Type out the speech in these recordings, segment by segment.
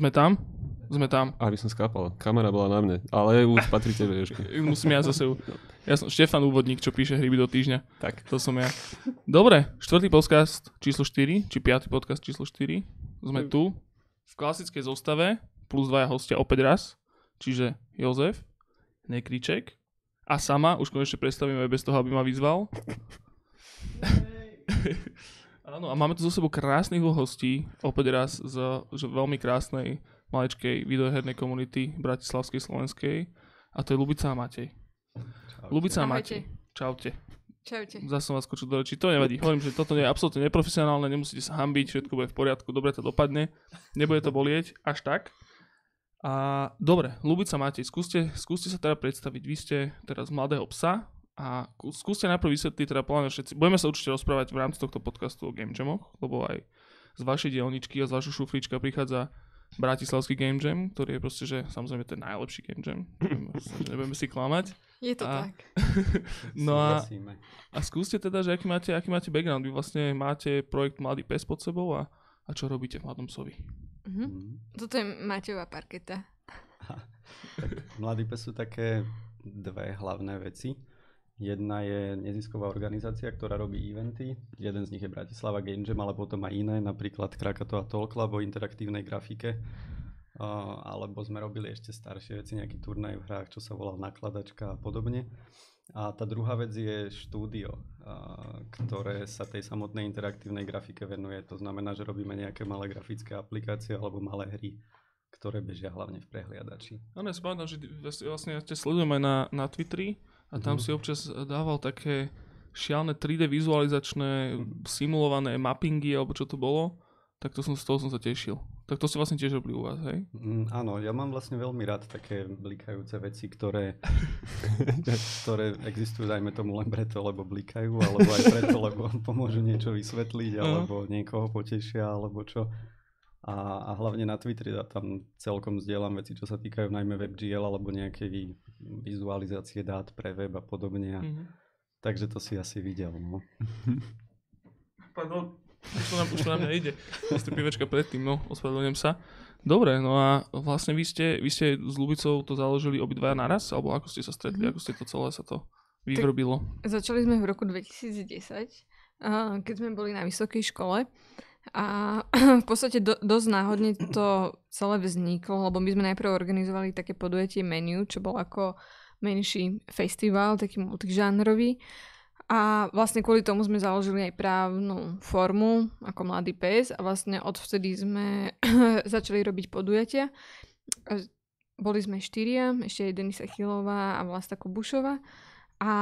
Sme tam? Sme tam. Aby som skápal. Kamera bola na mne. Ale už patrí tebe, Ježko. Musím ja zase... Ja som Štefan Úvodník, čo píše hryby do týždňa. Tak. To som ja. Dobre, štvrtý podcast číslo 4, či piatý podcast číslo 4. Sme tu v klasickej zostave, plus dvaja hostia opäť raz. Čiže Jozef, Nekriček a sama, už konečne predstavíme bez toho, aby ma vyzval. Áno, a máme tu zo sebou krásnych hostí, opäť raz z, z veľmi krásnej malečkej videohernej komunity Bratislavskej Slovenskej a to je Lubica a Matej. Čaute. Lubica a. Matej. Čaute. Čaute. Zase som vás skočil do rečí. To nevadí. Hovorím, že toto nie je absolútne neprofesionálne, nemusíte sa hambiť, všetko bude v poriadku, dobre to dopadne. Nebude to bolieť až tak. A dobre, Lubica Matej, skúste, skúste sa teda predstaviť. Vy ste teraz mladého psa a kú- skúste najprv vysvetliť, teda podľa všetci, budeme sa určite rozprávať v rámci tohto podcastu o Game Jamoch, lebo aj z vašej dielničky a z vašho šuflička prichádza Bratislavský Game Jam, ktorý je proste, že samozrejme ten najlepší Game Jam. Nebudeme, si klamať. Je to A- tak. No a, a skúste teda, že aký máte, aký máte background. Vy vlastne máte projekt Mladý pes pod sebou a, a čo robíte v Mladom psovi? Mhm. Mhm. Toto je Maťová parketa. Mladý pes sú také dve hlavné veci. Jedna je nezisková organizácia, ktorá robí eventy. Jeden z nich je Bratislava Game Jam, ale potom aj iné, napríklad Krakatoa Talk Club o interaktívnej grafike. Alebo sme robili ešte staršie veci, nejaký turnaj v hrách, čo sa volal nakladačka a podobne. A tá druhá vec je štúdio, ktoré sa tej samotnej interaktívnej grafike venuje. To znamená, že robíme nejaké malé grafické aplikácie alebo malé hry, ktoré bežia hlavne v prehliadači. Áno, ja pamätám, že vlastne- ja ťa sledujem aj na, na Twitteri a tam Mhm. si občas dával také šialné 3D vizualizačné simulované mappingy alebo čo to bolo, tak to som, z toho som sa tešil. Tak to ste vlastne tiež robili u vás, hej? Mm, áno, ja mám vlastne veľmi rád také blikajúce veci, ktoré, ktoré existujú, dajme tomu len preto, lebo blikajú, alebo aj preto, lebo pomôžu niečo vysvetliť, alebo niekoho potešia, alebo čo. A, a hlavne na Twitteri ja tam celkom zdieľam veci, čo sa týkajú najmä WebGL alebo nejakej vizualizácie dát pre web a podobne. A, Mhm. takže to si asi videl. No. Pardon, už to, na, už to na mňa ide. Ste pivečka predtým, no, ospravedlňujem sa. Dobre, no a vlastne vy ste, vy ste s Lubicou to založili obidvaja naraz, alebo ako ste sa stretli, Mhm. ako ste to celé sa to vyvrbilo? Začali sme v roku 2010, a keď sme boli na vysokej škole. A v podstate do, dosť náhodne to celé vzniklo, lebo my sme najprv organizovali také podujatie menu, čo bol ako menší festival, taký multižánrový. A vlastne kvôli tomu sme založili aj právnu formu ako Mladý pes a vlastne odvtedy sme začali robiť podujatia. A Boli sme štyria, ešte aj Denisa Chylová a Vlasta Kubušova. A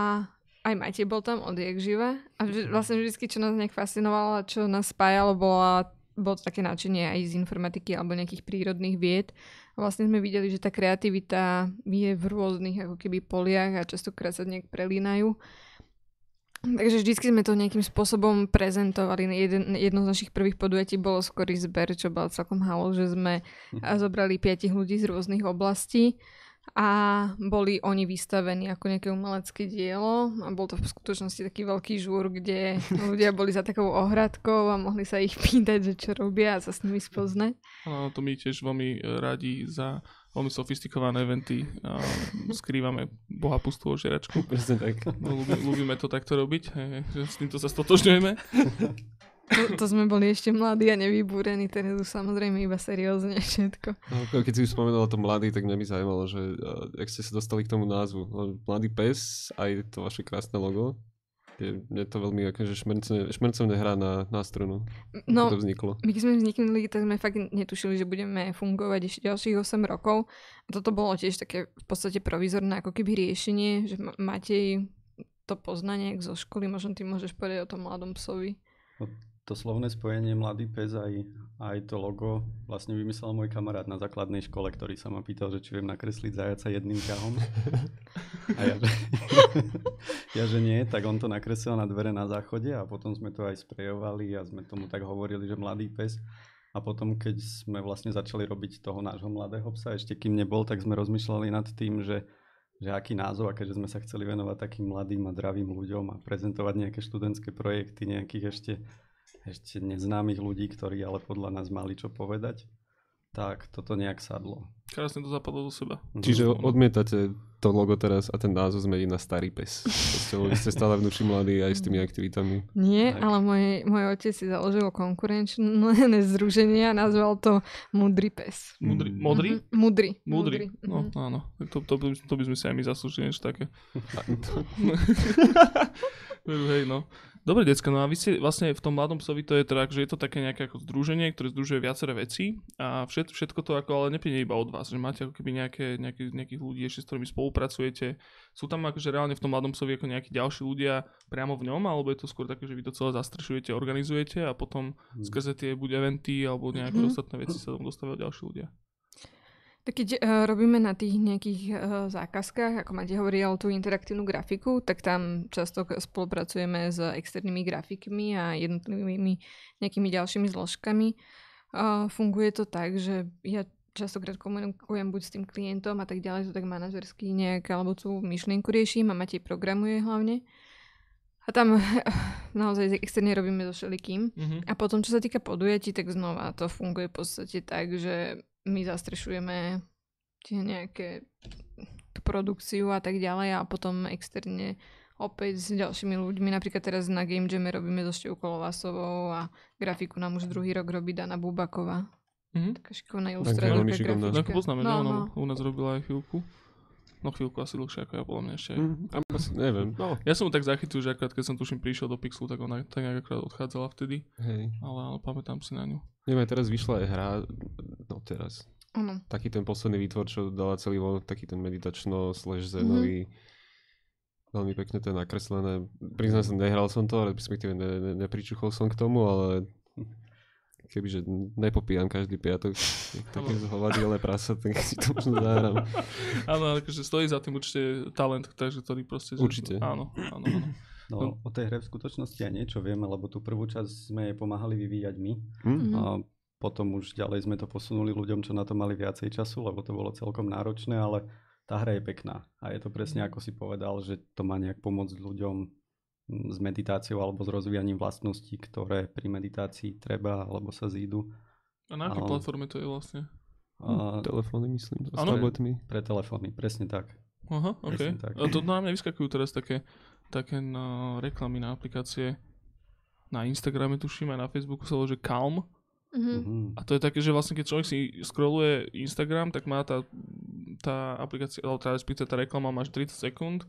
aj Matej bol tam odjak živa. A vž- vlastne vždy, čo nás nejak fascinovalo a čo nás spájalo, bola, bolo to také nadšenie aj z informatiky alebo nejakých prírodných vied. A vlastne sme videli, že tá kreativita je v rôznych ako keby poliach a častokrát sa nejak prelínajú. Takže vždycky sme to nejakým spôsobom prezentovali. Jeden, jedno z našich prvých podujatí bolo skorý zber, čo bol celkom halo, že sme a zobrali piatich ľudí z rôznych oblastí a boli oni vystavení ako nejaké umelecké dielo a bol to v skutočnosti taký veľký žúr, kde ľudia boli za takou ohradkou a mohli sa ich pýtať, že čo robia a sa s nimi spoznať. Áno, to my tiež veľmi e, radi za veľmi sofistikované eventy a skrývame boha pustú ožeračku. Presne tak. No, to takto robiť, s týmto sa stotožňujeme. To, to sme boli ešte mladí a nevybúrení, teraz už samozrejme iba seriózne všetko. No, Keď si už spomenula to mladý, tak mňa by zaujímalo, že uh, jak ste sa dostali k tomu názvu. Lebo Mladý pes, aj to vaše krásne logo. Je, mne to veľmi akože šmrcne, šmrcovne hrá na, na strunu. No, No. To vzniklo. My keď sme vznikli, tak sme fakt netušili, že budeme fungovať ešte ďalších 8 rokov. A toto bolo tiež také v podstate provizorné ako keby riešenie, že Matej to pozná nejak zo školy, možno ty môžeš povedať o tom mladom psovi. To slovné spojenie Mladý pes aj, aj to logo vlastne vymyslel môj kamarát na základnej škole, ktorý sa ma pýtal, že či viem nakresliť zajaca jedným ťahom. A ja, že, ja, že nie, tak on to nakreslil na dvere na záchode a potom sme to aj sprejovali a sme tomu tak hovorili, že Mladý pes. A potom, keď sme vlastne začali robiť toho nášho mladého psa, ešte kým nebol, tak sme rozmýšľali nad tým, že že aký názov, a keďže sme sa chceli venovať takým mladým a dravým ľuďom a prezentovať nejaké študentské projekty, nejakých ešte, ešte neznámych ľudí, ktorí ale podľa nás mali čo povedať, Tak, toto nejak sadlo. Krásne to zapadlo do seba. Čiže Mhm. odmietate to logo teraz a ten názov zmeniť na Starý pes. Vy ste stále vnúči mladí aj s tými aktivitami. Nie, Tak. ale môj, môj otec si založil konkurenčné združenie a nazval to Mudrý pes. Mudrý, modrý? Mhm, Mudrý. Múdry. No, mhm. áno. To, to, by, to by sme si aj my zaslúžili niečo také. Hej, no. Dobre, decka, no a vy ste vlastne v tom mladom psovi to je teda, že je to také nejaké ako združenie, ktoré združuje viaceré veci a všet, všetko to ako ale neplynie iba od vás, že máte ako keby nejaké, nejaké, nejakých ľudí ešte, s ktorými spolupracujete. Sú tam akože reálne v tom mladom psovi ako nejakí ďalší ľudia priamo v ňom, alebo je to skôr také, že vy to celé zastrešujete, organizujete a potom Mhm. skrze tie buď eventy alebo nejaké Mhm. ostatné veci sa tam dostávajú ďalší ľudia. Tak keď uh, robíme na tých nejakých uh, zákazkách, ako máte hovoril tú interaktívnu grafiku, tak tam často spolupracujeme s externými grafikmi a jednotlivými nejakými ďalšími zložkami. Uh, funguje to tak, že ja častokrát komunikujem buď s tým klientom a tak ďalej, to tak manažersky nejak, alebo tú myšlienku riešim a Matej programuje hlavne. A tam naozaj externe robíme so všelikým. Mhm. A potom, čo sa týka podujatí, tak znova to funguje v podstate tak, že my zastrešujeme tie nejaké produkciu a tak ďalej a potom externe opäť s ďalšími ľuďmi. Napríklad teraz na Game Jame robíme so Števkou Lovasovou a grafiku nám už druhý rok robí Dana Bubaková. Mhm. Taká šikovná ilustrátorka, ako poznáme, No, no, no, u nás robila aj chvíľku. No chvíľku asi dlhšie ako ja, podľa mňa ešte. aj. Mm, asi neviem. No, Ja som tak zachytil, že akrát keď som tuším prišiel do Pixelu, tak ona tak nejak akrát odchádzala vtedy, hej. ale, ale pamätám si na ňu. Neviem, teraz vyšla aj hra, no teraz, Áno. taký ten posledný výtvor, čo dala celý von, taký ten meditačno slash zenový. Veľmi pekne to je nakreslené. Priznám sa, nehral som to, ale respektíve ne, ne, nepričuchol som k tomu, ale kebyže nepopíjam každý piatok také zhovadiele prasa, tak si to možno zahrám. Áno, akože stojí za tým určite talent, takže ktorý proste... Určite. Áno, áno, áno. No, o tej hre v skutočnosti aj niečo vieme, lebo tú prvú časť sme jej pomáhali vyvíjať my. Hm? Mhm. A potom už ďalej sme to posunuli ľuďom, čo na to mali viacej času, lebo to bolo celkom náročné, ale tá hra je pekná. A je to presne ako si povedal, že to má nejak pomôcť ľuďom mm, s meditáciou alebo s rozvíjaním vlastností, ktoré pri meditácii treba alebo sa zídu. A na akej platforme to je vlastne? A Telefóny myslím, s tabletmi. pre telefóny, presne tak. Aha, OK. Presne tak. A to na mňa vyskakujú teraz také, také no, reklamy na aplikácie na Instagrame tuším, aj na Facebooku sa volá, že Calm. Mhm. Mhm. A to je také, že vlastne keď človek si scrolluje Instagram, tak má tá, tá aplikácia, alebo tá, respektíve tá reklama máš 30 sekúnd.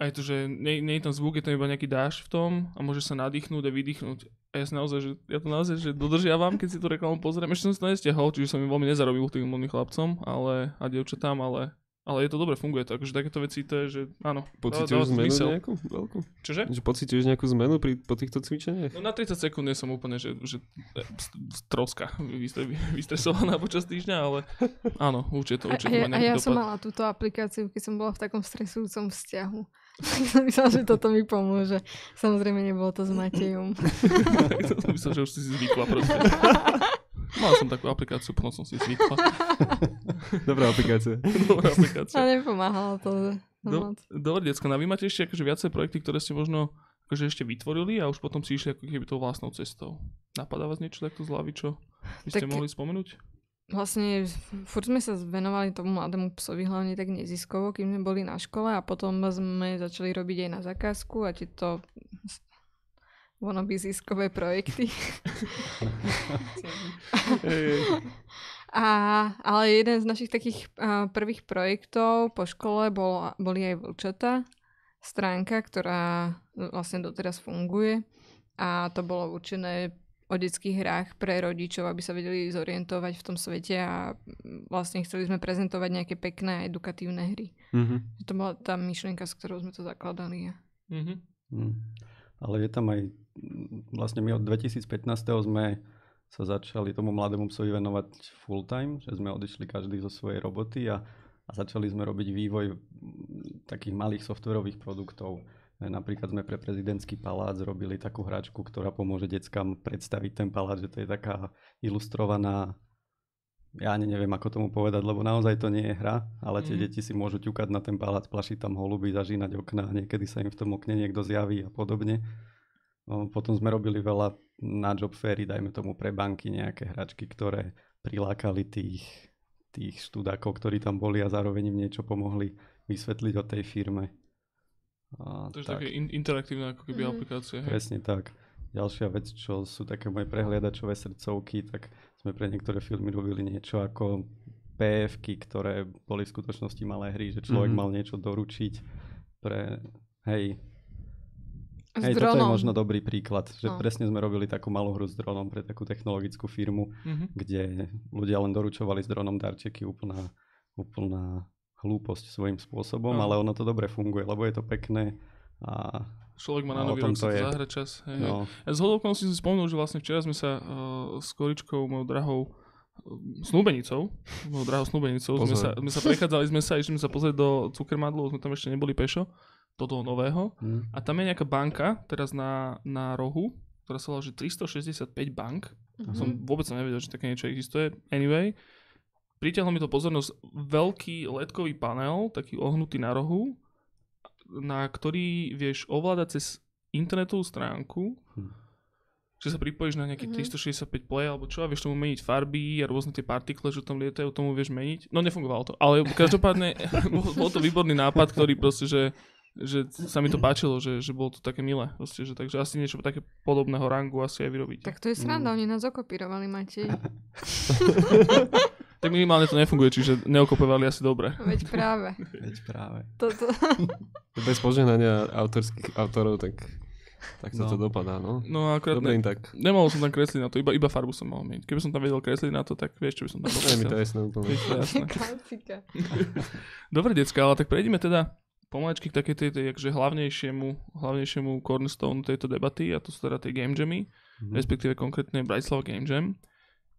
A je to, že nie, nie je tam zvuk, je tam iba nejaký dáš v tom a môže sa nadýchnúť a vydýchnuť. A ja, si naozaj, že, ja to naozaj že dodržiavam, keď si tú reklamu pozriem. Ešte som si to nestiahol, čiže som im veľmi nezarobil tým mladým chlapcom ale, a dievčatám, ale, ale je to dobre, funguje to. Akože takéto veci to je, že áno. to zmenu zmysel. nejakú veľkú? Čože? Že pocituješ nejakú zmenu pri, po týchto cvičeniach? No na 30 sekúnd nie som úplne, že, že e, troska vystre- vystresovaná počas týždňa, ale áno, určite to, A, a, určite ja, má a ja som dopad. mala túto aplikáciu, keď som bola v takom stresujúcom vzťahu. Tak som myslela, že toto mi pomôže. Samozrejme nebolo to s Matejom. som myslel, že už si zvykla proste. Mal som takú aplikáciu, potom som si zvykla. Dobrá aplikácia. Dobrá A aplikácia. nepomáhalo to. že- Do, dobre, decka, no a vy máte ešte akože viacej projekty, ktoré ste možno akože ešte vytvorili a už potom si išli ako keby tou vlastnou cestou. Napadá vás niečo takto z hlavy, čo by ste Tak- mohli spomenúť? Vlastne furt sme sa venovali tomu mladému psovi hlavne tak neziskovo, kým sme boli na škole a potom sme začali robiť aj na zakázku a tieto wannabe ziskové projekty. A, ale jeden z našich takých uh, prvých projektov po škole bol, boli aj vlčata, stránka, ktorá vlastne doteraz funguje a to bolo určené o detských hrách pre rodičov, aby sa vedeli zorientovať v tom svete a vlastne chceli sme prezentovať nejaké pekné a edukatívne hry. Mhm. To bola tá myšlienka, s ktorou sme to zakladali. Mhm. Mm. Ale je tam aj, vlastne my od 2015. sme sa začali tomu mladému psovi venovať full time, že sme odišli každý zo svojej roboty a, a začali sme robiť vývoj mm, takých malých softverových produktov. E, Napríklad sme pre prezidentský palác robili takú hračku, ktorá pomôže deckám predstaviť ten palác, že to je taká ilustrovaná ja ani neviem, ako tomu povedať, lebo naozaj to nie je hra, ale tie Mhm. deti si môžu ťukať na ten palác, plašiť tam holuby, zažínať okna a niekedy sa im v tom okne niekto zjaví a podobne. Potom sme robili veľa na job fairy, dajme tomu pre banky nejaké hračky, ktoré prilákali tých, tých študákov, ktorí tam boli a zároveň im niečo pomohli vysvetliť o tej firme. A, To je také in- interaktívne ako keby aplikácie. Hej. Presne tak. Ďalšia vec, čo sú také moje prehliadačové srdcovky, tak sme pre niektoré filmy robili niečo ako PFky, ktoré boli v skutočnosti malé hry, že človek Mhm. mal niečo doručiť pre, hej, S hej toto je dronom. možno dobrý príklad, že No. presne sme robili takú malú hru s dronom pre takú technologickú firmu, Mhm. kde ľudia len doručovali s dronom darčeky, úplná, úplná hlúposť svojím spôsobom, Áno. ale ono to dobre funguje, lebo je to pekné a Človek má na nový rok to sa to je. zahra čas. Hej, hej. no, Ja z hodou si spomenul, že vlastne včera sme sa uh, s Koričkou, mojou drahou uh, snúbenicou, mojou drahou snúbenicou, sme sa, sme sa prechádzali, sme sa, išli sme sa pozrieť do Cukermadlu, sme tam ešte neboli pešo, do toho nového. hm, A tam je nejaká banka, teraz na, na rohu, ktorá sa volá, že 365 bank. Mhm. Som vôbec nevedel, že také niečo existuje. Anyway, pritiahlo mi to pozornosť veľký ledkový panel, taký ohnutý na rohu, na ktorý vieš ovládať cez internetovú stránku, Hm. že sa pripojíš na nejaký Mhm. 365 play alebo čo a vieš tomu meniť farby a rôzne tie partikle, čo tam lietajú, tomu vieš meniť. No nefungovalo to, ale každopádne bol, bol to výborný nápad, ktorý proste, že že sa mi to páčilo, že, že bolo to také milé. Proste, že, takže asi niečo také podobného rangu asi aj vyrobíte. Tak to je sranda, oni nás okopírovali, Matej. Tak minimálne to nefunguje, čiže neokopovali asi dobre. Veď práve. veď práve. Toto. Bez požehnania autorských autorov, tak, tak sa No. to dopadá, no. No akurát Dobre ne, tak. nemohol som tam kresliť na to, iba, iba farbu som mal meniť. Keby som tam vedel kresliť na to, tak vieš, čo by som tam Nie, mi to jasné úplne. Dobre, decka, ale tak prejdeme teda pomaličky k takej tej, tej akože hlavnejšiemu, hlavnejšiemu cornerstone tejto debaty a to sú teda tie game jammy, Mhm. respektíve konkrétne Bratislava Game Jam.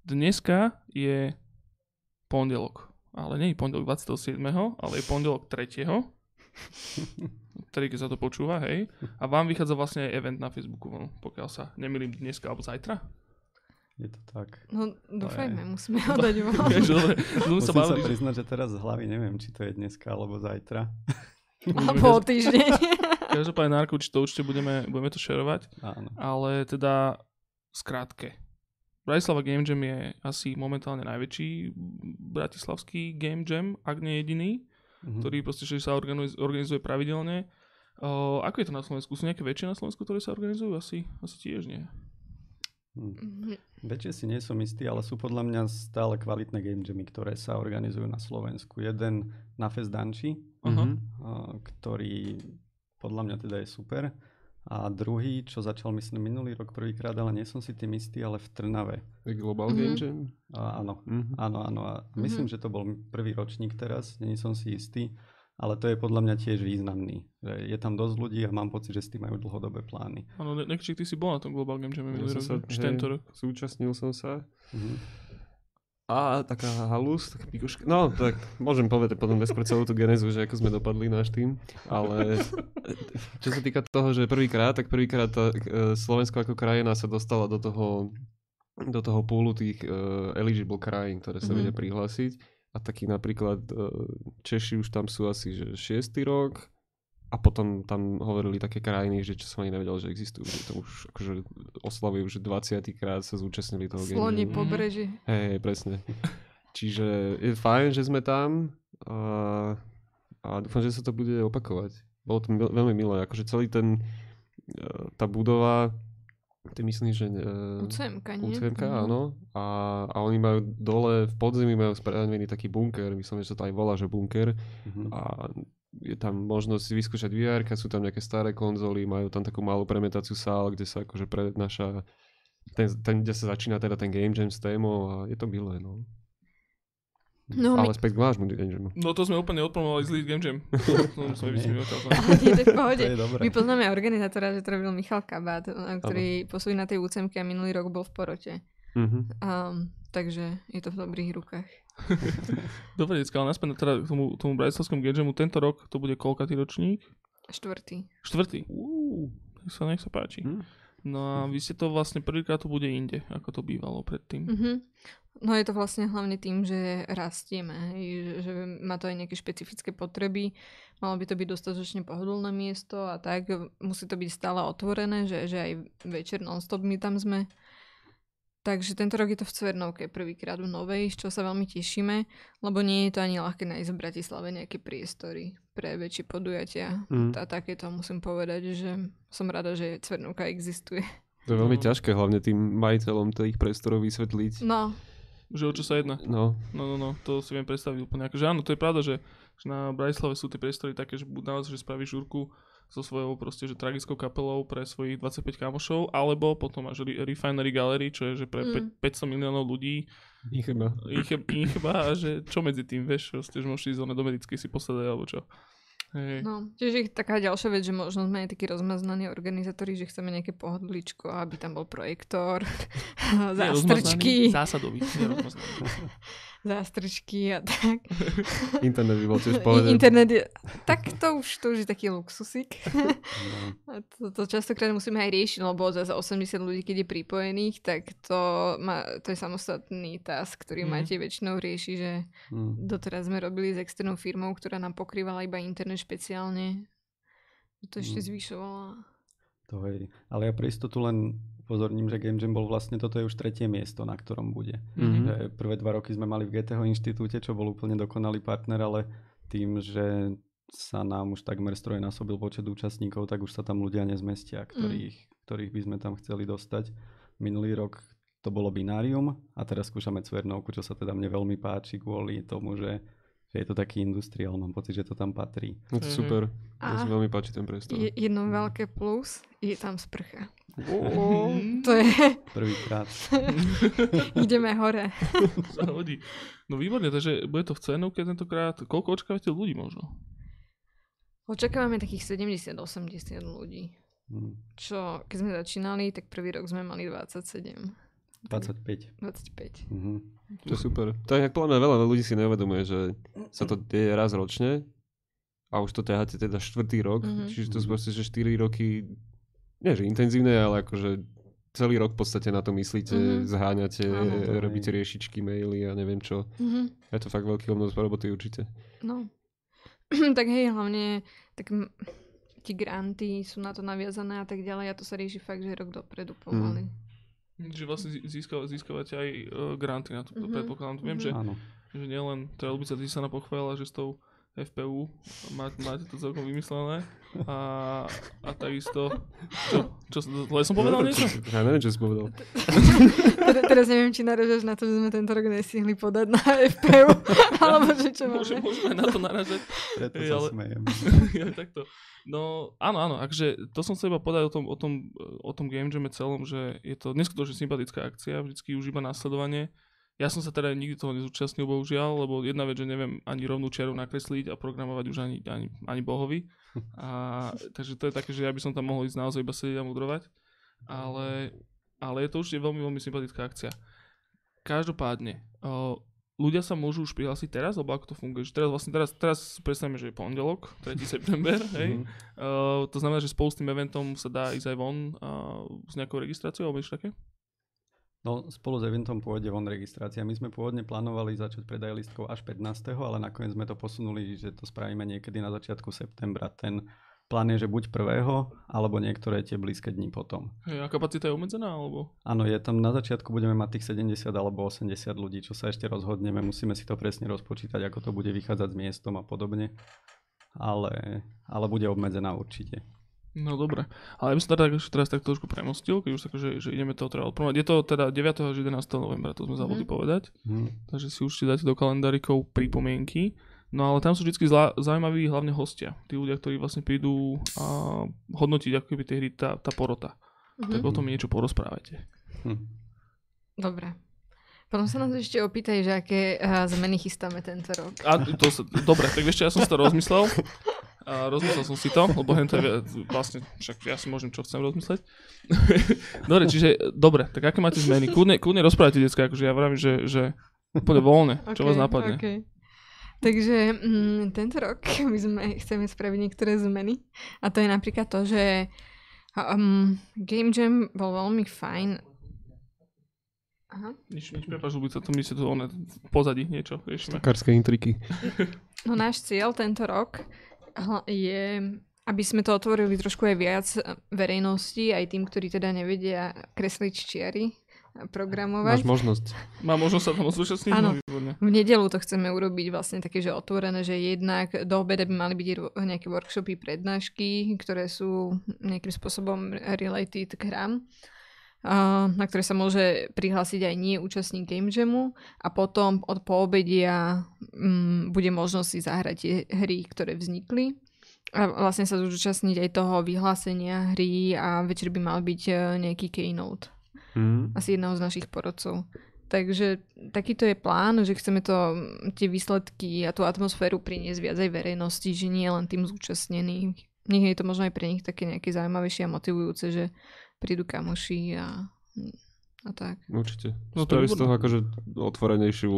Dneska je pondelok, ale nie je pondelok 27., ale je pondelok 3. Ktorý keď sa to počúva, hej. A vám vychádza vlastne aj event na Facebooku, von, pokiaľ sa nemýlim dneska alebo zajtra. Je to tak. No dúfajme, musíme ho dať von. Sa Musím sa priznať, že teraz z hlavy neviem, či to je dneska alebo zajtra. Alebo o týždeň. Každopádne, Narko, či to určite budeme, budeme to šerovať. Áno. ale teda skrátke. Bratislava Game Jam je asi momentálne najväčší bratislavský Game Jam, ak nie jediný, Mhm. ktorý proste že sa organizuje, organizuje pravidelne. O, ako je to na Slovensku? Sú nejaké väčšie na Slovensku, ktoré sa organizujú? Asi, asi tiež nie. Hm. Mhm. Väčšie si nie som istý, ale sú podľa mňa stále kvalitné game jammy, ktoré sa organizujú na Slovensku. Jeden na Fest Danči, Mhm. a, ktorý podľa mňa teda je super. A druhý, čo začal myslím minulý rok prvýkrát, ale nie som si tým istý, ale v Trnave. Je Global Mhm. Game Jam? A, áno, Mhm. áno, áno. A myslím, že to bol prvý ročník teraz, nie som si istý, ale to je podľa mňa tiež významný. Že je tam dosť ľudí a mám pocit, že s tým majú dlhodobé plány. Áno, ne- Nekčík, ty si bol na tom Global Game Jam Ja minulý rok, sa- či hej. tento rok. Zúčastnil som sa. Mhm. A taká halus, taká pikoška. No, tak môžem povedať potom bezprv celú tú genezu, že ako sme dopadli náš tým. Ale čo sa týka toho, že prvýkrát, tak prvýkrát tá, e, Slovensko ako krajina sa dostala do toho, do toho púlu tých uh, eligible krajín, ktoré sa Mhm. vedia prihlásiť. A taký napríklad uh, Češi už tam sú asi že 6. rok, a potom tam hovorili také krajiny, že čo som ani nevedel, že existujú, že to už akože oslavujú, že 20. krát sa zúčastnili toho Sloni Jamu. po breži. Hej, presne. Čiže je fajn, že sme tam a, a dúfam, že sa to bude opakovať. Bolo to mil, veľmi milé, akože celý ten, e, tá budova, ty myslíš, že... Uh, UCMK, nie? UCMK, Mhm. áno. A, a oni majú dole v podzemí majú spravený taký bunker, myslím, že sa to aj volá, že bunker. Mhm. A je tam možnosť si vyskúšať VR, sú tam nejaké staré konzoly, majú tam takú malú premietaciu sál, kde sa akože prednáša ten, ten, kde sa začína teda ten game jam s témou a je to milé, no. No, my... Ale späť k vášmu game jamu. No to sme úplne odpromovali zlý Game Jam. To sme nie, to je v pohode. To je. My poznáme organizátora, že to robil Michal Kabát, ktorý pôsobí na tej úcemke a minulý rok bol v porote. Mhm. Um, takže je to v dobrých rukách. Dobre, decka, ale naspäť teda k tomu, tomu Bratislavskému Jamu. Tento rok to bude koľkatý ročník? Štvrtý. Štvrtý. Uú, nech sa, nech sa páči. Hm. No a vy ste to vlastne prvýkrát to bude inde, ako to bývalo predtým. Mhm. No je to vlastne hlavne tým, že rastieme, že, že má to aj nejaké špecifické potreby, malo by to byť dostatočne pohodlné miesto a tak, musí to byť stále otvorené, že, že aj večer non-stop my tam sme. Takže tento rok je to v Cvernovke prvýkrát v Novej, z čoho sa veľmi tešíme, lebo nie je to ani ľahké nájsť v Bratislave nejaké priestory pre väčšie podujatia. Mm. A takéto musím povedať, že som rada, že Cvernovka existuje. To je veľmi No. ťažké, hlavne tým majiteľom tých priestorov vysvetliť. No, Že o čo sa jedná? No, No, no, no, to si viem predstaviť úplne. Akože áno, to je pravda, že, že na Bratislave sú tie priestory také, že buď naozaj, že spravíš žurku so svojou proste, že tragickou kapelou pre svojich 25 kamošov, alebo potom Re- Refinery Gallery, čo je, že pre Mm. mm. 500 miliónov ľudí ich iba. ich, je- ich cheba a že čo medzi tým, vieš, proste, že môžeš ísť do medickej si posadať, alebo čo. Hej. no. Čiže je taká ďalšia vec, že možno sme aj takí rozmaznaní organizátori, že chceme nejaké pohodličko, aby tam bol projektor, zástrčky, Zásadový, zástrčky a tak. Internet by bol tiež pohode. Internet je, tak to už, to už je taký luxusík. No, to, to častokrát musíme aj riešiť, lebo za 80 ľudí, keď je pripojených, tak to, má, to je samostatný task, ktorý mm. máte väčšinou rieši, že mm. doteraz sme robili s externou firmou, ktorá nám pokrývala iba internet špeciálne. To ešte Mm. zvyšovala. To je. Ale ja pre istotu len upozorním, že Game Jam bol vlastne, toto je už tretie miesto, na ktorom bude. Mhm. Že prvé dva roky sme mali v GTH inštitúte, čo bol úplne dokonalý partner, ale tým, že sa nám už takmer strojnásobil počet účastníkov, tak už sa tam ľudia nezmestia, ktorých, ktorých by sme tam chceli dostať. Minulý rok to bolo binárium a teraz skúšame cvernovku, čo sa teda mne veľmi páči kvôli tomu, že, že je to taký industriál, mám pocit, že to tam patrí. No to je Mhm. super. Mne A sa veľmi páči ten priestor. je, jedno veľké plus, je tam sprcha. Mhm. To je, Prvýkrát. ideme hore. sa hodí. No výborne, takže bude to v cenovke tentokrát. Koľko očakávate ľudí možno? Očakávame takých 70-80 ľudí. Mm, Čo, keď sme začínali, tak prvý rok sme mali 27. 25. 25. Mhm. To je super. To je podľa mňa veľa ľudí si neuvedomuje, že sa to deje raz ročne a už to ťaháte teda štvrtý rok, Mhm. čiže to sú proste, že 4 roky, nie že intenzívne, ale akože celý rok v podstate na to myslíte, Mhm. zháňate, Áno, to robíte riešičky, maily a neviem čo. Mhm. Je to fakt veľký obnos roboty určite. No. tak hej, hlavne tak m- ti granty sú na to naviazané a tak ďalej a to sa rieši fakt, že rok dopredu pomaly. Čiže vlastne zí- získava, získavate aj uh, granty na to, Mhm. predpokladám. Viem, Mhm. že, Áno. že nielen, Lubica, ty sa napochválila, že s tou FPU má, máte to celkom vymyslené a, a takisto, čo, čo, zle som povedal niečo? Ja neviem, čo si povedal. Teraz neviem, či naražaš na to, že sme tento rok nestihli podať na FPU, alebo že čo Môže, máme. môžeme na to naražať. Preto sa ale- smejem. ja, takto. No áno, áno, akže to som chcel iba povedať o tom, o tom, o tom game jame celom, že je to neskutočne sympatická akcia, vždycky už iba následovanie. Ja som sa teda nikdy toho nezúčastnil, bohužiaľ, lebo jedna vec, že neviem ani rovnú čiaru nakresliť a programovať už ani, ani, ani bohovi. A, takže to je také, že ja by som tam mohol ísť naozaj iba sedieť a mudrovať. Ale, ale je to určite veľmi, veľmi sympatická akcia. Každopádne, o, ľudia sa môžu už prihlásiť teraz, alebo ako to funguje? Že teraz vlastne teraz, teraz predstavíme, že je pondelok, 3. september, hej? Uh, to znamená, že spolu s tým eventom sa dá ísť aj von uh, s nejakou registráciou alebo niečo také? No, spolu s eventom pôjde von registrácia. My sme pôvodne plánovali začať predaj listkov až 15. ale nakoniec sme to posunuli, že to spravíme niekedy na začiatku septembra. Ten plán je, že buď prvého, alebo niektoré tie blízke dní potom. Hej, a kapacita je obmedzená alebo? Áno, je tam na začiatku budeme mať tých 70 alebo 80 ľudí, čo sa ešte rozhodneme. Musíme si to presne rozpočítať, ako to bude vychádzať s miestom a podobne. Ale, ale bude obmedzená určite. No dobre. Ale ja by som teda tak- teraz tak trošku premostil, keď už tak, že, že ideme to teda odpromovať. Je to teda 9. až 11. novembra, to sme zabudli Mhm. povedať. Hm. Takže si určite dáte do kalendárikov pripomienky. No ale tam sú vždy zla, zaujímaví hlavne hostia. Tí ľudia, ktorí vlastne prídu a hodnotiť ako keby tie hry tá, tá porota. Tak o tom niečo porozprávajte. Hm. Dobre. Potom sa nás ešte opýtaj, že aké uh, zmeny chystáme tento rok. A to sa, dobre, tak čo, ja som si to rozmyslel. A rozmyslel som si to, lebo hen to je vlastne, však ja si môžem čo chcem rozmysleť. dobre, čiže, dobre, tak aké máte zmeny? Kľudne, kľudne rozprávajte, decka, akože ja vravím, že, že úplne voľne, čo vás napadne. Okay. Takže mm, tento rok my sme chceme spraviť niektoré zmeny a to je napríklad to, že um, Game Jam bol veľmi fajn. Aha. Nič, nič, prepáč, Lubica, to my si tu one, v pozadí niečo riešime. Takárske intriky. No náš cieľ tento rok je, aby sme to otvorili trošku aj viac verejnosti, aj tým, ktorí teda nevedia kresliť čiary, programovať. Máš možnosť. Má možnosť sa tam zúčastniť? Áno. No. V nedelu to chceme urobiť vlastne také, že otvorené, že jednak do obeda by mali byť nejaké workshopy, prednášky, ktoré sú nejakým spôsobom related k hrám a na ktoré sa môže prihlásiť aj nie účastník Game Jamu a potom od poobedia mm, bude možnosť si zahrať tie hry, ktoré vznikli a vlastne sa zúčastniť aj toho vyhlásenia hry a večer by mal byť e, nejaký keynote Mm. asi jedného z našich porodcov. Takže takýto je plán, že chceme to, tie výsledky a tú atmosféru priniesť viac aj verejnosti, že nie len tým zúčastneným. Nech je to možno aj pre nich také nejaké zaujímavejšie a motivujúce, že prídu kamoši a, a tak. Určite. No to je z toho akože otvorenejšiu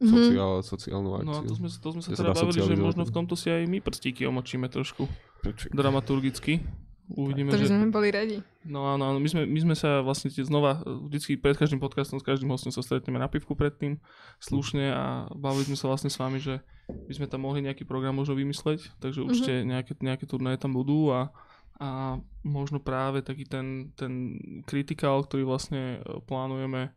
Mhm. sociál, sociálnu akciu. No a to sme, to sme sa teda bavili, že možno v tomto si aj my prstíky omočíme trošku Prečo? dramaturgicky. Uvidíme, To by že... sme boli radi. No áno, áno, my sme, my sme sa vlastne znova, e, vždycky pred každým podcastom s každým hostom sa stretneme na pivku predtým, slušne a bavili sme sa vlastne s vami, že by sme tam mohli nejaký program možno vymysleť, takže určite nejaké, nejaké turnaje tam budú a, a možno práve taký ten, ten kritikál, ktorý vlastne e, plánujeme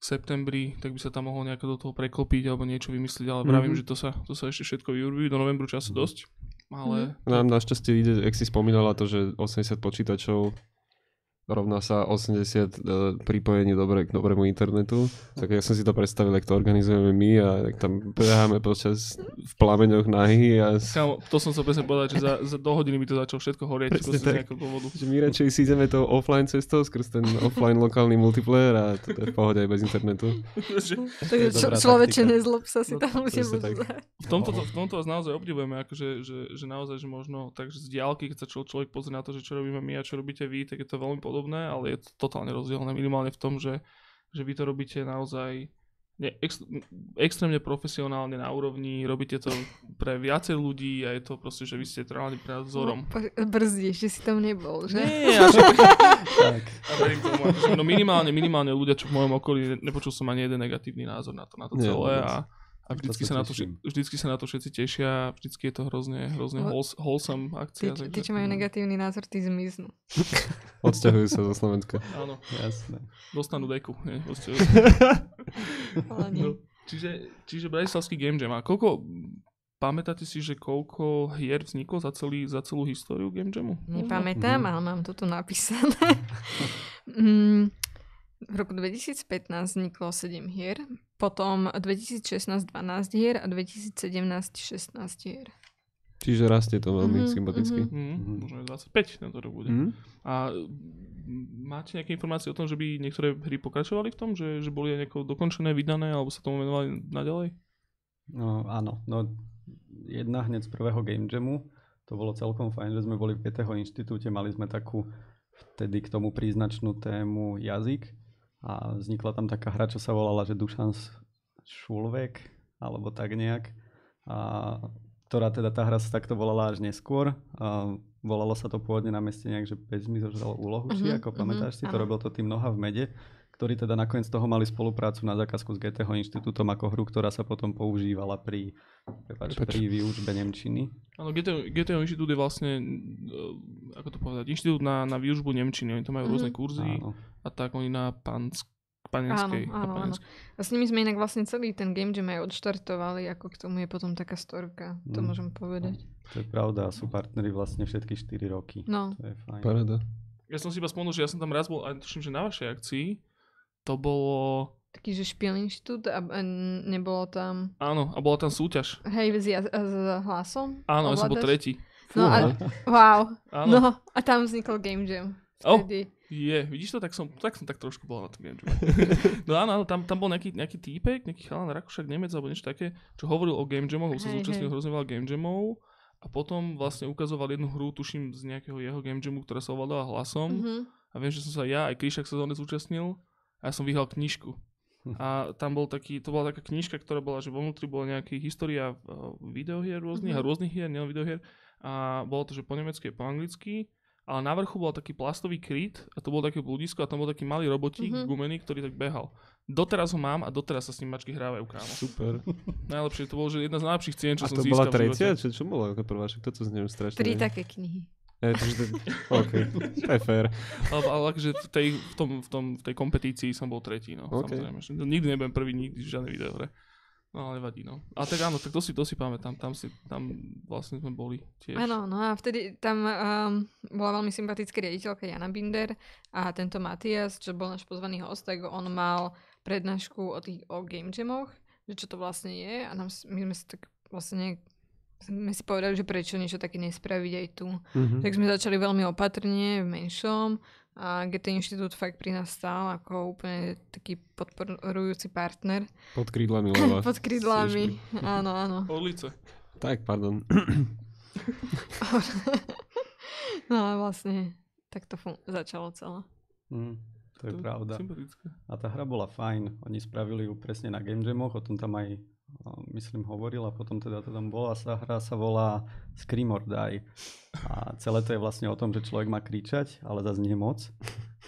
v septembri, tak by sa tam mohol nejako do toho preklopiť alebo niečo vymyslieť, ale vravím, Mhm. že to sa, to sa ešte všetko vyurbí, do novembru času dosť, ale Nám našťastie ide, jak si spomínala to, že 80 počítačov rovná sa 80 e, pripojení dobre, k dobrému internetu. Tak ja som si to predstavil, ak to organizujeme my a tak tam beháme počas v plameňoch nahy a Kámo, to som sa presne povedať, že za, za do hodiny by to začalo všetko horieť Presne tak. dôvodu. že my radšej si ideme tou offline cestou skrz ten offline lokálny multiplayer a to je v pohode aj bez internetu. Že Takže človeče, nezlob sa si No, tam musím tak. v, tomto, v tomto vás naozaj obdivujeme, akože, že, že naozaj, že možno takže z diálky, keď sa člo- človek pozrie na to, že čo robíme my a čo robíte vy, tak je to veľmi podobné, ale je to totálne rozdielne, minimálne v tom, že, že vy to robíte naozaj ne, ex, extrémne profesionálne na úrovni, robíte to pre viacej ľudí a je to proste, že vy ste reálne pre nás vzorom. No, brzdíš, že si tam nebol, že? Nie, až, Tak. A verím tomu, akože, no minimálne, minimálne ľudia, čo v mojom okolí, ne- nepočul som ani jeden negatívny názor na to, na to Nie, celé vôbec. a, a vždycky, sa sa na to, vždycky sa na to všetci tešia, vždycky je to hrozne, hrozne No. wholes- wholesome Tí, akcia. tí, čo majú negatívny názor, tí zmiznú. Odsťahujú sa zo Slovenska. Áno, Jasné. dostanú deku. Nie. Ale nie. no, čiže, čiže Bratislavský Game Jam. A koľko, pamätáte si, že koľko hier vzniklo za, celý, za celú históriu Game Jamu? Nepamätám, Mhm. ale mám to tu napísané. Mm, v roku 2015 vzniklo 7 hier, potom 2016 12 hier a 2017 16 hier. Čiže rastie to veľmi Mhm, sympaticky. Mm, Mhm. Možno aj 25 tento rok bude. Mhm. A máte nejaké informácie o tom, že by niektoré hry pokračovali v tom, že, že boli aj nejako dokončené, vydané, alebo sa tomu venovali naďalej? No áno, no jedna hneď z prvého Game Jamu, to bolo celkom fajn, že sme boli v GTH inštitúte, mali sme takú vtedy k tomu príznačnú tému jazyk a vznikla tam taká hra, čo sa volala, že Dušan Šulvek, alebo tak nejak. A ktorá teda tá hra sa takto volala až neskôr. A volalo sa to pôvodne na meste nejak, že Bez mi zožral úlohu, či Mhm, ako mhm, pamätáš si, to áno. robil to tým Noha v mede, ktorí teda nakoniec z toho mali spoluprácu na zákazku s GTH inštitútom ako hru, ktorá sa potom používala pri, prepáč, pri výučbe Nemčiny. Áno, GTO, GTO inštitút je vlastne, e, ako to povedať, inštitút na, na výužbu Nemčiny. Oni tam majú Mhm. rôzne kurzy Áno. a tak oni na Pansk, Panenskej. Áno, áno, áno. A s nimi sme inak vlastne celý ten game jam aj odštartovali, ako k tomu je potom taká storka, to Mm. môžem povedať. To je pravda, sú partneri vlastne všetky 4 roky. No, To je fajn. Paráda. Ja som si iba spomenul, že ja som tam raz bol, a tuším, že na vašej akcii, to bolo, taký, že špiel inštitút a a nebolo tam, áno, a bola tam súťaž. hej, s, s hlasom? Áno, ja som bol tretí. No a, wow, Áno. no a tam vznikol game jam. Oh. Vtedy. Je, vidíš to, tak som, tak som tak trošku bol na tom Game Jamu. no áno, áno, tam, tam bol nejaký, nejaký týpek, nejaký chalan, Rakúšak, Nemec alebo niečo také, čo hovoril o Game Jamoch, lebo sa zúčastnil hrozne veľa Game Jamov a potom vlastne ukazoval jednu hru, tuším z nejakého jeho Game Jamu, ktorá sa ovládala hlasom Mhm. a viem, že som sa ja, aj Kryšak sa zóne zúčastnil a ja som vyhral knižku. A tam bol taký, to bola taká knižka, ktorá bola, že vo vnútri bola nejaká história uh, videohier rôznych Mhm. a rôznych hier, nielen videohier. A bolo to, že po nemecky a po anglicky. Ale na vrchu bol taký plastový kryt a to bolo také bludisko a tam bol taký malý robotík Mhm. gumený, ktorý tak behal. Doteraz ho mám a doteraz sa s ním mačky hrávajú, kámo. Super. Najlepšie, to bolo že jedna z najlepších cien, čo A som to bola získal v tretia? Čo, čo bolo ako prvá? Však toto zniem strašne. Tri také knihy. E, takže to, OK, to je fér. Ale, ale akože v tej, v, tom, v, tom, v tej kompetícii som bol tretí, no. OK. Samozrejme. že Nikdy nebudem prvý, nikdy v žiadnej videohre. No ale nevadí, no. A tak áno, tak to si, to si pamätám, tam, si, tam vlastne sme boli tiež. Áno, no a vtedy tam um, bola veľmi sympatická riaditeľka Jana Binder a tento Matias, čo bol náš pozvaný host, tak on mal prednášku o, tých, o game jamoch, že čo to vlastne je a nám, my sme si tak vlastne sme si povedali, že prečo niečo také nespraviť aj tu. Mhm. Tak sme začali veľmi opatrne, v menšom a GT Inštitút fakt pri nás stál ako úplne taký podporujúci partner Pod krídlami leva. pod krídlami. Áno, áno. Orlice. Tak, pardon. No a vlastne tak to fun- začalo celé. Mm, to je To- pravda. Sympatické. A tá hra bola fajn. Oni spravili ju presne na Game Jamoch, o tom tam aj myslím hovoril a potom teda to tam bola sa hra sa volá Scream or Die. A celé to je vlastne o tom, že človek má kričať, ale zase nie moc,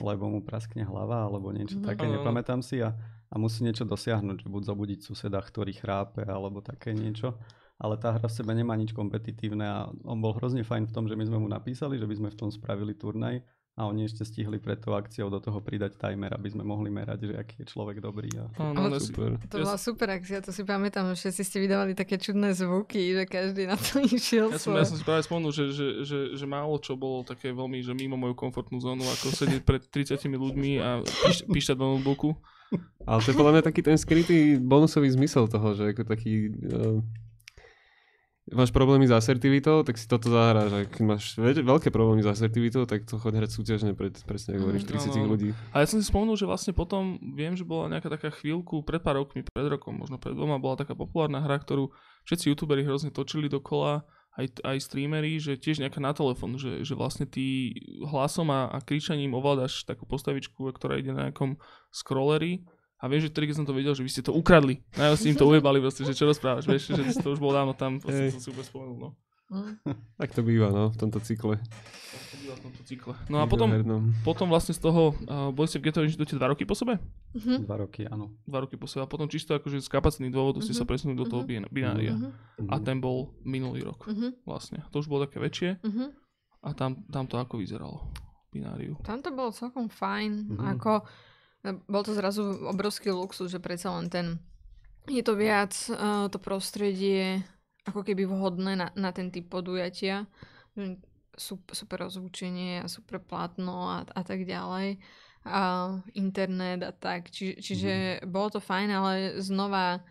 lebo mu praskne hlava alebo niečo Mhm. také, nepamätám si a, a musí niečo dosiahnuť, že buď zobudiť suseda, ktorý chrápe alebo také niečo. Ale tá hra v sebe nemá nič kompetitívne a on bol hrozne fajn v tom, že my sme mu napísali, že by sme v tom spravili turnaj a oni ešte stihli pred tou akciou do toho pridať timer, aby sme mohli merať, že aký je človek dobrý. A... Áno, si, Super. To Ja bola super akcia, to si pamätám, že všetci ste vydávali také čudné zvuky, že každý na to išiel ja, som, ja som si práve spomenul, že, že, že, že málo čo bolo také veľmi, že mimo moju komfortnú zónu, ako sedieť pred 30 ľuďmi a píš, píšťať do notebooku. Ale to je podľa mňa taký ten skrytý bonusový zmysel toho, že ako taký... Uh, máš problémy s asertivitou, tak si toto zahráš. A keď máš ve- veľké problémy s asertivitou, tak to choď hrať súťažne pred, presne ako hovoríš, Mm, 30 áno, áno. ľudí. A ja som si spomenul, že vlastne potom, viem, že bola nejaká taká chvíľku, pred pár rokmi, pred rokom, možno pred dvoma, bola taká populárna hra, ktorú všetci youtuberi hrozne točili dokola, aj, aj streamery, že tiež nejaká na telefón, že, že vlastne ty hlasom a, a kričaním ovládaš takú postavičku, ktorá ide na nejakom scrolleri a viem, že vtedy, keď som to vedel, že vy ste to ukradli. Najviac ste im to ujebali, proste, že čo rozprávaš, vieš, že to už bolo dávno tam, proste som si úplne spomenul, no. Mm. Tak to býva, no, v tomto cykle. Tak to býva v tomto cykle. No a potom, potom vlastne z toho, uh, boli ste v Ghetto Inštitúte dva roky po sebe? Mhm. Dva roky, áno. dva roky po sebe a potom čisto akože z kapacitných dôvodov ste sa Mhm. presunuli do toho bin- binária. Mhm. A ten bol minulý rok Mhm. vlastne. To už bolo také väčšie Mhm. a tam, tam to ako vyzeralo. Bináriu. Tam to bolo celkom fajn. Mhm. Ako, bol to zrazu obrovský luxus, že predsa len ten je to viac uh, to prostredie ako keby vhodné na, na ten typ podujatia. Super, super rozvučenie a super plátno a, a tak ďalej. A internet a tak. Či, čiže bolo to fajn, ale znova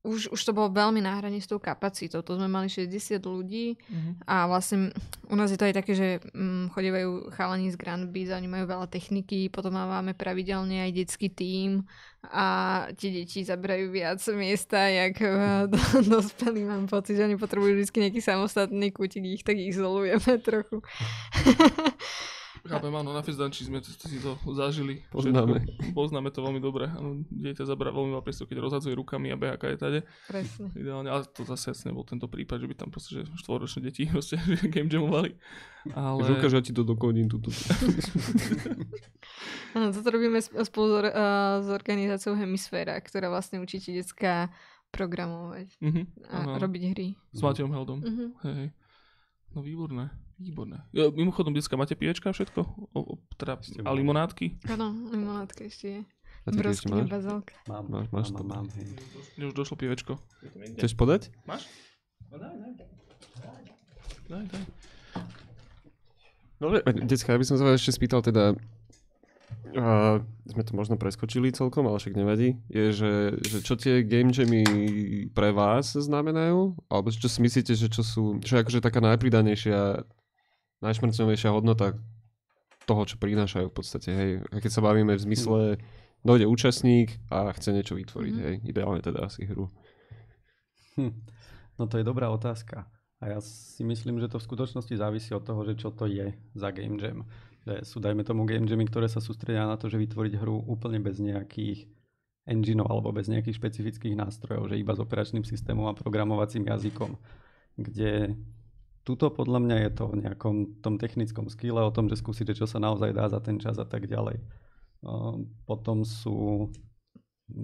už, už to bolo veľmi na hrane s tou kapacitou. To sme mali 60 ľudí a vlastne u nás je to aj také, že mm, chodívajú chalani z Grand Beats, oni majú veľa techniky, potom máme pravidelne aj detský tím a tie deti zabrajú viac miesta, jak eh, do- dospelí. Mám pocit, že oni potrebujú vždy nejaký samostatný kútik, ich tak izolujeme trochu. Chápem, áno, na Fizdanči sme t- si to zažili. Poznáme. Všetko. Poznáme to veľmi dobre. Áno, dieťa zabera veľmi veľa priestoru, keď rozhadzuje rukami a beha je tade. Presne. Ideálne, ale to zase nebol tento prípad, že by tam proste, že štvoročné deti proste že game jamovali. Ale... Ukáž, ja ti to dokodím túto. Áno, toto robíme sp- spolu s, or- s organizáciou Hemisféra, ktorá vlastne učí tie detská programovať Mhm, a áno. robiť hry. S Matejom Heldom. Hej, hej. No výborné, výborné. Ja, mimochodom, dneska máte pivečka a všetko? O, o, teda, a limonádky? Áno, limonádka ešte je. A ty ešte Broskyňa máš? bazálka. Mám, Máš- máš mám, to. mám, hej. Mne už došlo pivečko. Chceš podať? Máš? No daj, daj. Daj, daj. Dobre, decka, ja by som sa vás ešte spýtal teda, uh, sme to možno preskočili celkom, ale však nevadí, je, že, že čo tie game jammy pre vás znamenajú? Alebo čo si myslíte, že čo sú, čo je akože taká najpridanejšia, najšmrcnovejšia hodnota toho, čo prinášajú v podstate, hej. A keď sa bavíme v zmysle, dojde účastník a chce niečo vytvoriť, Mhm. hej. Ideálne teda asi hru. Hm. No to je dobrá otázka. A ja si myslím, že to v skutočnosti závisí od toho, že čo to je za game jam. Že sú, dajme tomu, game jammy, ktoré sa sústredia na to, že vytvoriť hru úplne bez nejakých engineov alebo bez nejakých špecifických nástrojov, že iba s operačným systémom a programovacím jazykom. Kde tuto podľa mňa je to o nejakom tom technickom skille, o tom, že skúsiť, že čo sa naozaj dá za ten čas a tak ďalej. O, Potom sú,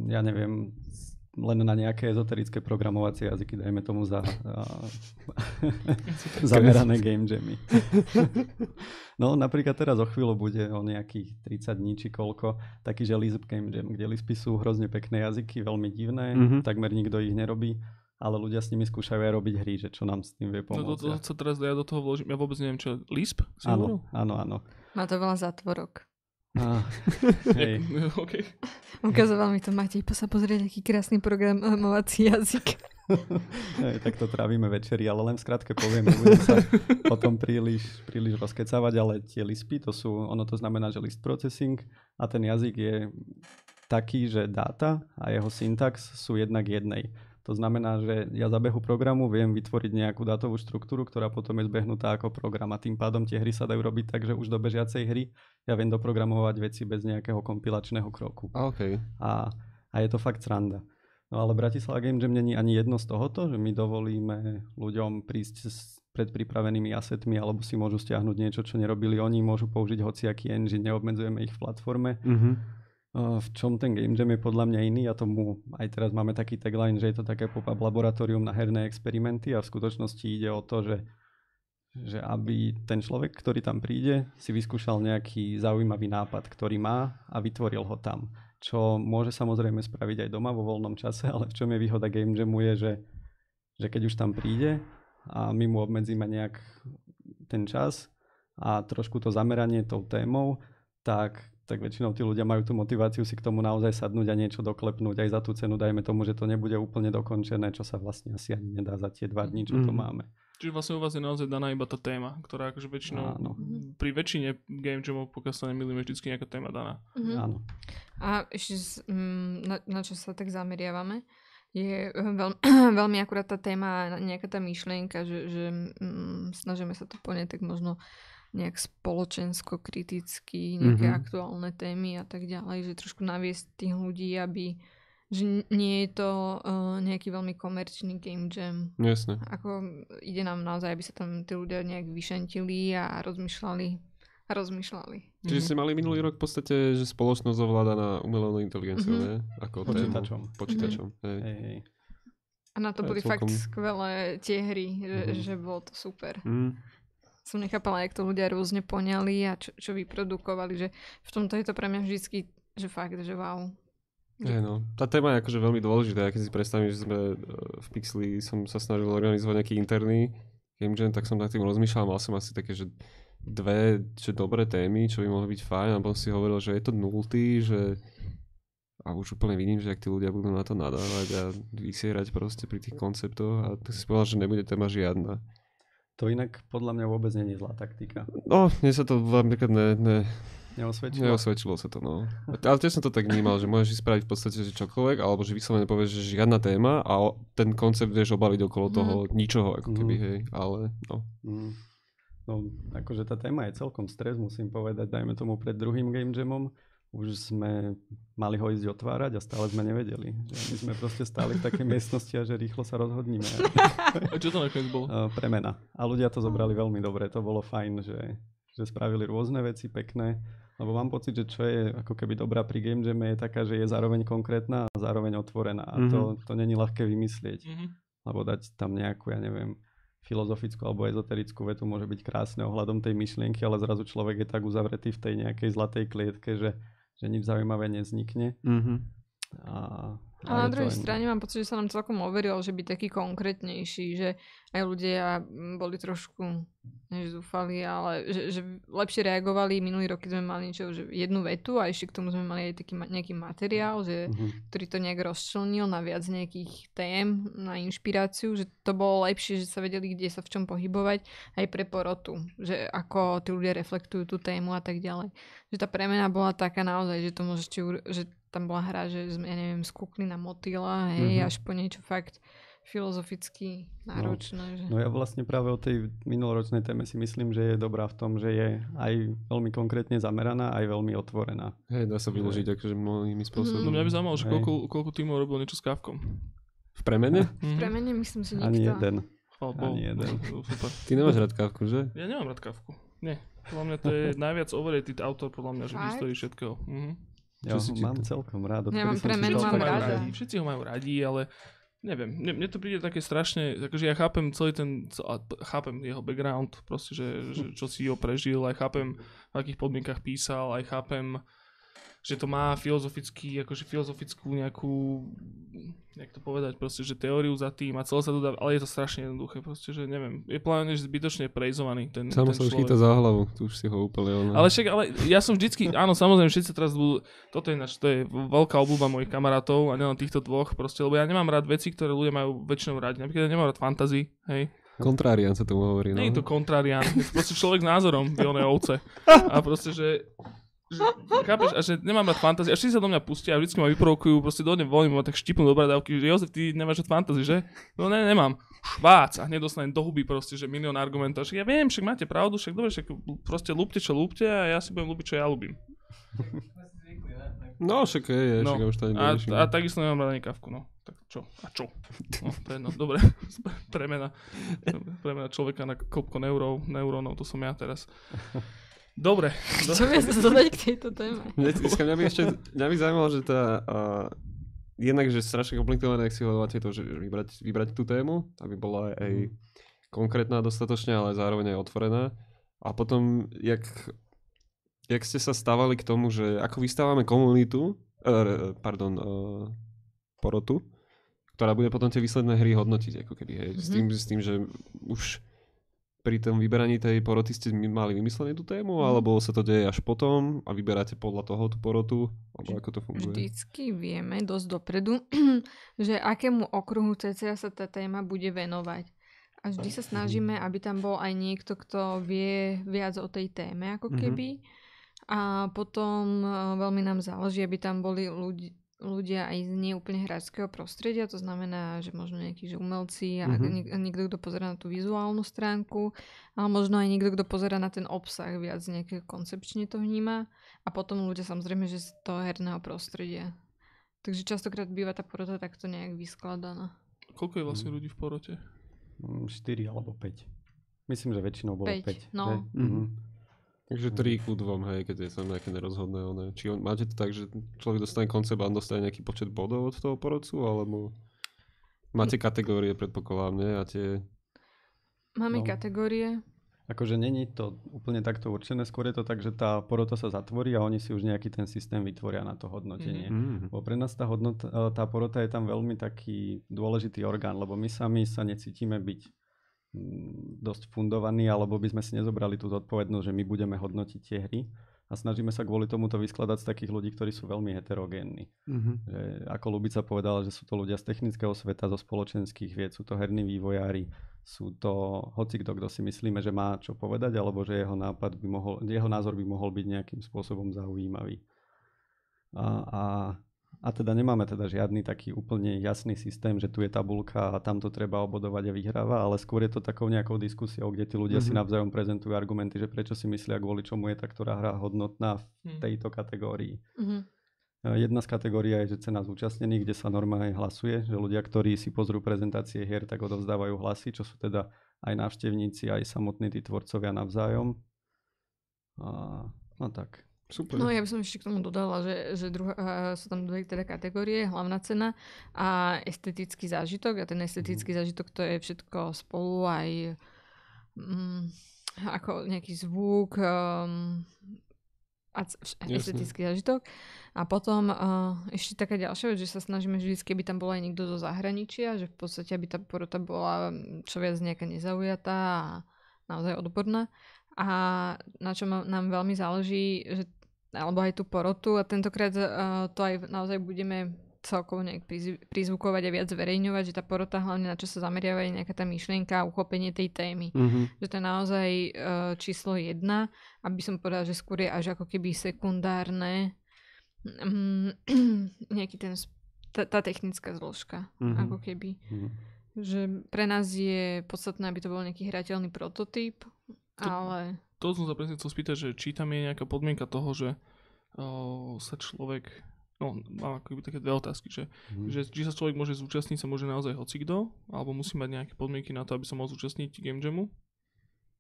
ja neviem, len na nejaké ezoterické programovacie jazyky, dajme tomu za a, zamerané game jammy. no napríklad teraz o chvíľu bude o nejakých 30 dní či koľko taký, že Lisp game jam, kde Lispy sú hrozne pekné jazyky, veľmi divné, Mhm. takmer nikto ich nerobí, ale ľudia s nimi skúšajú aj robiť hry, že čo nám s tým vie No pomôcť. to, to, sa teraz ja do toho vložím. Ja vôbec neviem, čo je Lisp? Áno, áno, áno. Má to veľa zátvorok. Á, hej. OK. Ukazoval mi to Matej, po sa pozrieť, aký krásny programovací jazyk. Hej, tak to trávime večeri, ale len v skratke poviem, nebudem sa o tom príliš, príliš rozkecávať, ale tie lispy, to sú, ono to znamená, že list processing a ten jazyk je taký, že dáta a jeho syntax sú jednak jednej. To znamená, že ja za behu programu viem vytvoriť nejakú dátovú štruktúru, ktorá potom je zbehnutá ako program a tým pádom tie hry sa dajú robiť tak, že už do bežiacej hry ja viem doprogramovať veci bez nejakého kompilačného kroku A okej. a, a je to fakt sranda. No ale Bratislava Game Jam není ani jedno z tohoto, že my dovolíme ľuďom prísť s predpripravenými asetmi alebo si môžu stiahnuť niečo, čo nerobili oni, môžu použiť hociaký engine, neobmedzujeme ich v platforme. Mhm. V čom ten Game Jam je podľa mňa iný a tomu aj teraz máme taký tagline, že je to také pop-up laboratórium na herné experimenty a v skutočnosti ide o to, že že aby ten človek, ktorý tam príde, si vyskúšal nejaký zaujímavý nápad, ktorý má a vytvoril ho tam. Čo môže samozrejme spraviť aj doma vo voľnom čase, ale v čom je výhoda Game Jamu je, že, že keď už tam príde a my mu obmedzíme nejak ten čas a trošku to zameranie tou témou, tak, tak väčšinou tí ľudia majú tú motiváciu si k tomu naozaj sadnúť a niečo doklepnúť aj za tú cenu, dajme tomu, že to nebude úplne dokončené, čo sa vlastne asi ani nedá za tie dva dní, čo to Mhm. máme. Čiže vlastne u vás je naozaj daná iba tá téma, ktorá akože väčšinou, Áno. pri väčšine game jamov, pokiaľ sa nemýlim, je vždycky nejaká téma daná. Mhm. Áno. A ešte, mm, na, na čo sa tak zameriavame, je veľ, veľmi akurát tá téma, nejaká tá myšlienka, že, že mm, snažíme sa to poňať tak možno nejak spoločensko-kriticky, nejaké Mhm. aktuálne témy a tak ďalej, že trošku naviesť tých ľudí, aby že nie je to uh, nejaký veľmi komerčný game jam. Jasné. Ako ide nám naozaj, aby sa tam tí ľudia nejak vyšentili a rozmýšľali a rozmýšľali. Čiže Mhm. ste mali minulý rok v podstate, že spoločnosť ovládaná umelou inteligenciou, Mhm. ne? Ako Počítačom. Tému. Počítačom. hej. Hej, hej. A na to To boli fakt celkom- skvelé tie hry, že, Mhm. že bolo to super. Mm. Som nechápala, jak to ľudia rôzne poňali a čo, čo vyprodukovali, že v tomto je to pre mňa vždycky, že fakt, že wow. Hej, no. Tá téma je akože veľmi dôležitá. Ja keď si predstavím, že sme e, v Pixli som sa snažil organizovať nejaký interný game jam, tak som nad tým rozmýšľal. Mal som asi také, že dve že dobré témy, čo by mohli byť fajn. A potom si hovoril, že je to nultý, že a už úplne vidím, že ak tí ľudia budú na to nadávať a vysierať proste pri tých konceptoch a tak si povedal, že nebude téma žiadna. To inak podľa mňa vôbec je zlá taktika. No, mne sa to napríklad ne, ne, Neosvedčilo? Neosvedčilo sa to, no. Ale tiež som to tak vnímal, že môžeš si spraviť v podstate že čokoľvek, alebo že vyslovene povieš, že žiadna téma a ten koncept vieš obaliť okolo toho ničoho, ako keby, Mhm. hej, ale no. Mm. No, akože tá téma je celkom stres, musím povedať. Dajme tomu pred druhým Game Jamom. Už sme mali ho ísť otvárať a stále sme nevedeli. Že my sme proste stáli v takej miestnosti a že rýchlo sa rozhodníme. A čo to nakoniec bolo? A premena. A ľudia to zobrali veľmi dobre. To bolo fajn, že, že spravili rôzne veci pekné. Lebo mám pocit, že čo je ako keby dobrá pri Game Jame je taká, že je zároveň konkrétna a zároveň otvorená. A to, to není ľahké vymyslieť. Mhm. Alebo dať tam nejakú, ja neviem, filozofickú alebo ezoterickú vetu môže byť krásne ohľadom tej myšlienky, ale zrazu človek je tak uzavretý v tej nejakej zlatej klietke, že, že nič zaujímavé nevznikne. Mm-hmm. A, a A na druhej len- strane mám pocit, že sa nám celkom overil, že byť taký konkrétnejší, že aj ľudia mm, boli trošku než zúfali, ale že, že lepšie reagovali minulý rok, keď sme mali niečo, že jednu vetu a ešte k tomu sme mali aj taký nejaký materiál, že, Mhm. ktorý to nejak rozčlenil na viac nejakých tém, na inšpiráciu, že to bolo lepšie, že sa vedeli, kde sa v čom pohybovať, aj pre porotu, že ako tí ľudia reflektujú tú tému a tak ďalej. Že tá premena bola taká naozaj, že to môžete, že tam bola hra, že sme, ja neviem, skúkli na motýla, hej, Mhm. až po niečo fakt filozoficky náročné. že... No ja vlastne práve o tej minuloročnej téme si myslím, že je dobrá v tom, že je aj veľmi konkrétne zameraná, aj veľmi otvorená. Hej, dá sa vyložiť akože mnohými No spôsobmi. mňa by zaujímalo, že koľko, koľko tímov robilo niečo s kávkom. V premene? Mhm. Pre mene myslím si nikto. Ani jeden. Bohu. Ani jeden. No, Super. Ty nemáš rád kávku, že? Ja nemám rád kávku. Nie. Podľa mňa to je najviac overrated autor, podľa mňa, že v histórii všetkého. Mhm. Ja ho mám celkom rád. Ja mám premenu, mám rada. všetci ho majú radi, ale neviem, mne, mne to príde také strašne, akože ja chápem celý ten, chápem jeho background, proste, že, že čo si ho prežil, aj chápem, v akých podmienkach písal, aj chápem, že to má filozofický, akože filozofickú nejakú, jak to povedať, proste, že teóriu za tým a celé sa to dá, ale je to strašne jednoduché, proste, že neviem, je plánne, že zbytočne prejzovaný ten, Samo ten sa už chytá za hlavu, tu už si ho úplne... ono- Ale však, ale ja som vždycky, áno, samozrejme, všetci teraz budú, toto je, naš, to je veľká obľúba mojich kamarátov a nielen týchto dvoch, proste, lebo ja nemám rád veci, ktoré ľudia majú väčšinou radi. Napríklad ja nemám rád fantasy, hej. Kontrárian sa tomu hovorí, no. Nie je to kontrarián, je to proste človek s názorom, v onej ovce. A proste, že chápeš, a že nemám rád fantasy, a všetci sa do mňa pustia a vždycky ma vyprovokujú, proste dojde volím, ma tak štipnú do bradavky, že Jozef, ty nemáš rád fantasy, že? No ne, nemám. Švác a hneď dostanem do huby proste, že milión argumentov. Však ja viem, však máte pravdu, však dobre, však proste lúpte, čo lúpte a ja si budem lúbiť, čo ja ľúbim. No, však je, je, No, však už to A, a takisto nemám rada ani kávku, no. Tak čo? A čo? No, predno, dobre. Premena. Premena človeka na kopko neurov, neurónov, to som ja teraz. Dobre. Čo vieš dodať k tejto téme? Dneska mňa by ešte, mňa by zaujímalo, že tá, uh, jednak, že strašne komplikované, ak si hovoríte to, že vybrať, vybrať tú tému, aby bola aj, aj konkrétna dostatočne, ale zároveň aj otvorená. A potom, jak, jak ste sa stávali k tomu, že ako vystávame komunitu, uh, pardon, uh, porotu, ktorá bude potom tie výsledné hry hodnotiť, ako keby, hej, s, tým, s tým, že už pri tom vyberaní tej poroty ste mali vymyslenú tú tému, Mhm. alebo sa to deje až potom a vyberáte podľa toho tú porotu, alebo ako to funguje? Vždycky vieme dosť dopredu, že akému okruhu cca sa tá téma bude venovať. A vždy sa snažíme, aby tam bol aj niekto, kto vie viac o tej téme, ako Mhm. keby. A potom e, veľmi nám záleží, aby tam boli ľudí, ľudia aj z neúplne hráčského prostredia, to znamená, že možno nejakí že umelci a Mhm. niek- niekto, kto pozera na tú vizuálnu stránku, ale možno aj niekto, kto pozera na ten obsah, viac nejaké koncepčne to vníma a potom ľudia samozrejme, že z toho herného prostredia. Takže častokrát býva tá porota takto nejak vyskladaná. Koľko je vlastne ľudí v porote? 4 alebo 5. Myslím, že väčšinou bolo Päť, 5. no. Že? Mhm. Takže 3 ku 2, hej, keď je tam nejaké nerozhodné. One. Či on, máte to tak, že človek dostane koncept a on dostane nejaký počet bodov od toho porodcu, alebo máte kategórie, predpokladám, nie? A tie... Máme No. kategórie. Akože není to úplne takto určené, skôr je to tak, že tá porota sa zatvorí a oni si už nejaký ten systém vytvoria na to hodnotenie. Mm. Bo pre nás tá, hodnota, e, tá porota je tam veľmi taký dôležitý orgán, lebo my sami sa necítime byť dosť fundovaní, alebo by sme si nezobrali tú zodpovednosť, že my budeme hodnotiť tie hry a snažíme sa kvôli tomuto vyskladať z takých ľudí, ktorí sú veľmi heterogénni. Mm-hmm. Že, ako Lubica povedala, že sú to ľudia z technického sveta, zo spoločenských vied, sú to herní vývojári, sú to hoci kto, kto si myslíme, že má čo povedať, alebo že jeho, nápad by mohol, jeho názor by mohol byť nejakým spôsobom zaujímavý. A, a, a teda nemáme teda žiadny taký úplne jasný systém, že tu je tabulka a tamto treba obodovať a vyhráva, ale skôr je to takou nejakou diskusiou, kde tí ľudia mm-hmm. si Mhm. navzájom prezentujú argumenty, že prečo si myslia, kvôli čomu je tá ktorá hra hodnotná v Hm. tejto kategórii. Mhm. E, Jedna z kategórií je, že cena zúčastnených, kde sa normálne hlasuje, že ľudia, ktorí si pozrú prezentácie hier, tak odovzdávajú hlasy, čo sú teda aj návštevníci, aj samotní tí tvorcovia navzájom. A, no tak. Super. No ja by som ešte k tomu dodala, že, že druhá, uh, sú tam dve teda kategórie, hlavná cena a estetický zážitok. A ten estetický Mhm. zážitok to je všetko spolu aj mm, ako nejaký zvuk um, a Jasne. estetický zážitok. A potom uh, ešte taká ďalšia vec, že sa snažíme vždy, keby tam bol aj niekto zo zahraničia, že v podstate aby tá porota bola mm, čo viac nejaká nezaujatá a naozaj odborná. A na čo nám veľmi záleží, že alebo aj tú porotu a tentokrát uh, to aj naozaj budeme celkovo nejak prizv- prizvukovať a viac zverejňovať, že tá porota hlavne na čo sa zameriava je nejaká tá myšlienka a uchopenie tej témy. Mm-hmm. Že to je naozaj uh, číslo jedna, aby som povedala, že skôr je až ako keby sekundárne um, nejaký ten, tá, tá technická zložka, Mhm. ako keby. Mhm. Že pre nás je podstatné, aby to bol nejaký hrateľný prototyp, To- ale To som sa presne chcel spýtať, že či tam je nejaká podmienka toho, že o, sa človek, no mám akoby také dve otázky, že, Mhm. že či sa človek môže zúčastniť, sa môže naozaj hocikdo, alebo musí mať nejaké podmienky na to, aby sa mohol zúčastniť Game Jamu?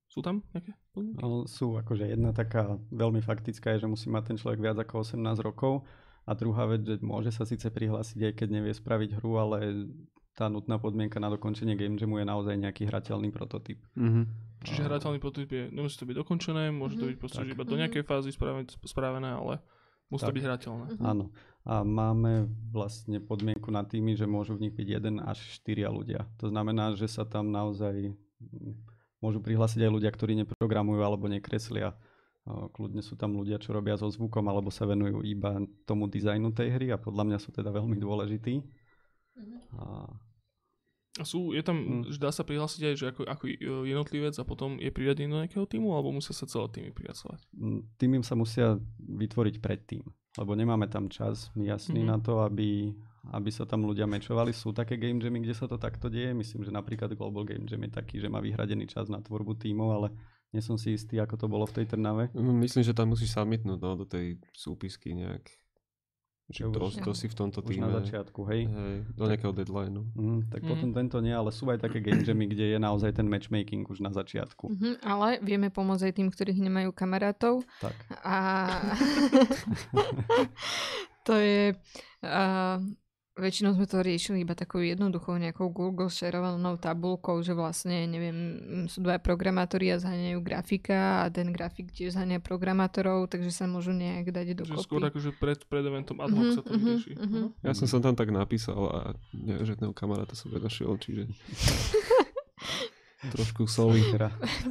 Sú tam nejaké podmienky? No, sú akože jedna taká veľmi faktická je, že musí mať ten človek viac ako 18 rokov A druhá vec, že môže sa síce prihlásiť, aj keď nevie spraviť hru, ale tá nutná podmienka na dokončenie game jamu je naozaj nejaký hrateľný prototyp. Mhm. Čiže hrateľný prototyp je, nemusí to byť dokončené, môže to Mhm. byť proste iba do Mhm. nejakej fázy spravené, spravené ale musí to Tak. byť hrateľné. Mhm. Áno. A máme vlastne podmienku na týmy, že môžu v nich byť jeden až štyria ľudia. To znamená, že sa tam naozaj môžu prihlásiť aj ľudia, ktorí neprogramujú alebo nekreslia. Kľudne sú tam ľudia, čo robia so zvukom alebo sa venujú iba tomu dizajnu tej hry a podľa mňa sú teda veľmi dôležití. Mhm. A A sú, je tam, Mm. že dá sa prihlásiť aj, že ako, ako jednotlivec a potom je priradený do nejakého týmu, alebo musia sa celé týmy prihlasovať? mm, týmy sa musia vytvoriť predtým, lebo nemáme tam čas jasný Mhm. na to, aby, aby sa tam ľudia mečovali. Sú také game jammy, kde sa to takto deje. Myslím, že napríklad Global Game Jam je taký, že má vyhradený čas na tvorbu tímov, ale nie som si istý, ako to bolo v tej Trnave. Myslím, že tam musíš submitnúť no, do tej súpisky nejak. Že to, už- to si v tomto Už týme. na začiatku, hej. Hej, do nejakého deadlineu. Mm, tak Mhm. potom tento nie, ale sú aj také game jammy, kde je naozaj ten matchmaking už na začiatku. Mhm, ale vieme pomôcť aj tým, ktorých nemajú kamarátov. Tak. A to je... Uh, väčšinou sme to riešili iba takou jednoduchou nejakou Google sharovanou tabulkou, že vlastne, neviem, sú dva programátori a zháňajú grafika a ten grafik tiež zháňa programátorov, takže sa môžu nejak dať Že skôr dokopy. akože pred, pred eventom ad hoc Mhm, sa to mhm, vyrieši. mhm. Ja som sa tam tak napísal a neviem, že jedného kamaráta som nenašiel, čiže trošku soli.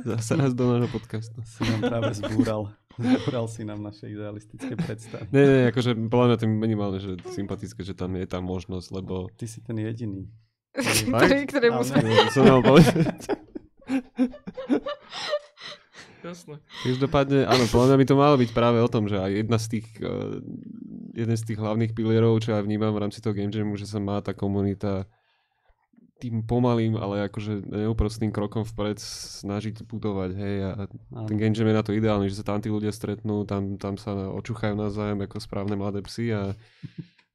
Zase raz do nášho podcastu. si nám práve zbúral. Zbúral si nám naše idealistické predstavy. Nie, nie, akože podľa mňa to je minimálne, že sympatické, že tam je tá možnosť, lebo... Ty si ten jediný. ktorý, ktorému sme... Som mal povedať. Jasné. Každopádne, áno, podľa mňa by to malo byť práve o tom, že aj jedna z tých, uh, jeden z tých hlavných pilierov, čo ja vnímam v rámci toho game jamu, že sa má tá komunita tým pomalým, ale akože neúprostným krokom vpred snažiť budovať, hej, a Áno. ten game jam je na to ideálny, že sa tam tí ľudia stretnú, tam, tam sa očuchajú navzájom ako správne mladé psy a,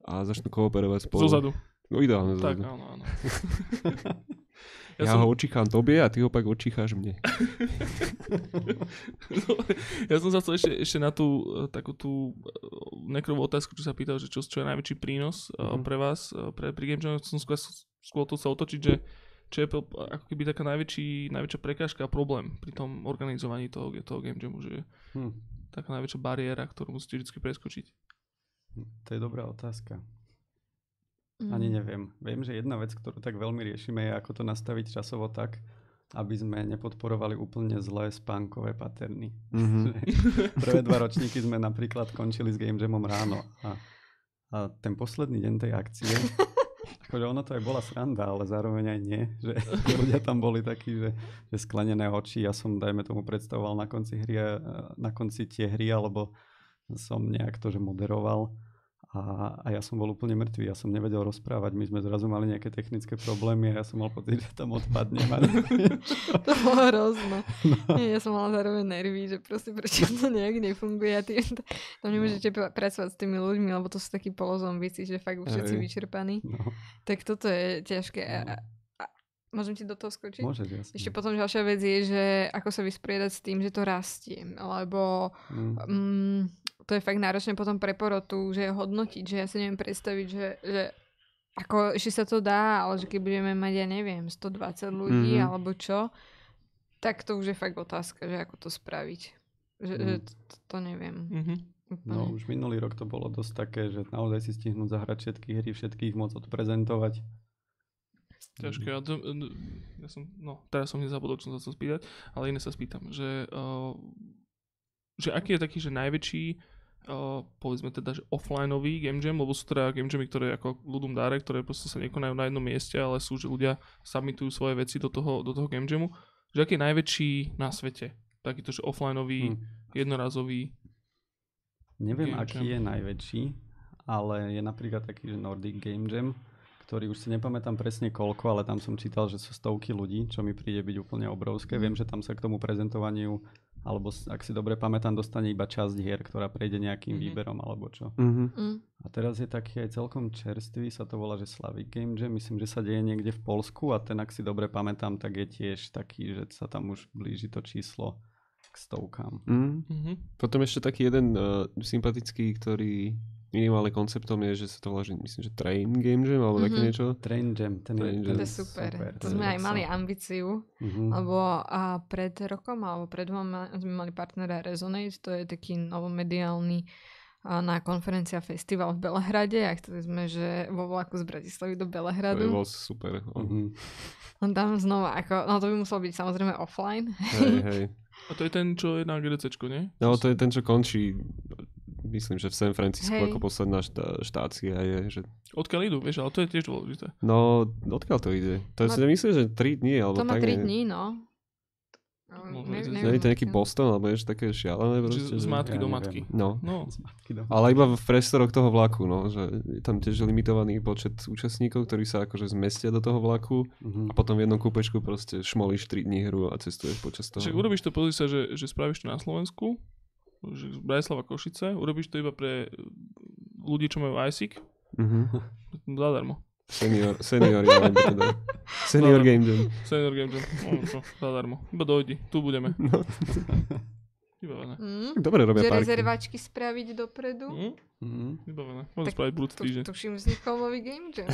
a začnú kooperovať spolu. Zozadu. No ideálne Tak, zozadu. áno, áno. Ja, ja ho očichám tobie a ty ho pak očicháš mne. No, ja som sa chcel ešte, ešte na tú takú tú eh, nekrovú otázku, čo sa pýtal, že čo, čo je najväčší prínos mm-hmm. Mhm. pre vás, eh, pre, pri Game Jam, som skôr, skôr to chcel otočiť, že čo je ako keby taká najväčší, najväčšia prekážka a problém pri tom organizovaní toho, toho Game Jamu, že je Hm. taká najväčšia bariéra, ktorú musíte vždy preskočiť. To je dobrá otázka. Mm. Ani neviem. Viem, že jedna vec, ktorú tak veľmi riešime, je ako to nastaviť časovo tak, aby sme nepodporovali úplne zlé spánkové paterny. Mhm. Prvé dva ročníky sme napríklad končili s Game Jamom ráno a, a ten posledný deň tej akcie, akože ono to aj bola sranda, ale zároveň aj nie, že ľudia tam boli takí, že, že sklenené oči, ja som, dajme tomu, predstavoval na konci, hry, na konci tie hry, alebo som nejak to, že moderoval a, a ja som bol úplne mŕtvý, ja som nevedel rozprávať, my sme zrazu mali nejaké technické problémy a ja som mal pocit, že tam čo. To bolo hrozné. Nie, ja som mala zároveň nervy, že proste prečo to nejak nefunguje a ty tam nemôžete no. pracovať s tými ľuďmi, lebo to sú takí polozombici, že fakt už všetci vyčerpaní. No, Tak toto je ťažké. No. môžem ti do toho skočiť? môžeš, jasne. Ešte potom ďalšia vec je, že ako sa vysporiadať s tým, že to rastie. Lebo Mm. mm, to je fakt náročné potom pre porotu, že hodnotiť, že ja si neviem predstaviť, že, že ako ešte sa to dá, ale že keď budeme mať, ja neviem, 120 ľudí Mhm. alebo čo, tak to už je fakt otázka, že ako to spraviť. Že, že Mm. to, to, to neviem. Mhm. Úplne. No už minulý rok to bolo dosť také, že naozaj si stihnúť zahrať všetky hry, všetkých môcť odprezentovať. Ťažké. Ja, ja som, no, teraz som nezabudol, čo som sa chcel spýtať, ale iné sa spýtam, že, uh, že aký je taký, že najväčší, uh, povedzme teda, že offlineový game jam, lebo sú teda game jamy, ktoré ako ľudom dáre, ktoré proste sa nekonajú na jednom mieste, ale sú, že ľudia submitujú svoje veci do toho, do toho game jamu, že aký je najväčší na svete, takýto, že offlineový, Hm. jednorazový, Neviem, Game aký Jam. je najväčší, ale je napríklad taký, že Nordic Game Jam, ktorý už si nepamätám presne koľko, ale tam som čítal, že sú stovky ľudí, čo mi príde byť úplne obrovské. Viem, že tam sa k tomu prezentovaniu, alebo ak si dobre pamätám, dostane iba časť hier, ktorá prejde nejakým Mhm. výberom alebo čo. Mhm. Mm. A teraz je taký aj celkom čerstvý, sa to volá, že Slavic Game Jam, myslím, že sa deje niekde v Polsku a ten, ak si dobre pamätám, tak je tiež taký, že sa tam už blíži to číslo k stovkám. Mhm. Mhm. Potom ešte taký jeden uh, sympatický, ktorý minimálne konceptom je, že sa to volá, že myslím, že Train Game Jam, alebo také Mhm. niečo. Train Jam, ten, Train je, Jam. To je super. To ten sme aj mali ambíciu, Mhm. lebo a pred rokom alebo pred dvoma sme mali partnera Resonate, to je taký novomediálny na konferencia festival v Belehrade a chceli sme, že vo vlaku z Bratislavy do To je Belehradu. bol super. Mhm. On tam znova, ako, no to by muselo byť samozrejme offline. Hej, hej. A to je ten, čo je na GDCčko, nie? No to je ten, čo končí, myslím, že v San Francisco Hej. ako posledná štá, štácia je, že Odkiaľ idú, vieš, ale to je tiež dôležité. No, odkiaľ to ide? To No, si myslím, že 3 dní, alebo To má tak 3 nie. dní, no. Možno ne- neviem, je to nejaký. Boston, alebo niečo také šialené Čiže proste. z že- matky ja do matky. No. No, Z matky do... Ale iba v priestoroch toho vlaku, no, že je tam tiež limitovaný počet účastníkov, ktorí sa akože zmestia do toho vlaku Mhm. a potom v jednom kúpečku proste šmolíš 3 dní hru a cestuješ počas toho. Však urobíš to, pozri sa, že, že spravíš to na Slovensku, že z Bratislava Košice, urobíš to iba pre ľudí, čo majú ISIC, Mhm. zadarmo. Senior, senior, ja teda. Senior Dobre. Game Jam. Senior Game Jam. No, čo, zadarmo. Iba dojdi, tu budeme. No. Vybavené. Mm. Dobre robia Že parky. rezervačky spraviť dopredu. Hm? Mhm. Vybavené. Môžem Tak spraviť budúci Tu, týždeň. tuším, vznikol nový game jam.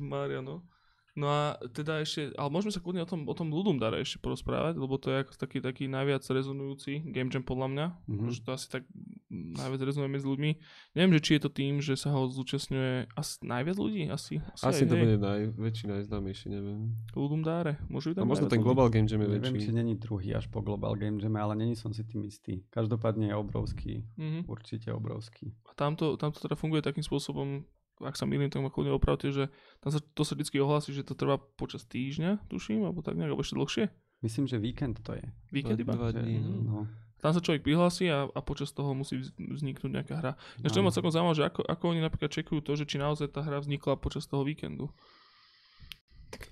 Mária, no. No a teda ešte, ale môžeme sa kľudne o tom, o tom ľudom dare ešte porozprávať, lebo to je ako taký, taký najviac rezonujúci game jam podľa mňa, Mhm. mm-hmm. že to asi tak najviac rezonuje medzi ľuďmi. Neviem, že či je to tým, že sa ho zúčastňuje asi najviac ľudí, asi. Asi, Asi aj, to hej. bude najväčší, najznámejší, neviem. Ľudom dáre. Môže byť A možno ten ľudí. Global Game Jam je Neviem, či väčší. není druhý až po Global Game Jam, ale není som si tým istý. Každopádne je obrovský, Mhm. určite obrovský. A tamto, tamto teda funguje takým spôsobom, ak sa milím, tak ma kľudne opravte, že tam sa, to sa vždy ohlási, že to trvá počas týždňa, tuším, alebo tak nejak, alebo ešte dlhšie. Myslím, že víkend to je. Víkend iba. Dva dní, no. no. Tam sa človek prihlási a, a počas toho musí vz- vzniknúť nejaká hra. Ešte Áno. ma celkom zaujímavé, že ako, ako oni napríklad čekujú to, že či naozaj tá hra vznikla počas toho víkendu.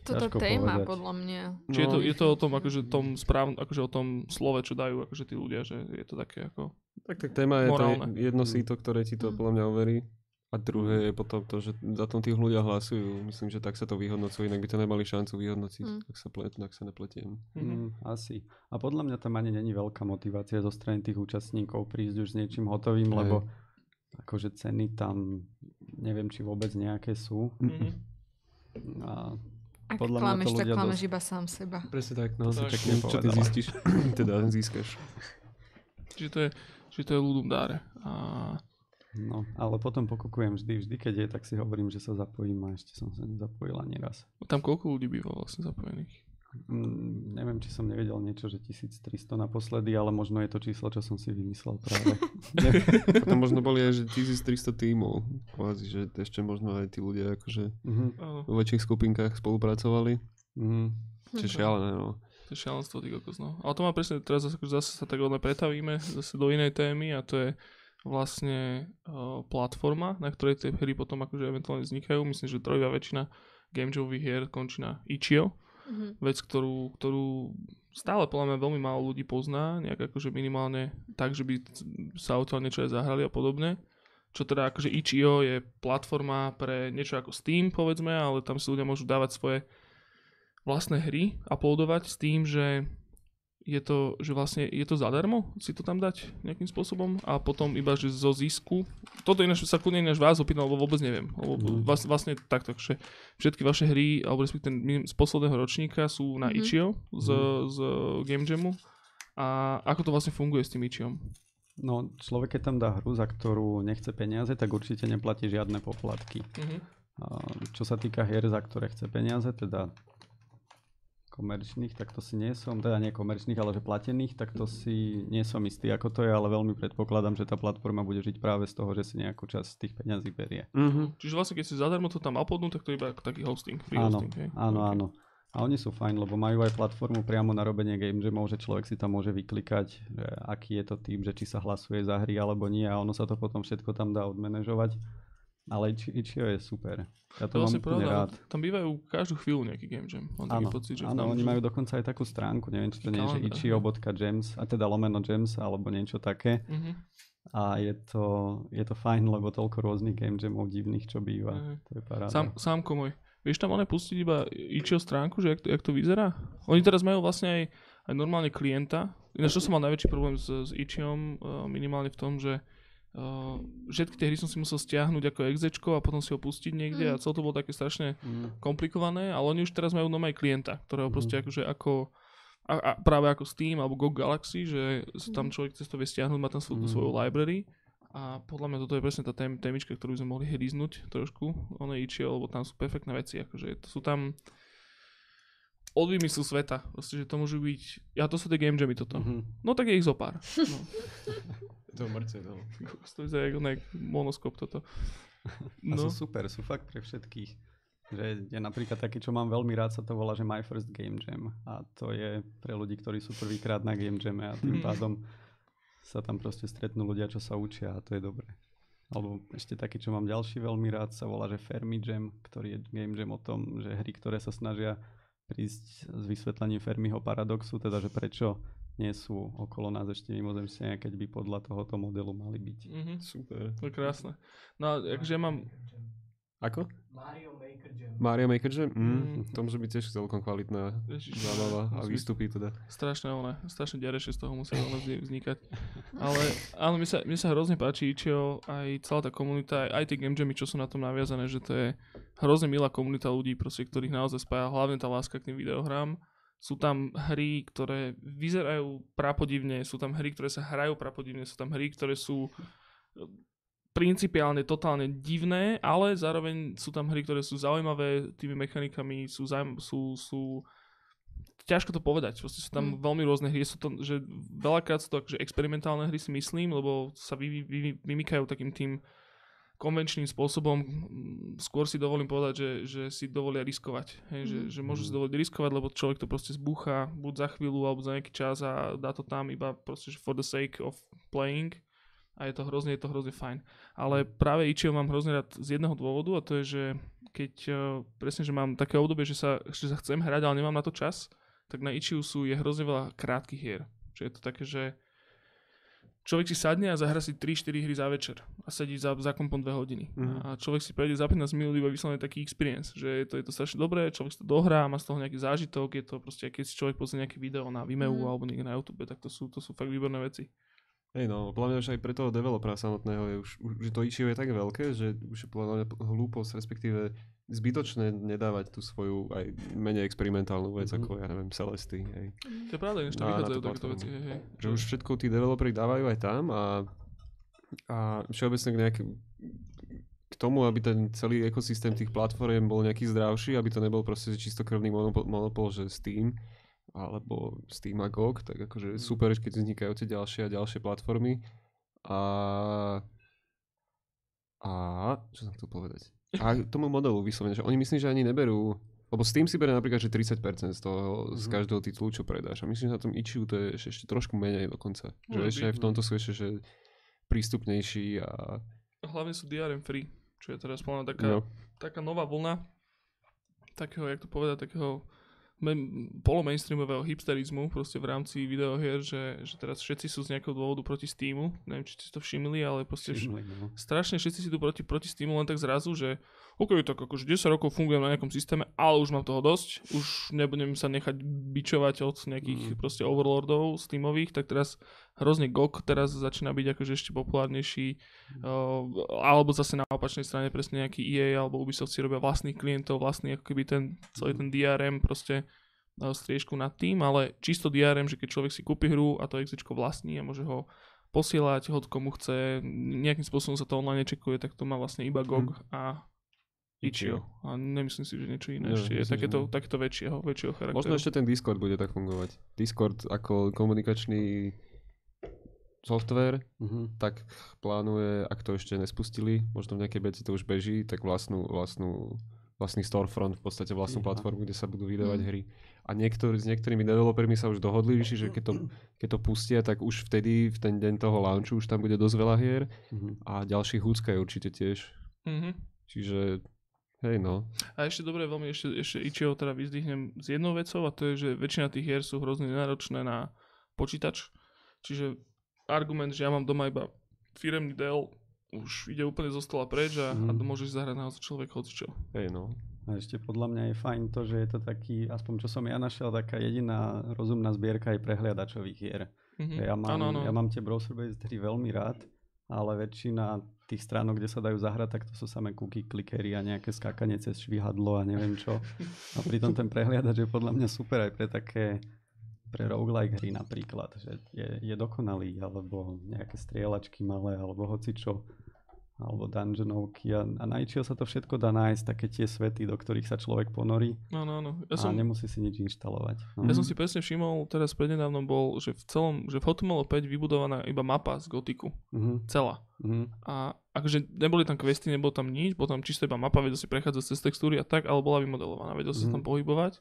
Toto Ťažko téma, povedať. podľa mňa. Či je, to, No. je to o tom, akože, tom správn, akože o tom slove, čo dajú akože tí ľudia, že je to také ako... Tak, tak téma je Morálne. to jedno síto, ktoré ti to Mm. podľa mňa overí. A druhé je potom to, že za tom tí ľudia hlasujú. Myslím, že tak sa to vyhodnocuje, inak by to nemali šancu vyhodnociť, Mm. ak sa, plet, ak sa nepletiem. Mhm. Mm, asi. A podľa mňa tam ani není veľká motivácia zo strany tých účastníkov prísť už s niečím hotovým, Hej. lebo akože ceny tam neviem, či vôbec nejaké sú. Mhm. A Ak Podľa mňa to klameš, tak klameš dosť- iba sám seba. Presne tak, no. Tak. Pekne, čo ty zistíš, teda získaš. Čiže to je, čiže to je ľudom dáre. A No, ale potom pokukujem vždy, vždy keď je, tak si hovorím, že sa zapojím a ešte som sa nezapojil ani raz. tam koľko ľudí býva vlastne zapojených? Mm, neviem, či som nevedel niečo, že 1300 naposledy, ale možno je to číslo, čo som si vymyslel práve. Potom možno boli aj, že 1300 tímov. Kvázi, že ešte možno aj tí ľudia akože Mhm, Áno, vo väčších skupinkách spolupracovali. mhm. Čiže Mhm. šialené, no. to je šialenstvo, ty kokos, no. Ale to má presne, teraz zase, zase sa tak len pretavíme zase do inej témy a to je vlastne uh, platforma, na ktorej tie hry potom akože eventuálne vznikajú. Myslím, že trojivá väčšina game hier končí na Itch.io. Mhm. vec, ktorú, ktorú stále podľa mňa veľmi málo ľudí pozná, nejak akože minimálne tak, že by sa odtiaľ niečo aj zahrali a podobne. Čo teda akože Itch.io je platforma pre niečo ako Steam, povedzme, ale tam si ľudia môžu dávať svoje vlastné hry, uploadovať s tým, že je to, že vlastne je to zadarmo si to tam dať nejakým spôsobom a potom iba, že zo zisku. Toto ináč sa kľudne ináč vás opýtam, lebo vôbec neviem. Lebo Mhm. vlastne, vlastne takto, že všetky vaše hry, alebo respektíve z posledného ročníka sú na Mhm. Itch.io z, Mhm. z Game Jamu. A ako to vlastne funguje s tým Itch.iom? No, človek keď tam dá hru, za ktorú nechce peniaze, tak určite neplatí žiadne poplatky. Mhm. A čo sa týka hier, za ktoré chce peniaze, teda komerčných, tak to si nie som, teda nie komerčných, ale že platených, tak to si nie som istý, ako to je, ale veľmi predpokladám, že tá platforma bude žiť práve z toho, že si nejakú časť tých peňazí berie. Mhm. Čiže vlastne keď si zadarmo to tam uploadnú, tak to je iba taký hosting, free Áno, hosting. hej? áno, Ok. áno. A oni sú fajn, lebo majú aj platformu priamo na robenie game jamov, že človek si tam môže vyklikať, že aký je to typ, že či sa hlasuje za hry alebo nie a ono sa to potom všetko tam dá odmanežovať. Ale Itch- Itch.io je super. Ja to To mám úplne rád. tam bývajú každú chvíľu nejaký game jam. Mám Áno, pocit, že áno oni majú dokonca aj takú stránku, neviem, či to nie je, že Kalendár, itch.io.gems, a teda lomeno gems, alebo niečo také. Mhm. A je to, je to fajn, lebo toľko rôznych game jamov divných, čo býva. Hej. To je paráda. Sám, sámko môj, vieš tam one pustiť iba Itch.io stránku, že jak to, jak to vyzerá? Oni teraz majú vlastne aj, aj normálne klienta. Ináč to som mal najväčší problém s, s Itch.iom, uh, minimálne v tom, že Uh, všetky tie hry som si musel stiahnuť ako exečko a potom si ho pustiť niekde Mm. a celé to bolo také strašne Mm. komplikované, ale oni už teraz majú nové klienta, ktorého Mhm. proste akože ako a, a práve ako Steam alebo GOG Galaxy, že s- tam Mhm. človek cez to vie stiahnuť, má tam svoju, Mhm. svoju library a podľa mňa toto je presne tá tém, témička, ktorú by sme mohli hryznúť trošku, ono Ichio, lebo tam sú perfektné veci, akože to sú tam od vymyslu sveta, proste, že to môžu byť, ja to sú tie game jammy toto. Mhm. No tak je ich zo pár. No. To mŕce, no. to vyzerá ako monoskop toto. A No, sú super, sú fakt pre všetkých. Že je napríklad taký, čo mám veľmi rád, sa to volá, že My First Game Jam. A to je pre ľudí, ktorí sú prvýkrát na Game Jame a tým Mhm. pádom sa tam proste stretnú ľudia, čo sa učia a to je dobré. Alebo ešte taký, čo mám ďalší veľmi rád, sa volá, že Fermi Jam, ktorý je Game Jam o tom, že hry, ktoré sa snažia prísť s vysvetlením Fermiho paradoxu, teda že prečo nie sú okolo nás ešte mimozemšťania, keď by podľa tohoto modelu mali byť. mhm, Super. to je krásne. No, a ja mám, Ako? Mario Maker Jam. Mario Maker Jam? Mm. Mm, to môže byť tiež celkom kvalitná Ježiš, zábava a výstupy teda. strašné one, strašne ďarešie z toho musia ono vzni- vznikať. Ale áno, mne sa, mne sa hrozne páči Ichio, aj celá tá komunita, aj, aj tie game jammy, čo sú na tom naviazané, že to je hrozne milá komunita ľudí, proste, ktorých naozaj spája hlavne tá láska k tým videohrám. Sú tam hry, ktoré vyzerajú prapodivne, sú tam hry, ktoré sa hrajú prapodivne, sú tam hry, ktoré sú e, principiálne totálne divné, ale zároveň sú tam hry, ktoré sú zaujímavé tými mechanikami, sú, zaujím, sú, sú ťažko to povedať, proste sú tam Mm. veľmi rôzne hry, sú to, že veľakrát sú to akože experimentálne hry si myslím, lebo sa vy, vy, vy, vymykajú takým tým konvenčným spôsobom, mm, skôr si dovolím povedať, že, že si dovolia riskovať. Hej, že, Mhm. že môžu si Mhm. dovoliť riskovať, lebo človek to proste zbúcha buď za chvíľu alebo za nejaký čas a dá to tam iba proste že for the sake of playing a je to hrozne, je to hrozne fajn. Ale práve Ichio mám hrozne rád z jedného dôvodu a to je, že keď uh, presne, že mám také obdobie, že sa, že sa chcem hrať, ale nemám na to čas, tak na Ichiu sú je hrozne veľa krátkych hier. Že je to také, že človek si sadne a zahra si 3-4 hry za večer a sedí za, za kompom 2 hodiny. Mhm. A človek si prejde za 15 minút iba vyslovene taký experience, že je to, je to strašne dobré, človek si to dohrá, má z toho nejaký zážitok, je to proste, keď si človek pozrie nejaké video na Vimeo Mhm. alebo niekde na YouTube, tak to sú, to sú fakt výborné veci. Hej no, podľa mňa už aj pre toho developera samotného je už, už že to Ichio je tak veľké, že už je podľa mňa hlúposť, respektíve zbytočné nedávať tú svoju aj menej experimentálnu vec, Mhm. ako ja neviem, Celesty, hej. To je pravda, než tam vychádzajú takéto veci. Hej, hej. Že už všetko tí developeri dávajú aj tam a, a všeobecne k nejaké, k tomu, aby ten celý ekosystém tých platform bol nejaký zdravší, aby to nebol proste čistokrvný monopol, monopol že Steam, alebo Steam a GOG, tak akože super, keď vznikajú tie ďalšie a ďalšie platformy. A, a čo som chcel povedať? A tomu modelu vyslovene, že oni myslím, že ani neberú lebo Steam si bere napríklad, že 30% z toho, z Mhm. každého titulu, čo predáš. A myslím, že na tom Ichiu to je ešte, ešte trošku menej dokonca. Že Môže ešte aj v tomto sú ešte, že prístupnejší a Hlavne sú DRM free, čo je teraz plná taká, no. taká nová vlna takého, jak to povedať, takého polomainstreamového hipsterizmu proste v rámci videohier, že, že teraz všetci sú z nejakého dôvodu proti Steamu. Neviem, či ste to všimli, ale proste vš- Všimli, no. strašne všetci si tu proti, proti Steamu len tak zrazu, že OK, tak akože 10 rokov fungujem na nejakom systéme, ale už mám toho dosť, už nebudem sa nechať bičovať od nejakých Mm. proste overlordov Steamových, tak teraz hrozne GOG teraz začína byť akože ešte populárnejší, uh, alebo zase na opačnej strane presne nejaký EA alebo Ubisoft si robia vlastných klientov, vlastný ako keby ten celý ten DRM proste uh, striežku nad tým, ale čisto DRM, že keď človek si kúpi hru a to exečko vlastní a môže ho posielať hod komu chce, nejakým spôsobom sa to online čekuje, tak to má vlastne iba GOG a Ichio. A nemyslím si, že niečo iné Nie, ešte je takéto, takéto väčšieho, väčšieho charakteru. Možno ešte ten Discord bude tak fungovať. Discord ako komunikačný software, Mhm. tak plánuje, ak to ešte nespustili, možno v nejakej beci to už beží, tak vlastnú, vlastnú, vlastný storefront, v podstate vlastnú Iha. platformu, kde sa budú vydávať Mm. hry. A niektorý, s niektorými developermi sa už dohodli, že keď to, keď to pustia, tak už vtedy, v ten deň toho launchu, už tam bude dosť veľa hier Mhm. a ďalší húcka je určite tiež. Mhm. Čiže, hej no. A ešte dobre, veľmi ešte, ešte Ichio teda vyzdvihnem s jednou vecou a to je, že väčšina tých hier sú hrozne nenáročné na počítač. Čiže argument, že ja mám doma iba firemný Dell, už ide úplne zo stola preč a, mm. a Mhm. môžeš zahrať naozaj človek hocičo. Hej no. A ešte podľa mňa je fajn to, že je to taký, aspoň čo som ja našiel, taká jediná rozumná zbierka aj prehliadačových hier. Mhm. Ja mám, Áno, áno. ja mám tie browser-based hry veľmi rád ale väčšina tých stránok, kde sa dajú zahrať, tak to sú samé cookie, klikery a nejaké skákanie cez švihadlo a neviem čo. A pritom ten prehliadač je podľa mňa super aj pre také pre roguelike hry napríklad, že je, je dokonalý, alebo nejaké strieľačky malé, alebo hocičo alebo dungeonovky a, a najčiho sa to všetko dá nájsť, také tie svety, do ktorých sa človek ponorí Áno, áno. ja Ja som, a nemusí si nič inštalovať. No. ja som si presne všimol, teraz prednedávnom bol, že v celom, že v HTML 5 vybudovaná iba mapa z Gotiku. Mhm, Celá. mhm. A akože neboli tam questy, nebolo tam nič, bol tam čisto iba mapa, vedel si prechádzať cez textúry a tak, ale bola vymodelovaná, vedel si sa tam Mhm. pohybovať.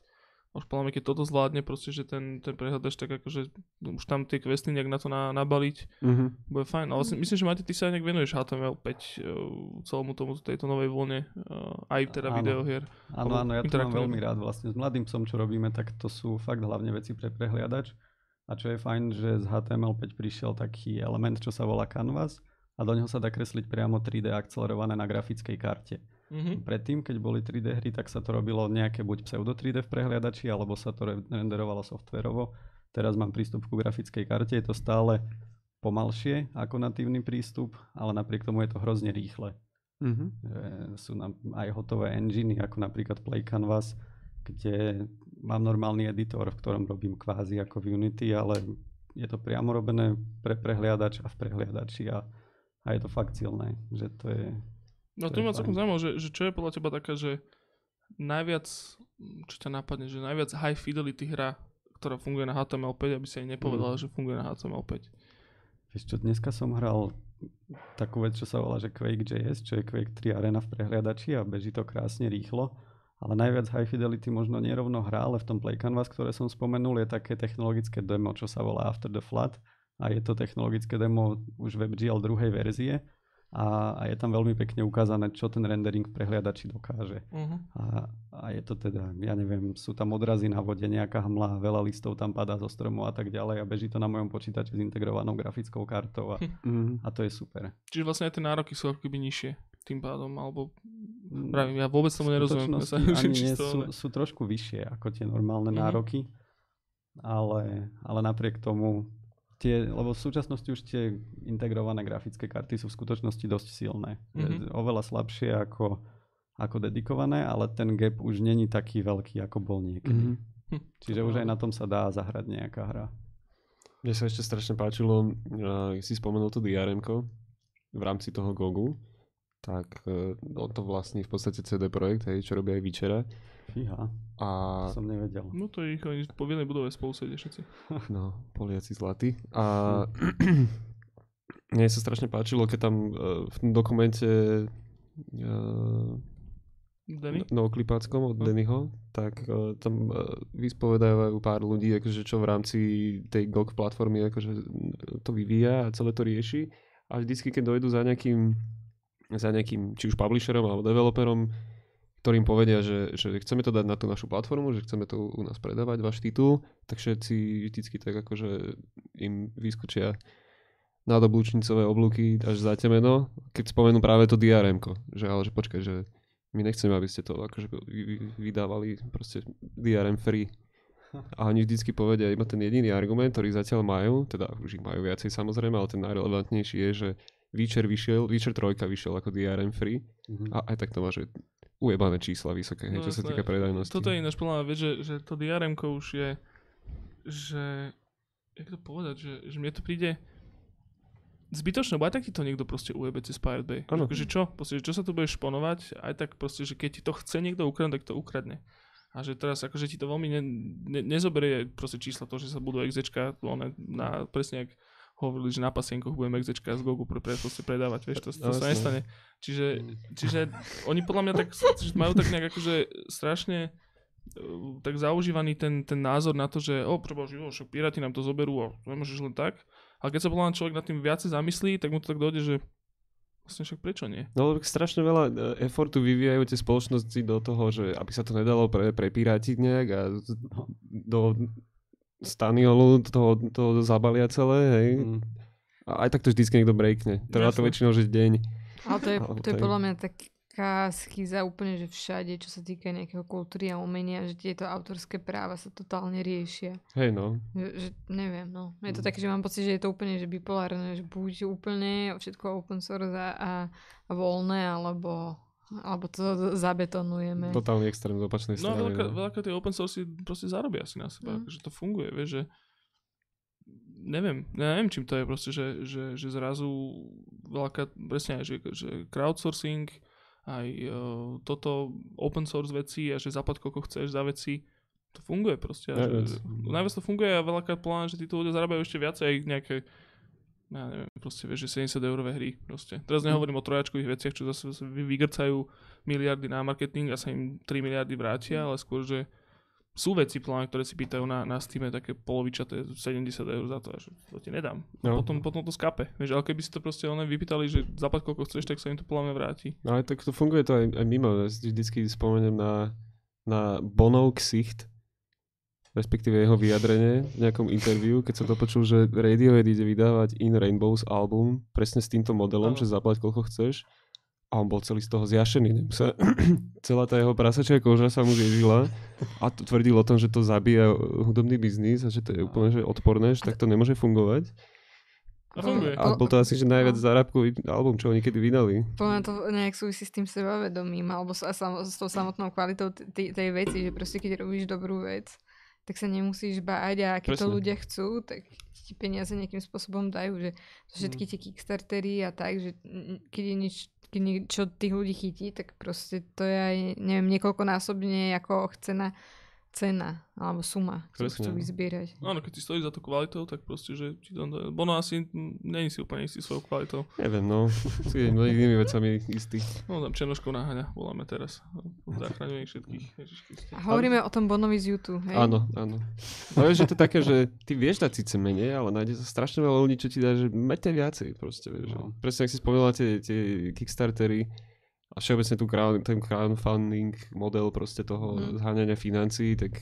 Už podľa mňa, keď toto zvládne, proste, že ten, ten prehľadač tak akože už tam tie questy nejak na to na, nabaliť, Mhm. bude fajn. Ale vlastne, myslím, že Mati, ty sa aj nejak venuješ HTML5 uh, celomu tomu, tejto novej vlne, uh, aj teda Áno. videohier. Áno, áno, ja to mám veľmi rád vlastne. S mladým psom, čo robíme, tak to sú fakt hlavne veci pre prehliadač. A čo je fajn, že z HTML5 prišiel taký element, čo sa volá Canvas a do neho sa dá kresliť priamo 3D akcelerované na grafickej karte. Mhm. Predtým, keď boli 3D hry, tak sa to robilo nejaké buď pseudo 3D v prehliadači, alebo sa to re- renderovalo softverovo. Teraz mám prístup ku grafickej karte, je to stále pomalšie ako natívny prístup, ale napriek tomu je to hrozne rýchle. Mhm. Že sú nám aj hotové enginy, ako napríklad Play Canvas, kde mám normálny editor, v ktorom robím kvázi ako v Unity, ale je to priamo robené pre prehliadač a v prehliadači a, a je to fakt silné, že to je... No To to ma celkom zaujímavé, že, že čo je podľa teba taká, že najviac, čo ťa napadne, že najviac high fidelity hra, ktorá funguje na HTML5, aby si aj nepovedala, Mm. že funguje na HTML5. Vieš čo, dneska som hral takú vec, čo sa volá, že Quake.js, čo je Quake 3 Arena v prehliadači a beží to krásne rýchlo. Ale najviac high fidelity možno nerovno hra, ale v tom Play Canvas, ktoré som spomenul, je také technologické demo, čo sa volá After the Flood. A je to technologické demo už WebGL druhej verzie. A, a je tam veľmi pekne ukázané, čo ten rendering v prehliadači dokáže. Uh-huh. A, a je to teda, ja neviem, sú tam odrazy na vode, nejaká hmla, veľa listov tam padá zo stromov a tak ďalej a beží to na mojom počítači s integrovanou grafickou kartou a, Mhm. a to je super. Čiže vlastne aj tie nároky sú ako keby nižšie tým pádom, alebo Mm, pravím, ja vôbec tomu nerozumiem. Sa ani nie, sú, sú trošku vyššie ako tie normálne Mhm. nároky, ale, ale napriek tomu tie, lebo v súčasnosti už tie integrované grafické karty sú v skutočnosti dosť silné. Mhm. Mm-hmm. Oveľa slabšie ako, ako dedikované, ale ten gap už není taký veľký, ako bol niekedy. Mhm. Hm, Čiže už aj na tom sa dá zahrať nejaká hra. Mne sa ešte strašne páčilo, uh, si spomenul to drm v rámci toho Gogu, tak uh, on to vlastní v podstate CD Projekt, hej, čo robí aj Vyčera. Fíha, A to som nevedel. No to je ich, oni po jednej budove spolu sedia všetci. no, Poliaci zlatí. A mne sa strašne páčilo, keď tam uh, v tom dokumente uh, Danny? novoklipáckom od No. Dennyho, tak uh, tam uh, vyspovedajú pár ľudí, akože čo v rámci tej GOG platformy akože to vyvíja a celé to rieši. A vždycky, keď dojdu za nejakým, za nejakým či už publisherom alebo developerom, ktorým povedia, že, že chceme to dať na tú našu platformu, že chceme to u nás predávať, váš titul, tak všetci vždycky tak akože im vyskočia nádoblúčnicové oblúky až za temeno, keď spomenú práve to drm že ale že počkaj, že my nechceme, aby ste to akože vy- vy- vydávali proste DRM free. A oni vždycky povedia iba ten jediný argument, ktorý zatiaľ majú, teda už ich majú viacej samozrejme, ale ten najrelevantnejší je, že Witcher vyšiel, Witcher 3 vyšiel ako DRM free Mhm. a aj tak to má, že ujebané čísla vysoké, hej, No čo sa týka predajnosti. Toto je ináč podľa mňa, vieš, že, že to drm už je, že, jak to povedať, že, že mne to príde zbytočné, bo aj tak ti to niekto proste ujebe cez Pirate Bay. Áno. Že čo? Proste, že čo sa tu budeš šponovať, aj tak proste, že keď ti to chce niekto ukradnúť, tak to ukradne. A že teraz akože ti to veľmi ne, ne, nezoberie proste čísla to, že sa budú exečka, na, presne jak hovorili, že na pasienkoch budeme exečka z Gogu pre, proste predávať, vieš, to, to No, sa nestane. Čiže, čiže oni podľa mňa tak, majú tak nejak akože strašne uh, tak zaužívaný ten, ten názor na to, že o, prebož, jo, však piráti nám to zoberú a nemôžeš len tak. Ale keď sa podľa mňa človek nad tým viacej zamyslí, tak mu to tak dojde, že vlastne však prečo nie? No lebo strašne veľa e, effortu vyvíjajú tie spoločnosti do toho, že aby sa to nedalo pre, prepirátiť nejak a do staniolu to, to zabalia celé, hej. Mm. A aj tak to vždycky niekto breakne. Trvá to väčšinou, že deň. Ale to je, to je podľa mňa tak, taká schiza úplne, že všade, čo sa týka nejakého kultúry a umenia, že tieto autorské práva sa totálne riešia. Hej no, Že, že neviem, no. Je to Mm. také, že mám pocit, že je to úplne že bipolárne, že buď úplne všetko open source a, a, a voľné, alebo, alebo to zabetonujeme. totálny extrém z opačnej No a strany. veľká, no. veľká tie open source proste zarobia si na seba, Mm. že to funguje, vieš, že neviem, ja neviem čím to je proste, že, že, že zrazu veľká, presne aj, že, že crowdsourcing, aj uh, toto open source veci a že zaplať koľko chceš za veci, to funguje proste. Najviac. že, najviac to funguje a veľká plán, že títo ľudia zarábajú ešte viacej nejaké ja neviem, proste vieš, že 70 eurové hry proste. Teraz nehovorím o trojačkových veciach, čo zase zase vy- vygrcajú miliardy na marketing a sa im 3 miliardy vrátia, ale skôr, že sú veci plán, ktoré si pýtajú na, na Steam také polovičaté 70 eur za to, a že to ti nedám. No. potom, potom to skape. Vieš, ale keby si to proste one vypýtali, že zaplať koľko chceš, tak sa im to podľa mňa vráti. No ale tak to funguje to aj, aj mimo. Ja si vždycky spomeniem na, na Bonov ksicht, respektíve jeho vyjadrenie v nejakom interviu, keď sa dopočul, že Radiohead ide vydávať In Rainbows album presne s týmto modelom, že zaplať koľko chceš. A on bol celý z toho zjašený. Sa, celá tá jeho prasačia koža sa mu zježila a to tvrdil o tom, že to zabíja hudobný biznis a že to je úplne že odporné, že tak to nemôže fungovať. A funguje. A bol to asi že najviac zárabkový album, čo oni kedy vydali. Podľa to nejak súvisí s tým sebavedomím alebo s, a sam, s tou samotnou kvalitou tej veci, že proste keď robíš dobrú vec, tak sa nemusíš báť a keď to Presne. ľudia chcú, tak ti peniaze nejakým spôsobom dajú, že všetky tie kickstartery a tak, že keď je nič, keď niečo tých ľudí chytí, tak proste to je aj, neviem, niekoľkonásobne ako cena, cena alebo suma, ktorú Presne, chcú no. vyzbierať. Áno, keď si stojí za tú kvalitou, tak proste, že ti to dá. Bono asi není si úplne istý svojou kvalitou. Neviem, no. Si inými vecami istý. No tam Černoškov naháňa, voláme teraz. Zachraňuje ich všetkých. A hovoríme o tom Bonovi z YouTube, hej? Áno, áno. No vieš, že to je také, že ty vieš dať síce menej, ale nájde sa strašne veľa ľudí, čo ti dá, že mete viacej proste, vieš. No. Presne, ak si spomínala tie, tie Kickstartery a všeobecne tu crowd, ten crowdfunding model proste toho Mhm. zháňania financií, tak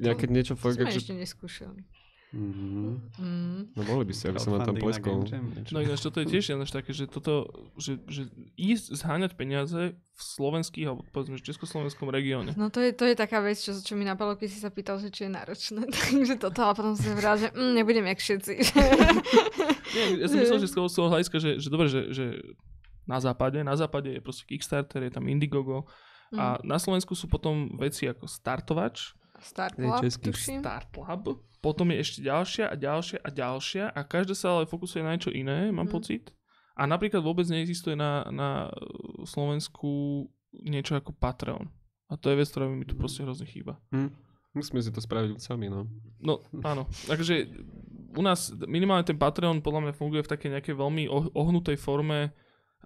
nejaké niečo To fakt, sme že... ešte neskúšali. Mhm. Mm. No mohli by ste, aby som vám tam pleskol. Niečo. No ináč toto je tiež ináč také, že toto, že, že ísť zháňať peniaze v slovenských, alebo povedzme, že československom regióne. No to je, to je taká vec, čo, čo mi napadlo, keď si sa pýtal, že čo je náročné. Takže toto, ale potom som si vrál, že mm, nebudem jak všetci. Nie, ja som myslel, že z toho, z toho hľadiska, že, že dobre, že, že na západe, na západe je proste Kickstarter, je tam Indiegogo a na Slovensku sú potom veci ako Startovač, Start Je Lab, český. tuším. Startlab, potom je ešte ďalšia a ďalšia a ďalšia a každá sa ale fokusuje na niečo iné, mám Mm. pocit. A napríklad vôbec neexistuje na, na Slovensku niečo ako Patreon. A to je vec, ktorá mi tu proste hrozne chýba. Hm. Musíme si to spraviť sami, no. No, áno. Takže u nás minimálne ten Patreon podľa mňa funguje v takej nejakej veľmi oh- ohnutej forme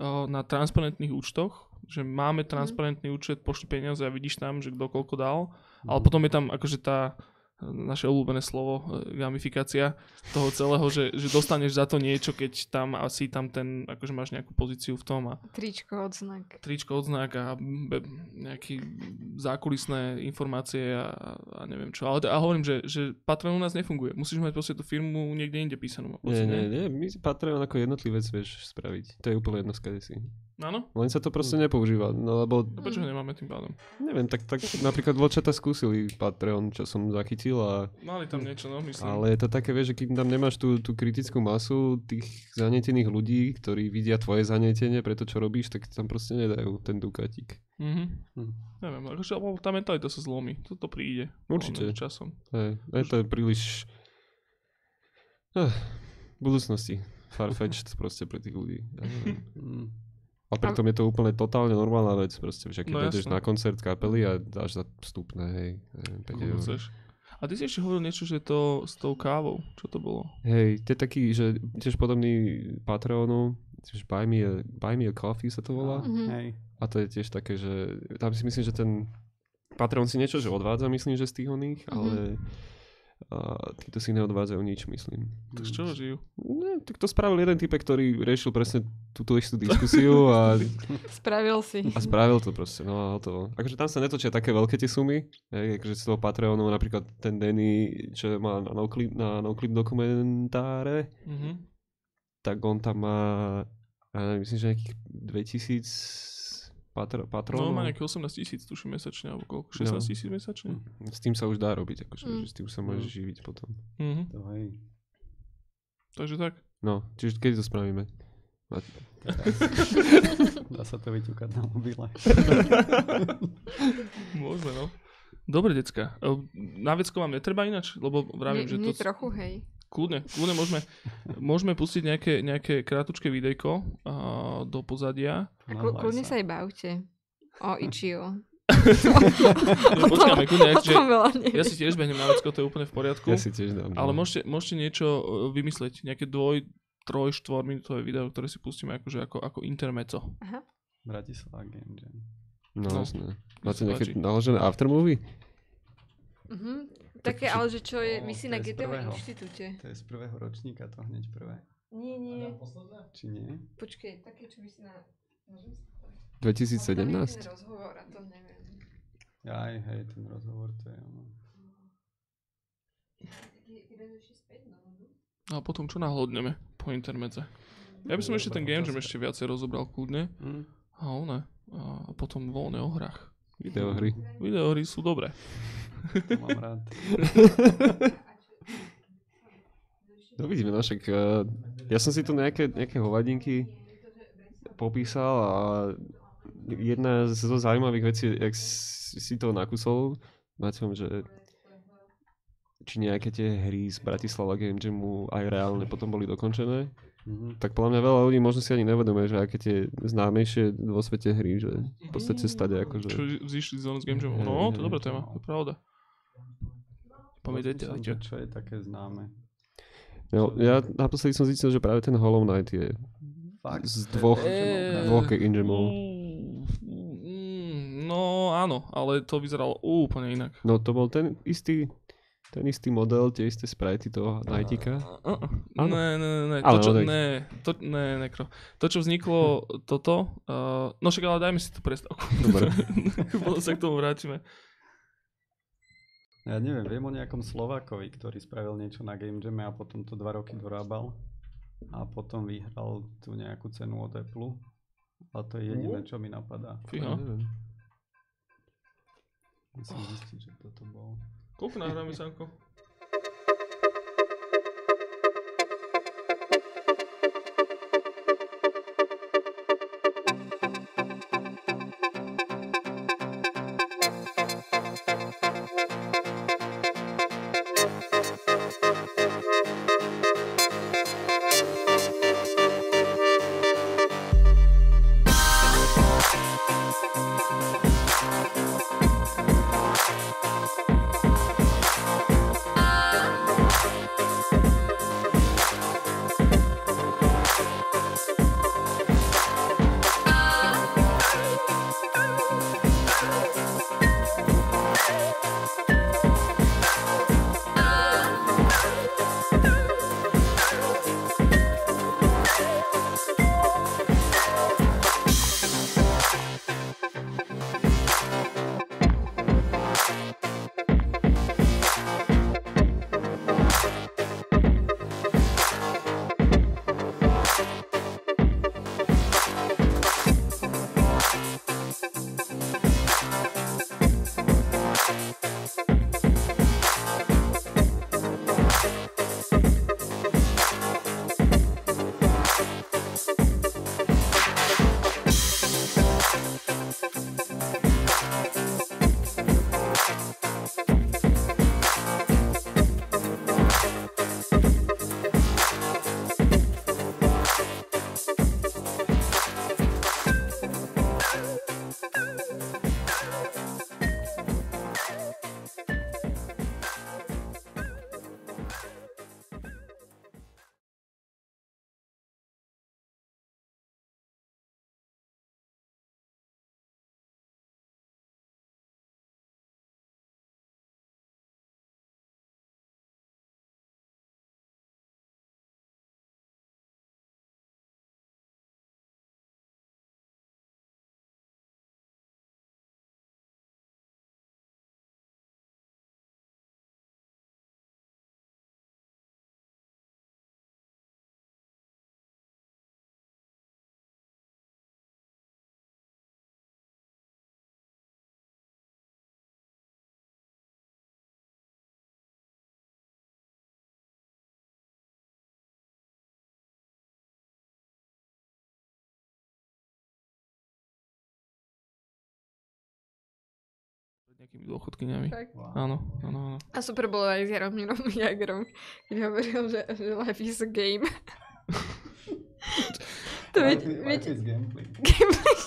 na transparentných účtoch, že máme transparentný účet, pošli peniaze a vidíš tam, že kto koľko dal, ale potom je tam akože tá naše obľúbené slovo, e, gamifikácia toho celého, že, že dostaneš za to niečo, keď tam asi tam ten, akože máš nejakú pozíciu v tom a Tričko, odznak. tričko odznak a be, nejaké zákulisné informácie a, a neviem čo. Ale a hovorím, že, že Patreon u nás nefunguje. Musíš mať proste tú firmu niekde inde písanú. Nie, nie, nie, my Patreon ako jednotlivec vieš spraviť. To je úplne jedno skade si. Áno? Len sa to proste nepoužíva, no lebo A prečo ho nemáme tým pádom? Neviem, tak, tak napríklad Vlčata skúsili Patreon, čo som zachytil, a, Mali tam niečo, no myslím. ale je to také, vieš, že keď tam nemáš tú, tú kritickú masu tých zanietených ľudí, ktorí vidia tvoje zanietenie pre to, čo robíš, tak tam proste nedajú ten dukatík. Mhm. Hm. Neviem, akože tá mentalita sa zlomí. Toto príde. Určite. Ono, Časom. Hej, je to príliš... Eh, v budúcnosti farfetched proste pre tých ľudí. Ja neviem. Hm. A pritom je to úplne totálne normálna vec, proste, že keď No ideš na koncert kapely a dáš za vstupné, hej, neviem, 5 Koľko eur. A ty si ešte hovoril niečo, že to s tou kávou. Čo to bolo? Hej, to je taký, že tiež podobný Patreonu, tiež buy me, a, buy me a coffee sa to volá. Mhm. Hej. A to je tiež také, že tam si myslím, že ten Patreon si niečo, že odvádza, myslím, že z tých oných, Mhm. ale a títo si neodvádzajú nič, myslím. Tak z čoho žijú? Ne, tak to spravil jeden typek, ktorý riešil presne túto istú diskusiu a, Spravil si. a spravil to proste, no a hotovo. Akože tam sa netočia také veľké tie sumy, hej, akože z toho Patreonu napríklad ten Danny, čo má na noclip, na noclip dokumentáre, Mhm. tak on tam má, ja neviem, myslím, že nejakých 2000 patr- No, patrónov. má nejaké 18 tisíc, tuším, mesačne, alebo koľko? 16 No. tisíc mesačne? S tým sa už dá robiť, akože, Mm. že s tým sa môžeš živiť potom. Mhm. To hej. Takže tak. No, čiže kedy to spravíme? Dá sa to vyťukať na mobile. Môžeme, no. Dobre, decka. E, Na vecko vám netreba ináč? Lebo vravím, že mne to... trochu, hej. Kľudne, kľudne môžeme, môžeme pustiť nejaké, nejaké krátučké videjko a, do pozadia. A kľu- kľudne sa aj bavte. O Ichio. No, počkáme, kľudne, že ja si tiež behnem na vecko, to je úplne v poriadku. Ja si tiež dám. Ale môžete, môžete niečo e, vymyslieť, nejaké dvoj, troj, štvor minútové video, ktoré si pustíme akože ako, ako intermeco. Bratislava Game Jam. No, No. jasné. Máte nejaké naložené aftermovie? Mhm. Také, ale že čo je, to na prvého. inštitúte. To je z prvého ročníka, to hneď prvé. Nie, nie. Či nie? Počkej, také, čo vysí na... Môžem si to- 2017? Tam je ten rozhovor a to neviem. Aj, hej, ten rozhovor, to je ono. No a potom čo nahlodneme po intermedze? Ja by som ešte ten game jam ešte viacej rozobral kľudne. Hm? A one. A potom voľné o hrách. Videohry. Videohry sú dobré. To mám rád. No vidíme, no však uh, ja som si tu nejaké, nejaké hovadinky popísal a jedna zo zaujímavých vecí, jak si si to nakusol, Maťom, že či nejaké tie hry z Bratislava Game Jamu aj reálne potom boli dokončené, Mhm. tak podľa mňa veľa ľudí možno si ani nevedomuje, že aké tie známejšie vo svete hry, že v podstate stade akože... Čo zišli z Game Jam. Hej, No, to je dobrá téma, to je pravda. Pamätajte, čo? je také známe. No, ja naposledy som zistil, že práve ten Hollow Knight je Fakt? z dvoch, Game Jam. dvoch game jamov. Mm, No áno, ale to vyzeralo úplne inak. No to bol ten istý, ten istý model, tie isté sprajty toho Nightika. Uh, uh, Áno. ne, ne, ne, to čo, ne, to, ne, nekro. To, čo vzniklo, toto, uh, no však ale dajme si tú prestávku. Dobre. Potom sa k tomu vrátime. Ja neviem, viem o nejakom Slovákovi, ktorý spravil niečo na Game Jame a potom to dva roky dorábal. A potom vyhral tú nejakú cenu od Apple. A to je jediné, čo mi napadá. Fíha. Musím zistiť, že kto to bol. Koľko nahráme, Sanko? Nejakými dôchodkyňami. Tak. Wow. Áno, áno, áno. A super bolo aj s Jaromírom Jagrom, keď hovoril, že, že life is a game. to viete, Life- viete, life is gameplay. gameplay.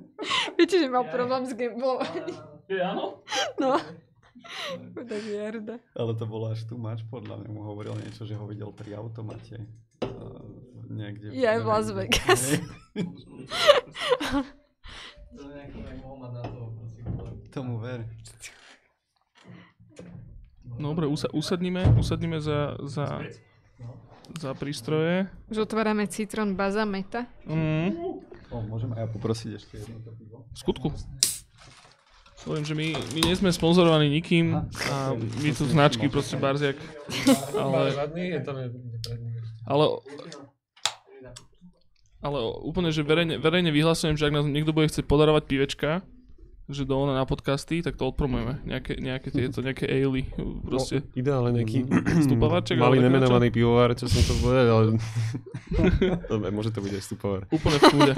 viete, že mal problém s gamblovaním. Áno? No. Tak jarda. Ale to bolo až tu mač, podľa mňa mu hovoril niečo, že ho videl pri automate. Uh, niekde. Je aj v Las. Vegas. To nejaký mať na to kvôli. Tomu ver. Dobre, usa- usadnime, usadnime za, za, za prístroje. Už otvárame Citron Baza Meta. Mm. O, môžem aj ja poprosiť ešte jedno to pivo? V skutku. Poviem, že my, my nie sme sponzorovaní nikým a my tu značky proste Barziak. Ale, ale, ale úplne, že verejne, verejne vyhlasujem, že ak nás niekto bude chcieť podarovať pivečka, že do ona na podcasty, tak to odpromujeme. Nejaké, nejaké tieto, nejaké ale, proste. No, ideálne nejaký Stupovaček, malý alebo také nemenovaný pivovar, čo som to povedal, ale Dobre, môže to byť aj stupovar. Úplne v kúde.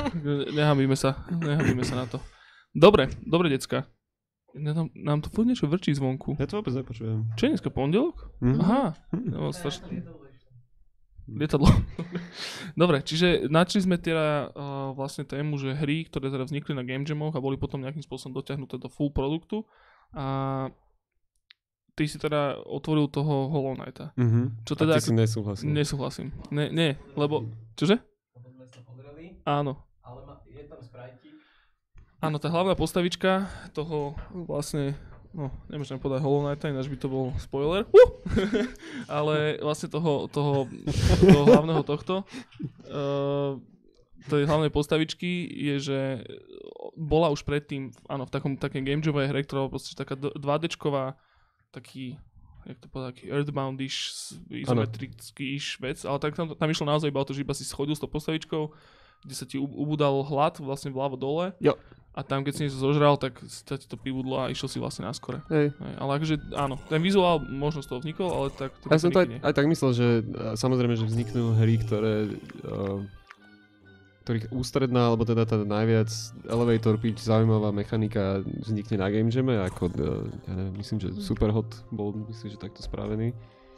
Nehamíme sa, nehamíme sa na to. Dobre, dobre decka. Nám, nám to furt niečo vrčí zvonku. Ja to vôbec nepočujem. Čo je dneska pondelok? Hm? Aha. No, strašne. Lietadlo. Dobre, čiže načali sme teda uh, vlastne tému, že hry, ktoré teda vznikli na Game Jamoch a boli potom nejakým spôsobom dotiahnuté do full produktu. A ty si teda otvoril toho Hollow Knighta. Mhm. Čo A teda ty si nesúhlasil. Nesúhlasím. Ne, nie, lebo... Čože? Áno. ale je tam sprajtík. Áno, tá hlavná postavička toho vlastne, no nemôžem povedať Hollow Knighta, ináč by to bol spoiler. Uh! Ale vlastne toho, toho, toho hlavného tohto, uh, tej hlavnej postavičky je, že bola už predtým, áno, v takom také game jovej hre, ktorá bola proste taká 2Dčková, taký jak to povedať, taký earthbound-ish, izometrický-ish vec, ale tak tam, tam išlo naozaj iba o to, že iba si schodil s tou postavičkou, kde sa ti ubudal hlad vlastne vľavo dole Jo. A tam keď si niečo zožral, tak sa ti to pribudlo a išiel si vlastne na skore. Hej. Hej, ale akože áno, ten vizuál možno z toho vznikol, ale tak... tie Ja som to aj, aj tak myslel, že a, samozrejme, že vzniknú hry, ktoré uh, ktorých ústredná, alebo teda tá najviac elevator pitch zaujímavá mechanika vznikne na Game Jame, ako, uh, ja neviem, myslím, že Superhot bol, myslím, že takto spravený.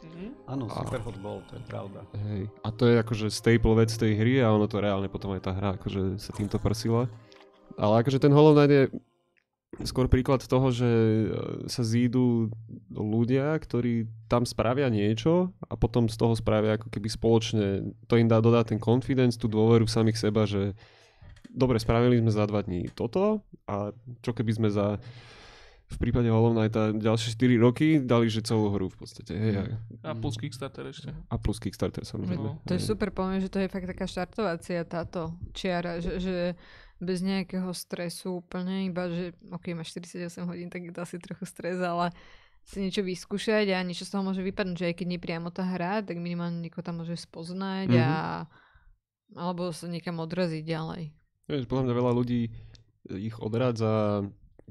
Mhm. Áno, A- Superhot bol, to je pravda. Hej. A to je akože staple vec tej hry a ono to reálne potom aj tá hra akože sa týmto prsila. Ale akože ten Hollow Knight je skôr príklad toho, že e, sa zídu ľudia, ktorí tam spravia niečo a potom z toho spravia ako keby spoločne, to im dá, dodá ten confidence, tú dôveru v samých seba, že dobre, spravili sme za dva dní toto a čo keby sme za v prípade Hollow Knighta ďalšie 4 roky dali, že celú hru v podstate. Hej, a, A plus Kickstarter ešte. a plus Kickstarter samozrejme. No. To je super, poviem, že to je fakt taká štartovacia táto čiara, že, že bez nejakého stresu úplne, iba že ok, máš 48 hodín, tak je to asi trochu stres, ale si niečo vyskúšať a niečo z toho môže vypadnúť, že aj keď nie priamo tá hra, tak minimálne niekoho tam môže spoznať Mhm. a alebo sa niekam odraziť ďalej. Vieš, podľa mňa veľa ľudí e, ich odrádza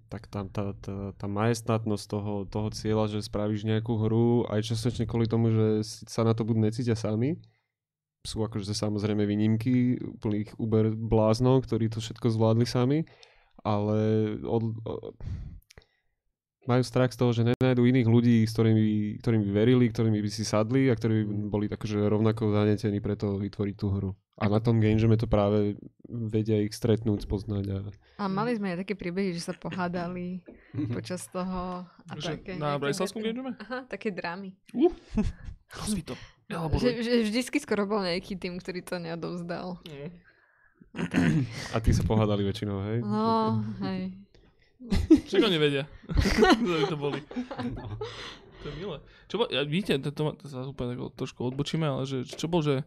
tak tá, tá, tá, tá majestátnosť toho, toho cieľa, že spravíš nejakú hru aj častočne kvôli tomu, že sa na to budú necítia sami. Sú akože samozrejme výnimky úplných uber bláznov, ktorí to všetko zvládli sami, ale od, o, majú strach z toho, že nenajdu iných ľudí, s ktorými, ktorými by verili, ktorými by si sadli a ktorí by boli takže rovnako zanetení preto vytvoriť tú hru. A na tom game jame to práve vedia ich stretnúť, spoznať a A mali sme aj také príbehy, že sa pohádali počas toho. A Že také, na Bratislavskom také- Game Jame? Aha, také drámy. Rozví to. Alebo Že, že vždycky skoro bol nejaký tým, ktorý to neodovzdal. A tí sa pohádali väčšinou, hej? No, hej. Však oni vedia. Kto by to boli. To je milé. Čo bol, ja, vidíte, to, to, to sa úplne tak trošku odbočíme, ale že, čo bol, že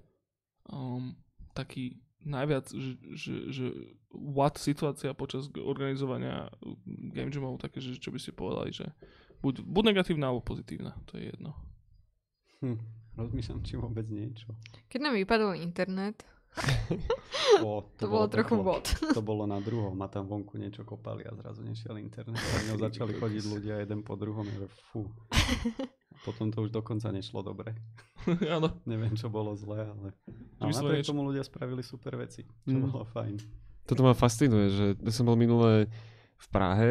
um, taký najviac, že, že, že what situácia počas organizovania game jamov, také, že čo by ste povedali, že buď, buď negatívna, alebo pozitívna, to je jedno. Hm, rozmýšľam, či vôbec niečo. Keď nám vypadol internet, O, to, bolo trochu peklo. bod. To bolo na druhom a tam vonku niečo kopali a zrazu nešiel internet. A ňou začali chodiť ľudia jeden po druhom, že fú. A potom to už dokonca nešlo dobre. Áno. Neviem, čo bolo zlé, ale, To ale napriek niečo- tomu ľudia spravili super veci, čo Mm. bolo fajn. Toto ma fascinuje, že ja som bol minulé v Prahe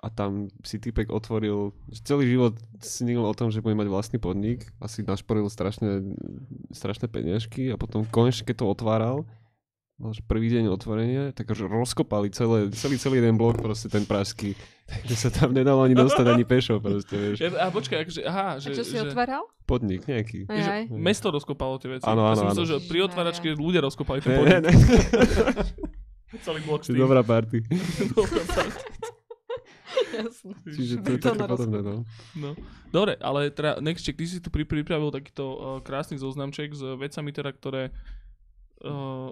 a tam si typek otvoril, že celý život snil o tom, že bude mať vlastný podnik, asi našporil strašné, strašné peniažky a potom konečne keď to otváral, že prvý deň otvorenia, tak už rozkopali celé, celý, celý jeden blok, proste ten pražský. Takže sa tam nedalo ani dostať, ani pešo, proste, vieš. Ja, a počkaj, akože, aha, A že, čo si že otváral? Podnik nejaký. Aj, aj. mesto rozkopalo tie veci. Áno, ja áno, som myslel, že pri otváračke ľudia rozkopali ten podnik. ne, ne. Celý blok s tým. dobrá party. Dobrá party. Jasné. Čiže to je To také na podobné, no. No. Dobre, ale teda, Nextček, ty si tu pri- pripravil takýto uh, krásny zoznamček s vecami, teda, ktoré uh,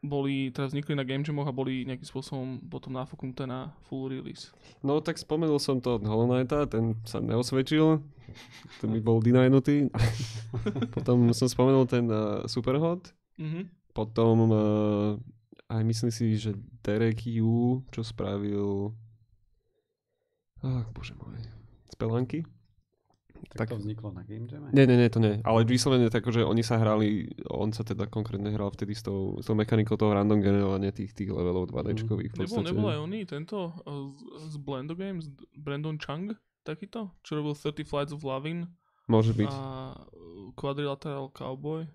boli, teraz vznikli na Game Jamoch a boli nejakým spôsobom potom nafúknuté na full release. No tak spomenul som to od Hollow Knighta, ten sa neosvedčil, ten mi bol denienutý. potom som spomenul ten uh, Superhot, Mhm. potom uh, aj myslím si, že Derek Yu, čo spravil Ach, bože môj. Spelanky? Tak, Tak- to vzniklo na Game Jam? Nie, nie, nie, to nie. Ale vyslovene tak, že oni sa hrali, on sa teda konkrétne hral vtedy s tou, s tou mechanikou toho random generovania tých, tých levelov 2Dčkových v Nebol, podstate. nebol aj oný tento uh, z, z Blendo Games, Brandon Chung, takýto, čo robil 30 Flights of Lovin Môže byť. a uh, Quadrilateral Cowboy.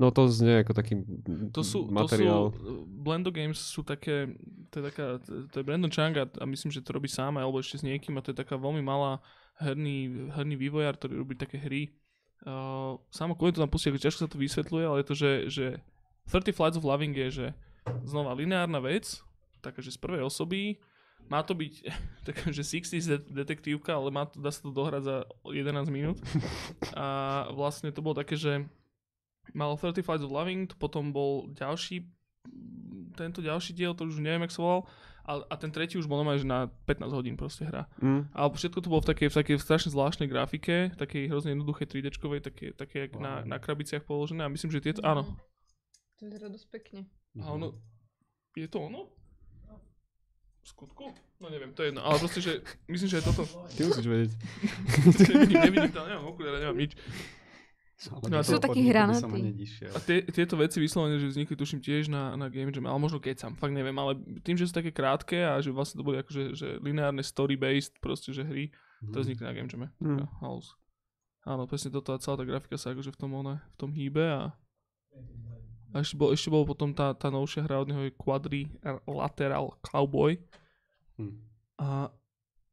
No to znie ako taký To sú, to sú, materiál. uh, Blendo Games sú také, to je, taká, to je Brandon Chung a, a myslím, že to robí sám alebo ešte s niekým a to je taká veľmi malá herný, herný vývojár, ktorý robí také hry. Uh, samo kvôli to tam pustí, ako ťažko sa to vysvetľuje, ale je to, že, že 30 Flights of Loving je, že znova lineárna vec, taká, že z prvej osoby, má to byť taká, že 60s de- detektívka, ale má to, dá sa to dohrať za 11 minút. A vlastne to bolo také, že mal 30 Flights of Loving, potom bol ďalší, tento ďalší diel, to už neviem, jak sa volal, a, a ten tretí už bol normálne, že na 15 hodín proste hra. Mm. A všetko to bolo v takej, v takej strašne zvláštnej grafike, takej hrozne jednoduchej 3D-čkovej, také, také jak na, na krabiciach položené a myslím, že tieto, áno. To vyzerá dosť pekne. A ono, je to ono? V skutku? No neviem, to je jedno, ale proste, že myslím, že je toto. Ty musíš vedieť. nevidím, nevidím tam, nemám okuliare, nemám nič. No sú takí hranatí. A tie, tieto veci vyslovene, že vznikli tuším tiež na, na Game Jam, ale možno keď sám, fakt neviem, ale tým, že sú také krátke a že vlastne to boli akože že lineárne story-based proste, že hry, to vznikli na Game Jame. Mm. Ja, halus. Áno, presne toto a celá tá grafika sa akože v tom, one, v tom hýbe a a ešte bol, ešte bol potom tá, tá novšia hra od neho je Quadrilateral Cowboy Hm. a,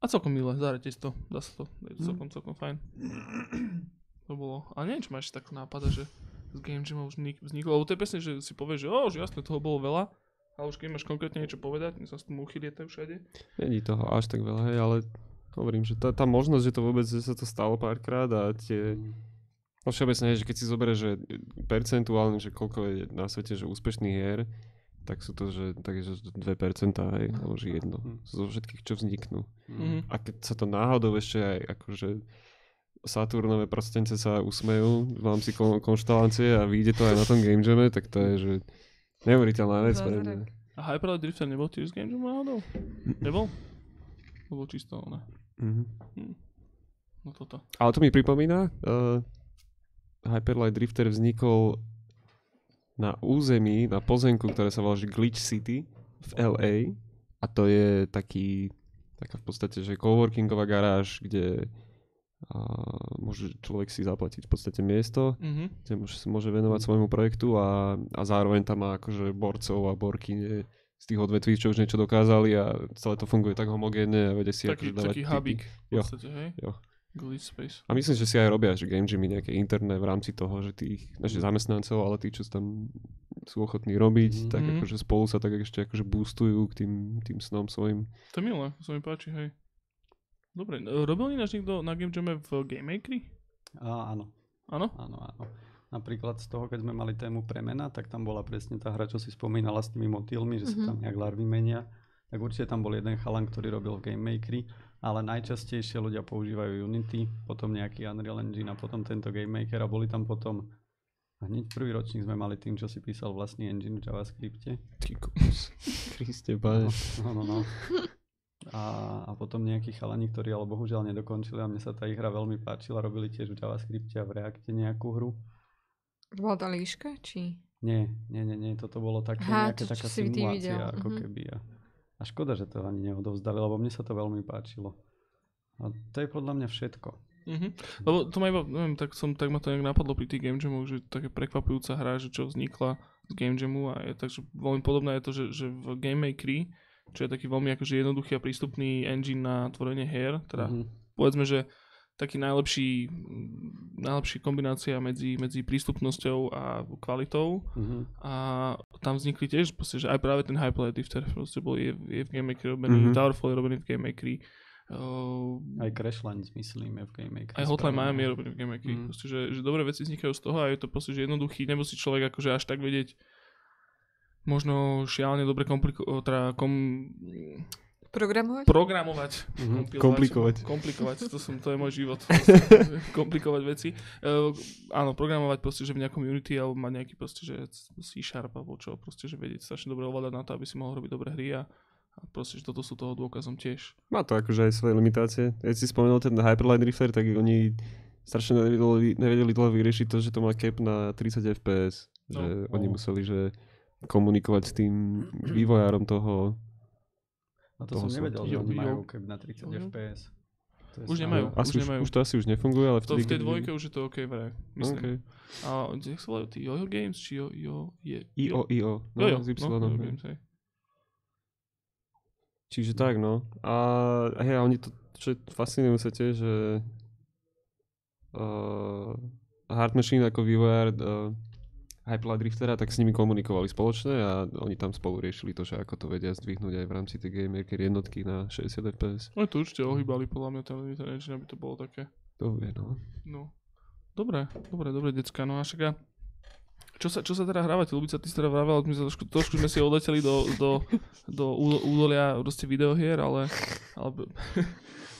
a celkom milé, zahrajte si to, dá sa to, je to celkom, celkom fajn. To bolo, a neviem, či ma ešte tak nápada, že z Game vznik, vzniklo, lebo to je presne, že si povieš, že o, že jasne, toho bolo veľa, ale už keď máš konkrétne niečo povedať, sa s tomu uchy lietajú všade. Není toho až tak veľa, hej, ale hovorím, že tá, tá možnosť, že to vôbec že sa to stalo párkrát a tie... No všeobecne, hej, že keď si zoberieš, že percentuálne, že koľko je na svete, že úspešných hier, tak sú to, že takže 2%, hej, alebo že jedno Mhm. zo všetkých, čo vzniknú. Mhm. A keď sa to náhodou ešte aj akože Saturnové prostence sa usmejú v rámci kon- konštalácie a vyjde to aj na tom Game Jame, tak to je, že neuveriteľná vec pre mňa. A Hyper Drifter nebol tiež z Game Jam náhodou? Nebol? To bolo čisto ono. Mhm. No toto. Ale to mi pripomína, uh, Hyperlight Drifter vznikol na území, na pozemku, ktoré sa volá Glitch City v LA a to je taký, taká v podstate, že coworkingová garáž, kde uh, môže človek si zaplatiť v podstate miesto, Mhm. kde môže, môže venovať svojmu projektu a, a zároveň tam má akože borcov a borkyne z tých odvetví, čo už niečo dokázali a celé to funguje tak homogénne a vede si Taký, akože dávať taký hubík v Jo. podstate, hej? Jo. Space. A myslím, že si aj robia, že game jamy nejaké interné v rámci toho, že tých Mhm. našich zamestnancov, ale tí, čo tam sú ochotní robiť, Mhm. tak Mhm. akože spolu sa tak ešte akože boostujú k tým, tým snom svojim. To je milé, sa mi páči, hej. Dobre, e, robil ináč niekto na Game Jame v Game Makery? A, áno, Áno? áno, áno. Napríklad z toho, keď sme mali tému premena, tak tam bola presne tá hra, čo si spomínala s tými motýlmi, že Mhm. sa tam nejak larvy menia. Tak určite tam bol jeden chalan, ktorý robil v Game Makery, ale najčastejšie ľudia používajú Unity, potom nejaký Unreal Engine a potom tento Game Maker a boli tam potom a hneď prvý ročník sme mali tým, čo si písal vlastný engine v JavaScripte. Ty kus. Kriste. No, no, no. A, a potom nejakí chalani, ktorí ale bohužiaľ nedokončili a mne sa tá ich hra veľmi páčila, robili tiež v JavaScripte a v Reacte nejakú hru. Bola tá líška, či? Nie, nie, nie, nie, toto bolo také, Aha, nejaká to, čo taká simulácia videl, ako mhm. keby. A A škoda, že to ani neodovzdali, lebo mne sa to veľmi páčilo. A to je podľa mňa všetko. Mhm. Lebo to ma iba, neviem, tak, som, tak ma to nejak napadlo pri tých Game Jamoch, že také prekvapujúca hra, že čo vznikla z Game Jamu a je takže veľmi podobné je to, že, že v Game Makeri, čo je taký veľmi akože jednoduchý a prístupný engine na tvorenie hier, teda Mhm. povedzme, že taký najlepší, najlepší kombinácia medzi, medzi prístupnosťou a kvalitou Mhm. a tam vznikli tiež proste, že aj práve ten Hyperlight Lifter proste bol, je, je v Game Makeri robený, Mhm. Towerfall je robený v Game Makeri, uh, Aj Crashlands, myslíme, v Game Maker. aj Hotline Miami je robený v Game Makeri, Mhm. proste, že, že dobré veci vznikajú z toho a je to proste, že jednoduchý, nemusí človek akože až tak vedieť možno šialene dobre kompliko- teda kom, Programovať? programovať. Mhm. Kompilovať. Komplikovať. Komplikovať, to, som, to je môj život. komplikovať veci. Uh, áno, programovať proste, že v nejakom Unity alebo mať nejaký proste, že C Sharp alebo čo, proste, že vedieť strašne dobre ovládať na to, aby si mohol robiť dobré hry a, a proste, že toto sú toho dôkazom tiež. Má to akože aj svoje limitácie. Keď si spomenul ten Hyperlight Drifter, tak oni strašne nevedeli, nevedeli dlho vyriešiť to, že to má cap na 30 fps. Že No. oni museli že komunikovať s tým vývojárom toho. A to toho som nevedel, že Jo, oni jo. majú cap na 30 Jo. fps. To Už nemajú. Asi už, nemajú. už to asi už nefunguje, ale To vtedy... v tej dvojke už je to OK vraj, myslím. Okay. A jak sa volajú tí Jojo Games, či jo, jo, je... IO, IO. No, Y, no, no. Jojo Games, hej. Čiže tak, no. A hej, a oni to, čo je fascinujúce tiež, že uh, Hard Machine ako vývojár uh, Hyperlight Driftera, tak s nimi komunikovali spoločne a oni tam spolu riešili to, že ako to vedia zdvihnúť aj v rámci tej Game Maker jednotky na 60 fps. No to určite ohýbali podľa mňa ten, ten engine, aby to bolo také. To vie, no. No. Dobre, dobre, dobre, decka. No a však čo sa, čo sa teda hrávate? Lubica, ty si teda vravel, my sa trošku, trošku sme si odleteli do, do, do údo- údolia proste videohier, ale, ale,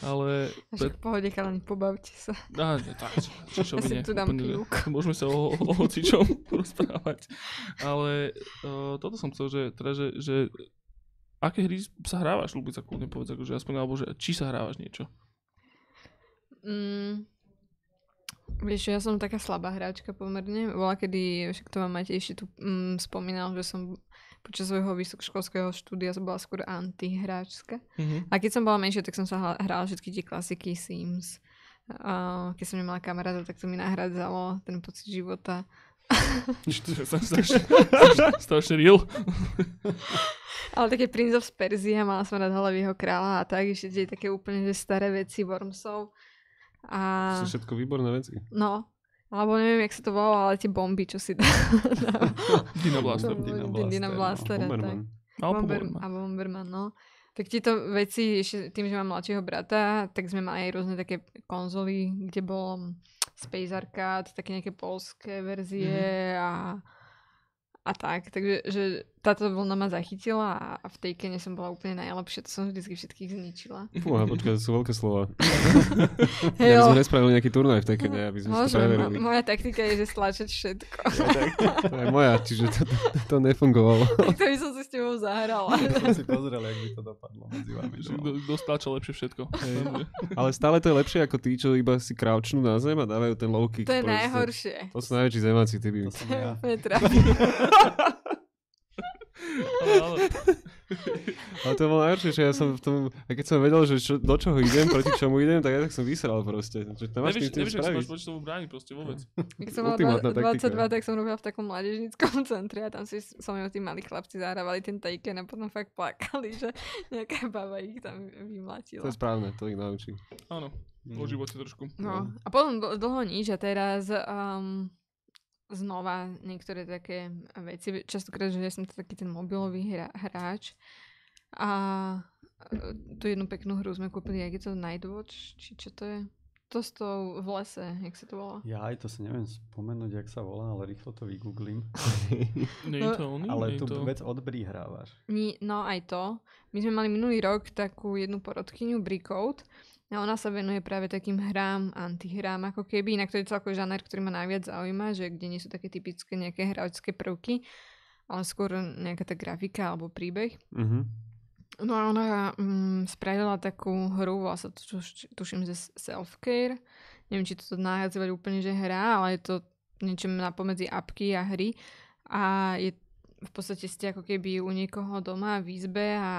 ale Až v pohode, chalani, pobavte sa. Á, ne, tak, čo, čo, čo Ja tu dám úplne. Môžeme sa o, o hocičom rozprávať. Ale uh, toto som chcel, že, teda, že, že aké hry sa hrávaš, Lubica, kľudne povedz, akože aspoň, alebo že či sa hrávaš niečo. Mm, vieš, ja som taká slabá hráčka pomerne. Bola kedy, však to vám Matej ešte tu mm, spomínal, že som počas svojho vysokoškolského štúdia som bola skôr antihráčska. Mhm. A keď som bola menšia, tak som sa hrala všetky tie klasiky Sims. A keď som nemala kamaráta, tak to mi nahradzalo ten pocit života. Sa strašne, real. Ale také Prince of Persia, mala som rád hlavného kráľa a tak, ešte tie také úplne že staré veci Wormsov. A To sú všetko výborné veci. no, alebo neviem, jak sa to volalo, ale tie bomby, čo si dá. Dino Blaster. Dino Dina Blaster, no. Blaster. Bomberman. Alebo Bomber, Bomberman. a Bomberman, no. Tak tieto veci, ešte tým, že mám mladšieho brata, tak sme mali aj rôzne také konzoly, kde bolo Space Arcade, také nejaké polské verzie Mhm. a, a tak. Takže že táto vlna ma zachytila a v tej kene som bola úplne najlepšia, to som vždycky všetkých zničila. Fúha, počkaj, to sú veľké slova. Hej, Ja by sme nespravili nejaký turnaj v Tekene, aby sme si to Môžem, preverili. mo- moja taktika je, že stlačať všetko. To je moja, čiže to, to, to nefungovalo. tak to by som s tebou zahrala. Som si pozrel, jak by to dopadlo medzi vami. Že dvoma. kto, kto stáča lepšie všetko. Ale stále to je lepšie ako tí, čo iba si crouchnú na zem a dávajú ten low kick. to je proste. najhoršie. To sú najväčší zemáci, ty by. To som ja. Ale, ale, Ale to bolo najhoršie, že ja som v tom, a keď som vedel, že čo, do čoho idem, proti čomu idem, tak ja tak som vysral proste. Že to máš nevieš, tým, nevieš, ak sa máš proti tomu brániť proste vôbec. Keď som mala taktika. 22, tak som robila v takom mládežníckom centre a tam si so mnou tí malí chlapci zahrávali ten Taken a potom fakt plakali, že nejaká baba ich tam vymlatila. To je správne, to ich naučí. Áno, o Mm. živote trošku. No a potom dl- dlho nič a teraz um, znova niektoré také veci, častokrát, že ja som to taký ten mobilový hra, hráč a e, tú jednu peknú hru sme kúpili, jak je to Nightwatch, či čo to je? To s tou v lese, jak sa to volá? Ja aj to si neviem spomenúť, jak sa volá, ale rýchlo to vygooglím. Nie je to oný? Ale tú to... vec od Brí hrávaš. Ni, no aj to. My sme mali minulý rok takú jednu porodkyňu, Bricode, a ona sa venuje práve takým hrám, antihrám, ako keby, inak to je celkový žáner, ktorý ma najviac zaujíma, že kde nie sú také typické nejaké hráčské prvky, ale skôr nejaká tá grafika alebo príbeh. Mhm. No a ona mm, spravila takú hru, volá sa to, tuš, tuším, že self-care. Neviem, či to nazývať úplne, že hra, ale je to niečo na pomedzi apky a hry. A je v podstate ste ako keby u niekoho doma v izbe a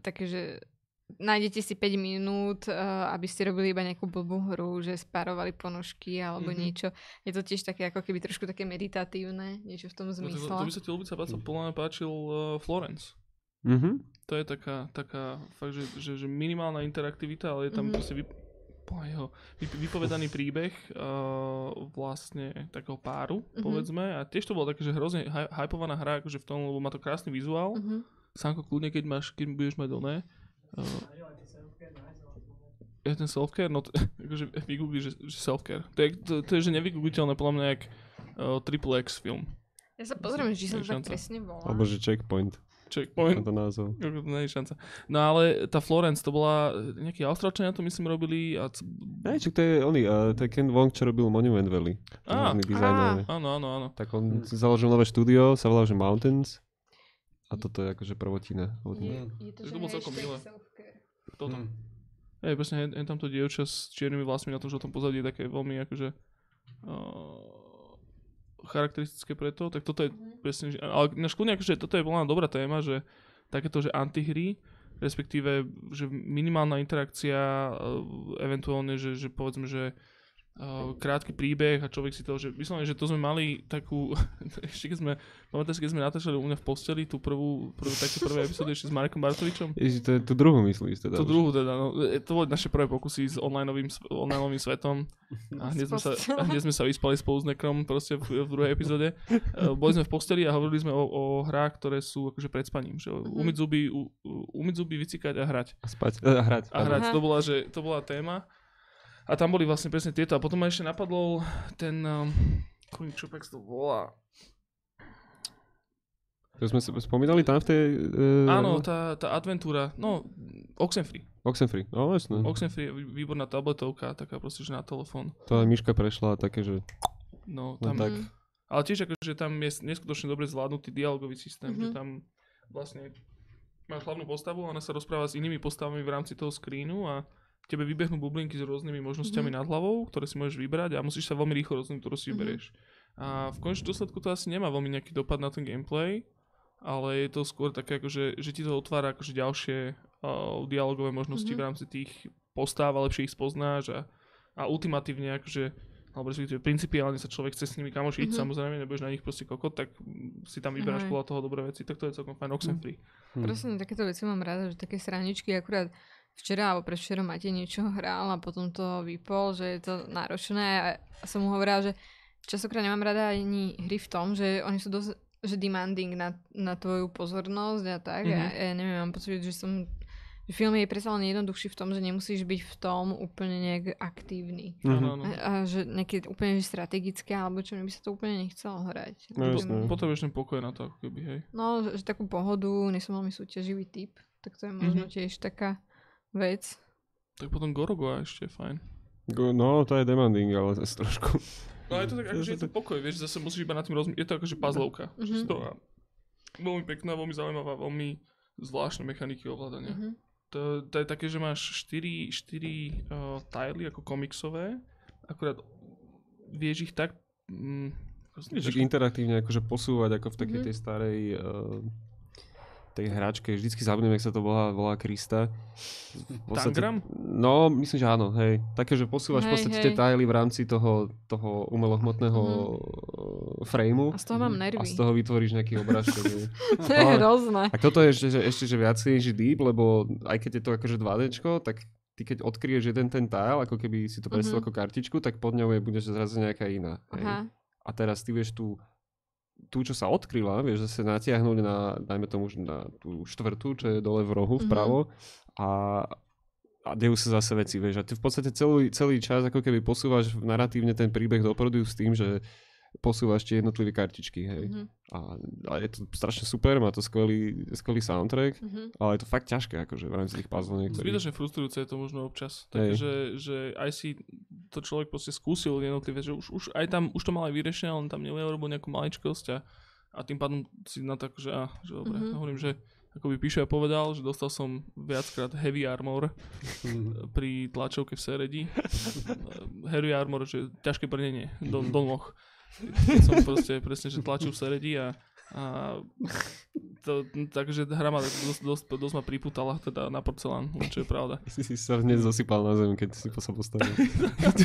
také, že nájdete si 5 minút, uh, aby ste robili iba nejakú blbú hru, že spárovali ponožky alebo Mhm. niečo. Je to tiež také ako keby trošku také meditatívne, niečo v tom No, to, to, zmysle. by sa ti ľúbica páčil, podľa mňa páčil uh, Florence. Mhm. To je taká, taká fakt, že, že, že minimálna interaktivita, ale je tam Mhm. proste vyp, jeho, vyp, vypovedaný príbeh uh, vlastne takého páru, Mhm. povedzme. A tiež to bolo také, že hrozne hy- hypovaná hra, akože v tom, lebo má to krásny vizuál. Mhm. Sánko, kľudne, keď, máš, keď budeš mať oné. Uh, je ten self-care? No, t- akože vygoogli, že, že self-care. To je, to, to je že nevygoogliteľné, podľa mňa, jak uh, Triple X film. Ja sa pozriem, to Je tak presne volá. Alebo že checkpoint. Checkpoint. Na to názov. Nie je šanca. No ale tá Florence, to bola, nejakí Austrálčania to myslím robili a... c- Hej, čo to je oný, uh, to je Ken Wong, čo robil Monument Valley. Á, dizajner. Áno, áno, áno. Tak on si založil nové štúdio, sa volá, že Mountains. A toto je akože prvotina. Je, je to, že to bolo celkom milé. Self-care. Toto. Mm. Hej, presne, hen, hen tamto dievča s čiernymi vlasmi na tom žltom pozadí je také veľmi akože uh, charakteristické pre to, tak toto je presne, že, ale na škôdne akože toto je veľmi dobrá téma, že takéto, že antihry, respektíve, že minimálna interakcia, uh, eventuálne, že, že povedzme, že uh, krátky príbeh a človek si to, že vyslovene, že to sme mali takú, ešte keď sme, pamätáš, keď sme natáčali u mňa v posteli tú prvú, prvú takú prvé epizódu ešte s Marekom Bartovičom? Ježi, to je tú druhú myslíš teda. To už. druhú teda, no. E, To boli naše prvé pokusy s onlineovým, onlineovým svetom. A hneď sme, sa, a hneď sme sa vyspali spolu s Nekrom proste v, v druhej epizóde. E, Boli sme v posteli a hovorili sme o, o hrách, ktoré sú akože pred spaním. Že Mhm. umyť zuby, u, u- umyť zuby, vycikať a hrať. A spať. A hrať. A hrať, Aha. to bola, že, to bola téma. A tam boli vlastne presne tieto. A potom ma ešte napadol ten, um, pak sa to volá. To sme spomínali tam v tej... Uh, Áno, tá, tá adventúra, no, Oxenfree. Oxenfree. No, jasné. Oxenfree je vý- výborná tabletovka, taká proste, že na telefón. To aj Miška prešla také, že... No, No tam, tak. Ale tiež akože tam je neskutočne dobre zvládnutý dialogový systém, že Mhm. tam vlastne máš hlavnú postavu, ona sa rozpráva s inými postavami v rámci toho screenu a tebe vybehnú bublinky s rôznymi možnosťami Mhm. nad hlavou, ktoré si môžeš vybrať a musíš sa veľmi rýchlo rozhodnúť, ktorú si Mhm. vyberieš. A v konečnom dôsledku to asi nemá veľmi nejaký dopad na ten gameplay, ale je to skôr také akože, že ti to otvára akože ďalšie uh, dialogové možnosti Mhm. v rámci tých postáv a lepšie ich spoznáš a, a ultimatívne akože alebo respektíve principiálne sa človek chce s nimi kamošiť, Mhm. samozrejme, nebudeš na nich proste kokot, tak mm, si tam vyberáš podľa toho dobré veci, tak to je celkom fajn Oxenfree. Hm. Presne takéto veci mám rada, že také sraničky akurát včera alebo predvčerom máte niečo hral a potom to vypol, že je to náročné a som mu hovorila, že častokrát nemám rada ani hry v tom, že oni sú dosť že demanding na, na tvoju pozornosť a tak. Mhm. Mm-hmm. A ja neviem, mám pocit, že som že film je predsa len jednoduchší v tom, že nemusíš byť v tom úplne nejak aktívny. Mhm. Áno, áno. A, a že nejaké úplne že strategické, alebo čo, mne by sa to úplne nechcelo hrať. No jasné. Potrebuješ ten pokoj na to, ako keby, hej. No, že, že takú pohodu, nie som veľmi súťaživý typ, tak to je možno Mhm. tiež taká vec. Tak potom Gorogoa ešte je fajn. Go- No, to je demanding, ale zase trošku. No je to tak, akože je to pokoj, vieš, zase musíš iba na tým rozmýšľať. Je to akože puzzlovka. Mhm. A veľmi pekná, veľmi zaujímavá, veľmi zvláštne mechaniky ovládania. Mhm. To, to je také, že máš 4, 4 uh, tajly ako komiksové, akurát vieš ich tak... Mm, Vieš, interaktívne akože posúvať ako v takej Mhm. tej starej uh, tej hračke, vždycky zabudnem, jak sa to volá, volá Krista. V Tangram? No, myslím, že áno, hej. Také, že posúvaš v Hej, podstate hej. tie tajly v rámci toho, toho umelohmotného mm frameu A z toho mám a nervy. z toho vytvoríš nejaký obrázok. hej. to je Ale- hrozné. A toto je ešte, že, ešte že viacej že deep, lebo aj keď je to akože 2D, tak ty keď odkryješ jeden ten tile, ako keby si to predstavil Mhm. ako kartičku, tak pod ňou je, budeš zrazu nejaká iná. hej. Aha. A teraz ty vieš tú, tú, čo sa odkryla, vieš zase natiahnuť na, dajme tomu, na tú štvrtú, čo je dole v rohu, Mhm. vpravo a, a dejú sa zase veci, vieš. A ty v podstate celý, celý čas ako keby posúvaš naratívne ten príbeh dopredu s tým, že posúvaš tie jednotlivé kartičky, hej. Mhm. A, a je to strašne super, má to skvelý, skvelý soundtrack, Mhm. ale je to fakt ťažké, akože v rámci tých puzzle niektorých. Zbytočne frustrujúce je to možno občas. Takže že aj si to človek proste skúsil jednotlivé, že už, už aj tam, už to mal aj vyriešené, ale on tam neurobil nejakú maličkosť a, a tým pádom si na to akože, á, že dobre, Mhm. mm-hmm. hovorím, že ako by Píšo povedal, že dostal som viackrát heavy armor pri tlačovke v Seredi. heavy armor, že ťažké brnenie do, do noh. Som proste presne, že tlačil v Seredi a A to, takže hra ma dosť, dosť, dosť ma priputala teda na porcelán, čo je pravda. Si si sa hneď zosypal na zem, keď si sa postavil.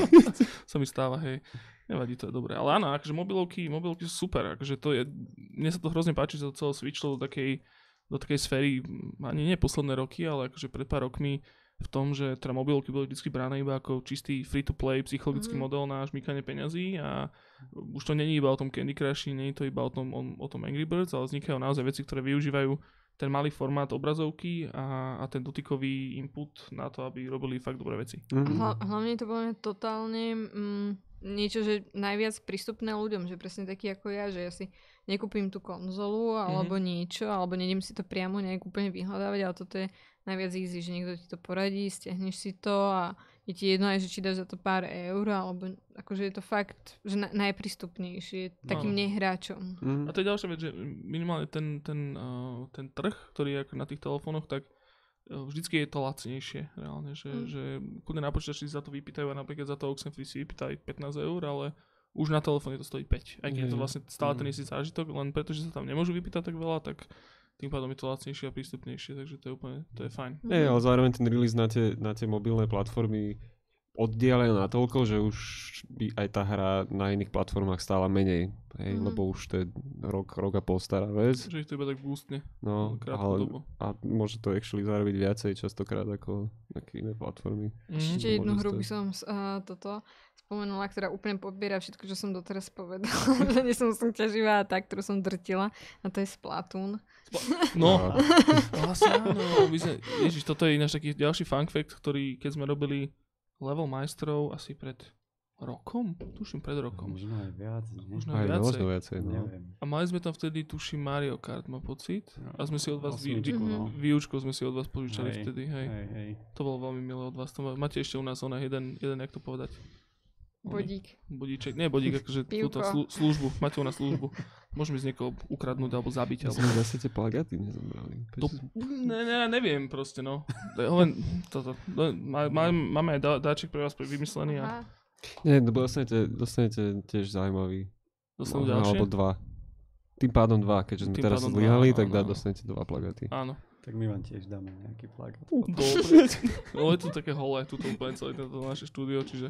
sa mi stáva, hej. Nevadí, to je dobré. Ale áno, akože mobilovky, mobilovky sú super. Akože to je, mne sa to hrozne páči, že to celé switchlo do takej, do takej sféry, ani nie posledné roky, ale akože pred pár rokmi v tom, že teda mobilky boli vždy bráne iba ako čistý free-to-play psychologický mm. model na žmýkanie peňazí a už to není iba o tom Candy Crush, není to iba o tom, o, o tom Angry Birds, ale vznikajú naozaj veci, ktoré využívajú ten malý formát obrazovky a, a ten dotykový input na to, aby robili fakt dobré veci. Mm-hmm. Hla, hlavne to bolo totálne mm, niečo, že najviac prístupné ľuďom, že presne taký ako ja, že ja si nekúpim tú konzolu alebo mm-hmm. niečo, alebo nejdem si to priamo nejak úplne vyhľadávať, ale toto je najviac easy, že niekto ti to poradí, stiahneš si to a je ti jedno aj, že či dáš za to pár eur, alebo akože je to fakt, že na, najprístupnejšie, takým no. nehráčom. Mm. A to je ďalšia vec, že minimálne ten, ten, uh, ten trh, ktorý je ako na tých telefónoch, tak uh, vždycky je to lacnejšie, reálne, že, mm. že kudne na počítači za to vypýtajú a napríklad za to Oxenfree si vypýtajú 15 eur, ale už na telefóne to stojí 5. Aj keď je to vlastne stále ten istý zážitok, len preto, že sa tam nemôžu vypýtať tak veľa, tak tým pádom je to lacnejšie a prístupnejšie, takže to je úplne, to je fajn. Nie, ale zároveň ten release na tie, na tie mobilné platformy oddialejú na toľko, že už by aj tá hra na iných platformách stála menej, hej, mm. lebo už to je rok, rok a pol stará vec. Že ich to iba tak boostne. No, ale, dobu. a môže to actually zarobiť viacej častokrát ako nejaké iné platformy. Mm. Ešte jednu hru by som uh, toto spomenula, ktorá úplne pobiera všetko, čo som doteraz povedala. že nie som som ťaživá a tak, ktorú som drtila. A to je Splatoon. Spla- no, vlastne áno. Sme, ježiš, toto je ináš taký ďalší fun fact, ktorý keď sme robili level majstrov asi pred rokom? Tuším pred rokom. Možno aj viac. Možno aj viacej. Možno viacej no. Neviem. A mali sme tam vtedy, tuším, Mario Kart, mám pocit. No, A sme si od vás vy, no. výučko sme si od vás požičali Hej, vtedy, hej. Hej, hej. To bolo veľmi milé od vás. To má, máte ešte u nás ona jeden, jeden, jak to povedať? Bodík. Bodíček, nie bodík, akože túto slu, službu, máte u nás službu. Môžeme z niekoho ukradnúť alebo zabiť. Alebo... sme zase tie plagáty nezobrali. To, ne, ne, neviem proste, no. Len toto. Má- má- Máme aj dá- dáček pre vás vymyslený a. Nie, no dostanete, dostanete tiež zaujímavý. dostanú No, ďalšie. Alebo dva. Tým pádom dva, keďže sme Tým teraz zlyhali, tak dá, dostanete dva plagáty. Áno. Tak my vám tiež dáme nejaký plagát. Dobre. No je to také holé, tuto úplne celé toto naše štúdio, čiže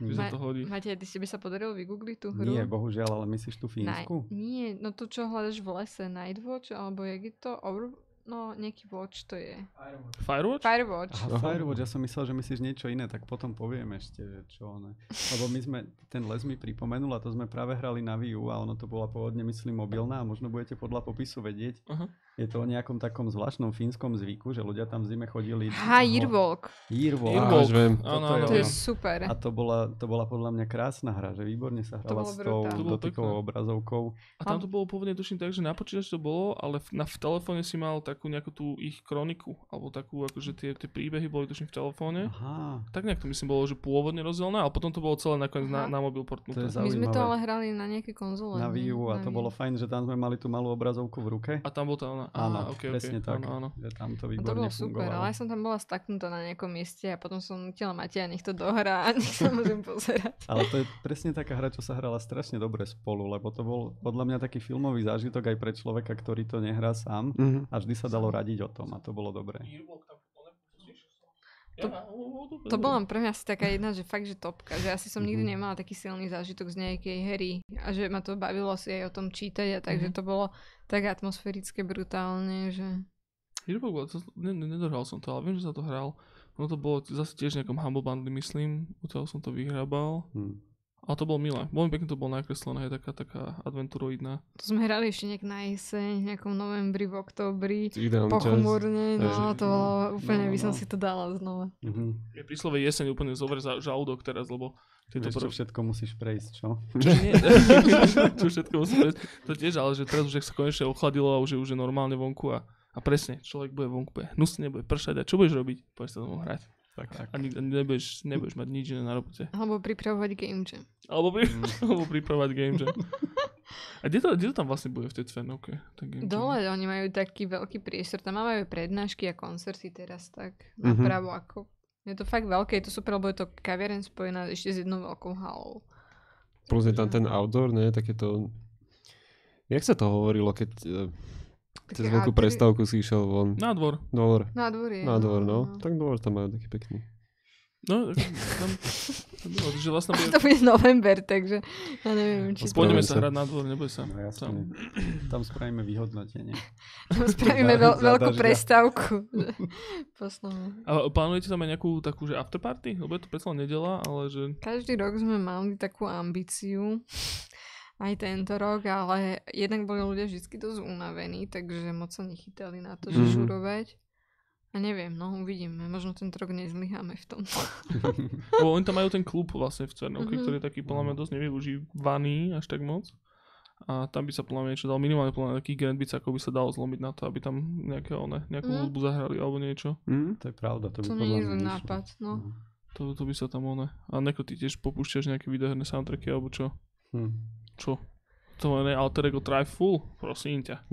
že sa Ma- to hodí. Máte, ty ste by sa podarilo vygoogliť tú hru? Nie, bohužiaľ, ale myslíš tú Fínsku? nie, no to čo hľadaš v lese, Nightwatch, alebo jak je to? Over... No, nejaký watch to je. Firewatch? Firewatch. Aha, Firewatch, ja som myslel, že myslíš niečo iné, tak potom poviem ešte, že čo ne. Lebo my sme, ten les mi pripomenul a to sme práve hrali na Wii U a ono to bola pôvodne, myslím, mobilná a možno budete podľa popisu vedieť. Aha. Je to o nejakom takom zvláštnom fínskom zvyku, že ľudia tam v zime chodili... Ha. Yearwalk. Až viem. Áno, áno, To je super. A to bola, to bola podľa mňa krásna hra, že výborne sa hrala s tou dotykovou pekné. obrazovkou. A tam to bolo pôvodne tuším tak, že na počítači to bolo, ale v, na, v telefóne si mal takú nejakú tú ich kroniku, alebo takú, akože tie, tie príbehy boli tuším v telefóne. Aha, Tak nejak to myslím bolo, že pôvodne rozdelené, ale potom to bolo celé nakoniec na, na mobil portnuté. My sme to ale hrali na nejaké konzole. na? Wii U a to bolo fajn, že tam sme mali tú malú obrazovku v ruke. A tam bol tá ona. Áno, okay, presne okay. tak. Áno, áno. Že tam to No to výborne bolo super, fungovalo. ale ja som tam bola staknutá na nejakom mieste a potom som nutila Mateja, nech to dohrá a nech sa môžem pozerať. Ale to je presne taká hra, čo sa hrala strašne dobre spolu, lebo to bol podľa mňa taký filmový zážitok aj pre človeka, ktorý to nehrá sám Mhm. a vždy sa dalo radiť o tom a to bolo dobré. To- To bola pre mňa asi taká jedna, že fakt, že topka, že asi som nikdy Mhm. nemala taký silný zážitok z nejakej hry a že ma to bavilo si aj o tom čítať a takže Mhm. to bolo tak atmosférické, brutálne, že... Ne, ne, nedohral som to, ale viem, že sa to hral. Ono to bolo zase tiež nejakom Humble Bundle, myslím, odtiaľ som to vyhrabal. Hm. Ale to bolo milé. Veľmi pekne to bolo nakreslené, je taká, taká adventuroidná. To sme hrali ešte nejak na jeseň, nejakom novembri, v čas. pochmurne, no to bolo úplne, No, by som no. si to dala znova. Mhm. Je príslove jeseň úplne zover za žalúdok teraz, lebo tieto Vieš, čo prv... všetko musíš prejsť, čo? Čo nie? čo všetko musí prejsť. To tiež, ale že teraz už sa konečne ochladilo a už je, už je normálne vonku a, a presne, človek bude vonku, bude hnusne, bude pršať a čo budeš robiť? Pôjdeš sa domov hrať. Tak, tak. A nikdy nebudeš, nebudeš mať nič iné na robote. Alebo pripravovať game jam. Alebo, pri, Mm. alebo pripravať game jam. A kde to, kde to tam vlastne bude v tej Cvenovke? Dole oni majú taký veľký priestor, tam majú prednášky a koncerty teraz tak Mhm. napravo ako. Je to fakt veľké, je to super, lebo je to kaviareň spojená ešte s jednou veľkou halou. Plus je tam ten outdoor, ne, takéto Jak sa to hovorilo, keď eh, cez veľkú artery- prestávku si išiel von? Na dvor. Dvor. Na dvorie. Na dvor, no. Tak dvor tam majú taký pekný. No, tam, tam bolo, že vlastne bude, To bude november, takže ja neviem, či pôjdeme sa hrať na dvor, neboj sa. No. Tam. Tam spravíme vyhodnotenie. tam spravíme veľ, veľkú prestávku. Poslednú. A plánujete tam aj nejakú takú, že afterparty? Lebo je to predsa nedela, ale že... Každý rok sme mali takú ambíciu, aj tento rok, ale jednak boli ľudia vždy dosť unavení, takže moc sa nechytali na to, že Mhm. žurovať. A neviem, no uvidíme. Možno tento rok nezlyháme v tom. Lebo oni tam majú ten klub vlastne v Cernovke, Mhm. ktorý je taký podľa mňa dosť nevyužívaný až tak moc. A tam by sa podľa mňa niečo dal minimálne podľa mňa takých grand beats, ako by sa dalo zlomiť na to, aby tam nejaké one, nejakú Mhm. hudbu zahrali alebo niečo. Hm? To je pravda, to by To podľa nie je zlý nápad, no. Mhm. To, to by sa tam one. A neko ty tiež popúšťaš nejaké videoherné soundtracky alebo čo? Hm. Čo? To je alter ego Full? Prosím ťa.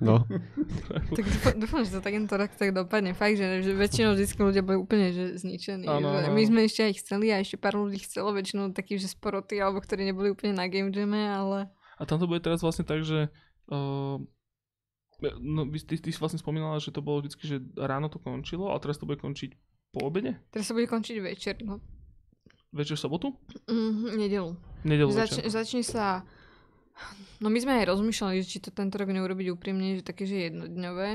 No. Tak dúfam, že to takento rok tak dopadne. Fakt, že, že väčšinou vždy ľudia boli úplne že zničení. Áno, že áno, my sme ešte aj chceli a ešte pár ľudí chcelo, väčšinou takí, že sporoty, alebo ktorí neboli úplne na game jame, ale... A tam to bude teraz vlastne tak, že uh, no, ty, ty si vlastne spomínala, že to bolo vždycky, že ráno to končilo, ale teraz to bude končiť po obede? Teraz sa bude končiť večer, no. Večer sobotu? Mm, nedelu. Nedelu Zač- večer. začne sa... No my sme aj rozmýšľali, či to tento rok neurobiť úprimne, že také, že jednodňové,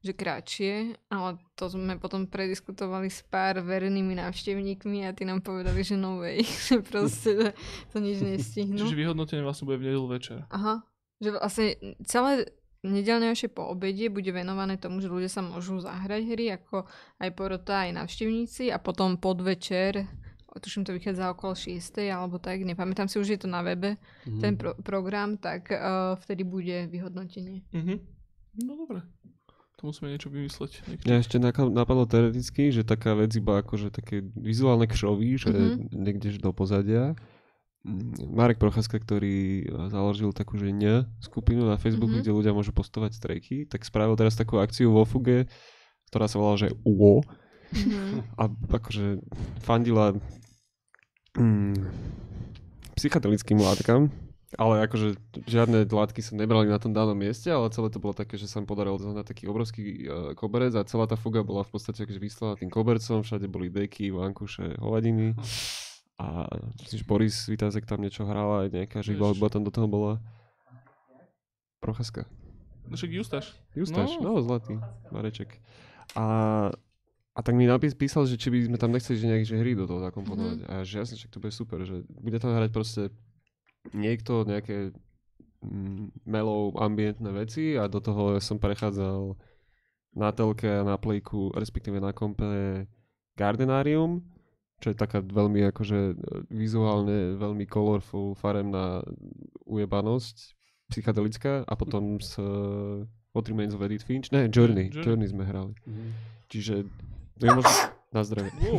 že kratšie, ale to sme potom prediskutovali s pár vernými návštevníkmi a tí nám povedali, že no way, že proste že to nič nestihnú. Čiže vyhodnotenie vlastne bude v nedelu večer. Aha, že vlastne celé nedelnejšie po obede bude venované tomu, že ľudia sa môžu zahrať hry, ako aj porota, aj návštevníci a potom podvečer, tuším to vychádza okolo 6. alebo tak, nepamätám si, už je to na webe, Mhm. ten pro- program, tak uh, vtedy bude vyhodnotenie. Mhm. No dobre. To musíme niečo vymysleť. Niekto. Mňa ešte napadlo teoreticky, že taká vec iba akože také vizuálne kšovy, že Mhm. niekde že do pozadia. Mm, Marek Procházka, ktorý eh, založil takú, že ne skupinu na Facebooku, Mhm. kde ľudia môžu postovať streky, tak spravil teraz takú akciu vo Fuge, ktorá sa volala, že UO. Mhm. A akože fandila mm, psychedelickým látkam, ale akože žiadne látky sa nebrali na tom danom mieste, ale celé to bolo také, že sa im podarilo zohnať taký obrovský uh, koberec a celá tá fuga bola v podstate akože vyslaná tým kobercom, všade boli deky, vankuše, hovadiny a myslím, že Boris Vitázek tam niečo hral aj nejaká živá hudba tam do toho bola. Procházka. No však Justáš. Justáš, No. no, zlatý, Mareček. A, a tak mi napís, písal, že či by sme tam nechceli že nejaké že hry do toho zakomponovať. Mhm. Mm-hmm. A že jasne, však to bude super, že bude tam hrať proste niekto nejaké mm, ambientné veci a do toho som prechádzal na telke a na plejku, respektíve na kompe Gardenarium, čo je taká veľmi akože e, vizuálne veľmi colorful, farebná ujebanosť, psychedelická a potom s uh, What Remains of Edith Finch, ne, Journey, Journey. Journey sme hrali. Mhm. Čiže je možno na zdravie. Wow.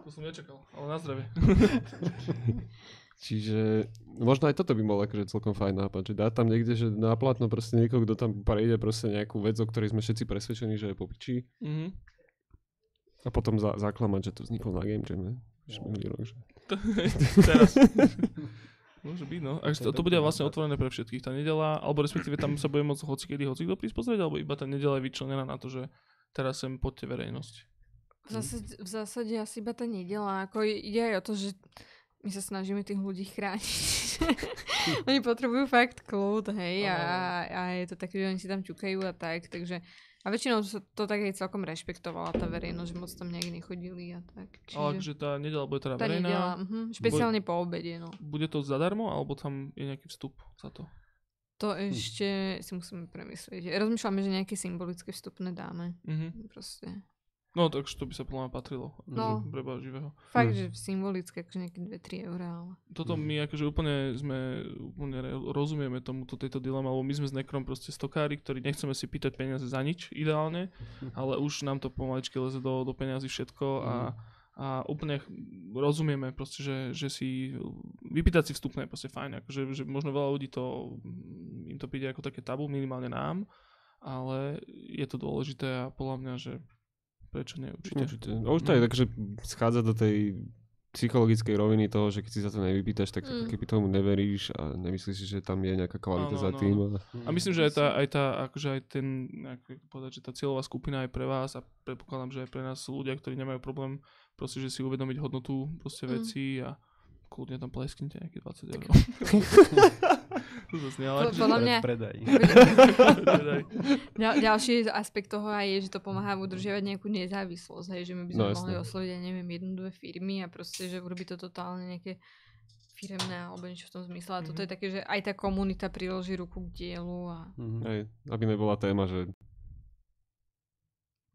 To som nečakal, ale na zdravie. Čiže možno aj toto by bol akože celkom fajn nápad, že dá tam niekde, že na platno proste niekoho, kto tam prejde proste nejakú vec, o ktorej sme všetci presvedčení, že je po piči Mhm. a potom za, zaklamať, že to vzniklo na Game Jam, ne? Už minulý rok, že... Teraz. Môže byť, no. A to, to bude vlastne otvorené pre všetkých. Tá nedela, alebo respektíve tam sa bude môcť hoci kedy, hoci kto prísť pozrieť, alebo iba tá nedela je vyčlenená na to, že teraz sem poďte verejnosť. V zásade, v zásade asi iba tá nedela. Ako ide aj o to, že my sa snažíme tých ľudí chrániť. oni potrebujú fakt kľud, hej, a, a je to také, že oni si tam ťukajú a tak, takže a väčšinou sa to tak aj celkom rešpektovala tá verejnosť, že moc tam nejak nechodili a tak. Čiže Ale akože tá nedela bude teda tá verejná. nedela, mhm, špeciálne po obede, no. Bude to zadarmo, alebo tam je nejaký vstup za to? To ešte si musíme premyslieť. Rozmýšľame, že nejaké symbolické vstupné dáme. Mhm. Proste. No, takže to by sa podľa mňa patrilo. No. Pre Boha živého. Fakt, Hm. že symbolické, akože nejaké 2-3 eurá, ale... Toto my akože úplne sme, úplne rozumieme tomuto, tejto dileme, lebo my sme s Nekrom proste stokári, ktorí nechceme si pýtať peniaze za nič ideálne, ale už nám to pomaličky leze do, do peniazy všetko a, a úplne rozumieme proste, že, že si vypýtať si vstupné je proste fajn, akože že možno veľa ľudí to, mm, im to príde ako také tabu, minimálne nám, ale je to dôležité a podľa mňa, že prečo nie, určite. Určite. A už to aj tak, že schádza do tej psychologickej roviny toho, že keď si za to nevypýtaš, tak Mm. keby tomu neveríš a nemyslíš si, že tam je nejaká kvalita Áno, za áno, tým. áno. A... A myslím, že aj tá, aj tá akože aj ten, ako povedať, že tá cieľová skupina je pre vás a predpokladám, že aj pre nás sú ľudia, ktorí nemajú problém proste, že si uvedomiť hodnotu proste Mm. veci a kľudne tam plesknite nejaké 20 eur. Po- podľa mňa Predaj. ďal, ďalší aspekt toho aj je, že to pomáha udržiavať nejakú nezávislosť, hej, že my by sme No, mohli osloviť, ja neviem, jednu, dve firmy a proste, že urobí to totálne nejaké firemné alebo niečo v tom zmysle. A toto je také, že aj tá komunita priloží ruku k dielu a Mhm. Hej, aby nebola téma, že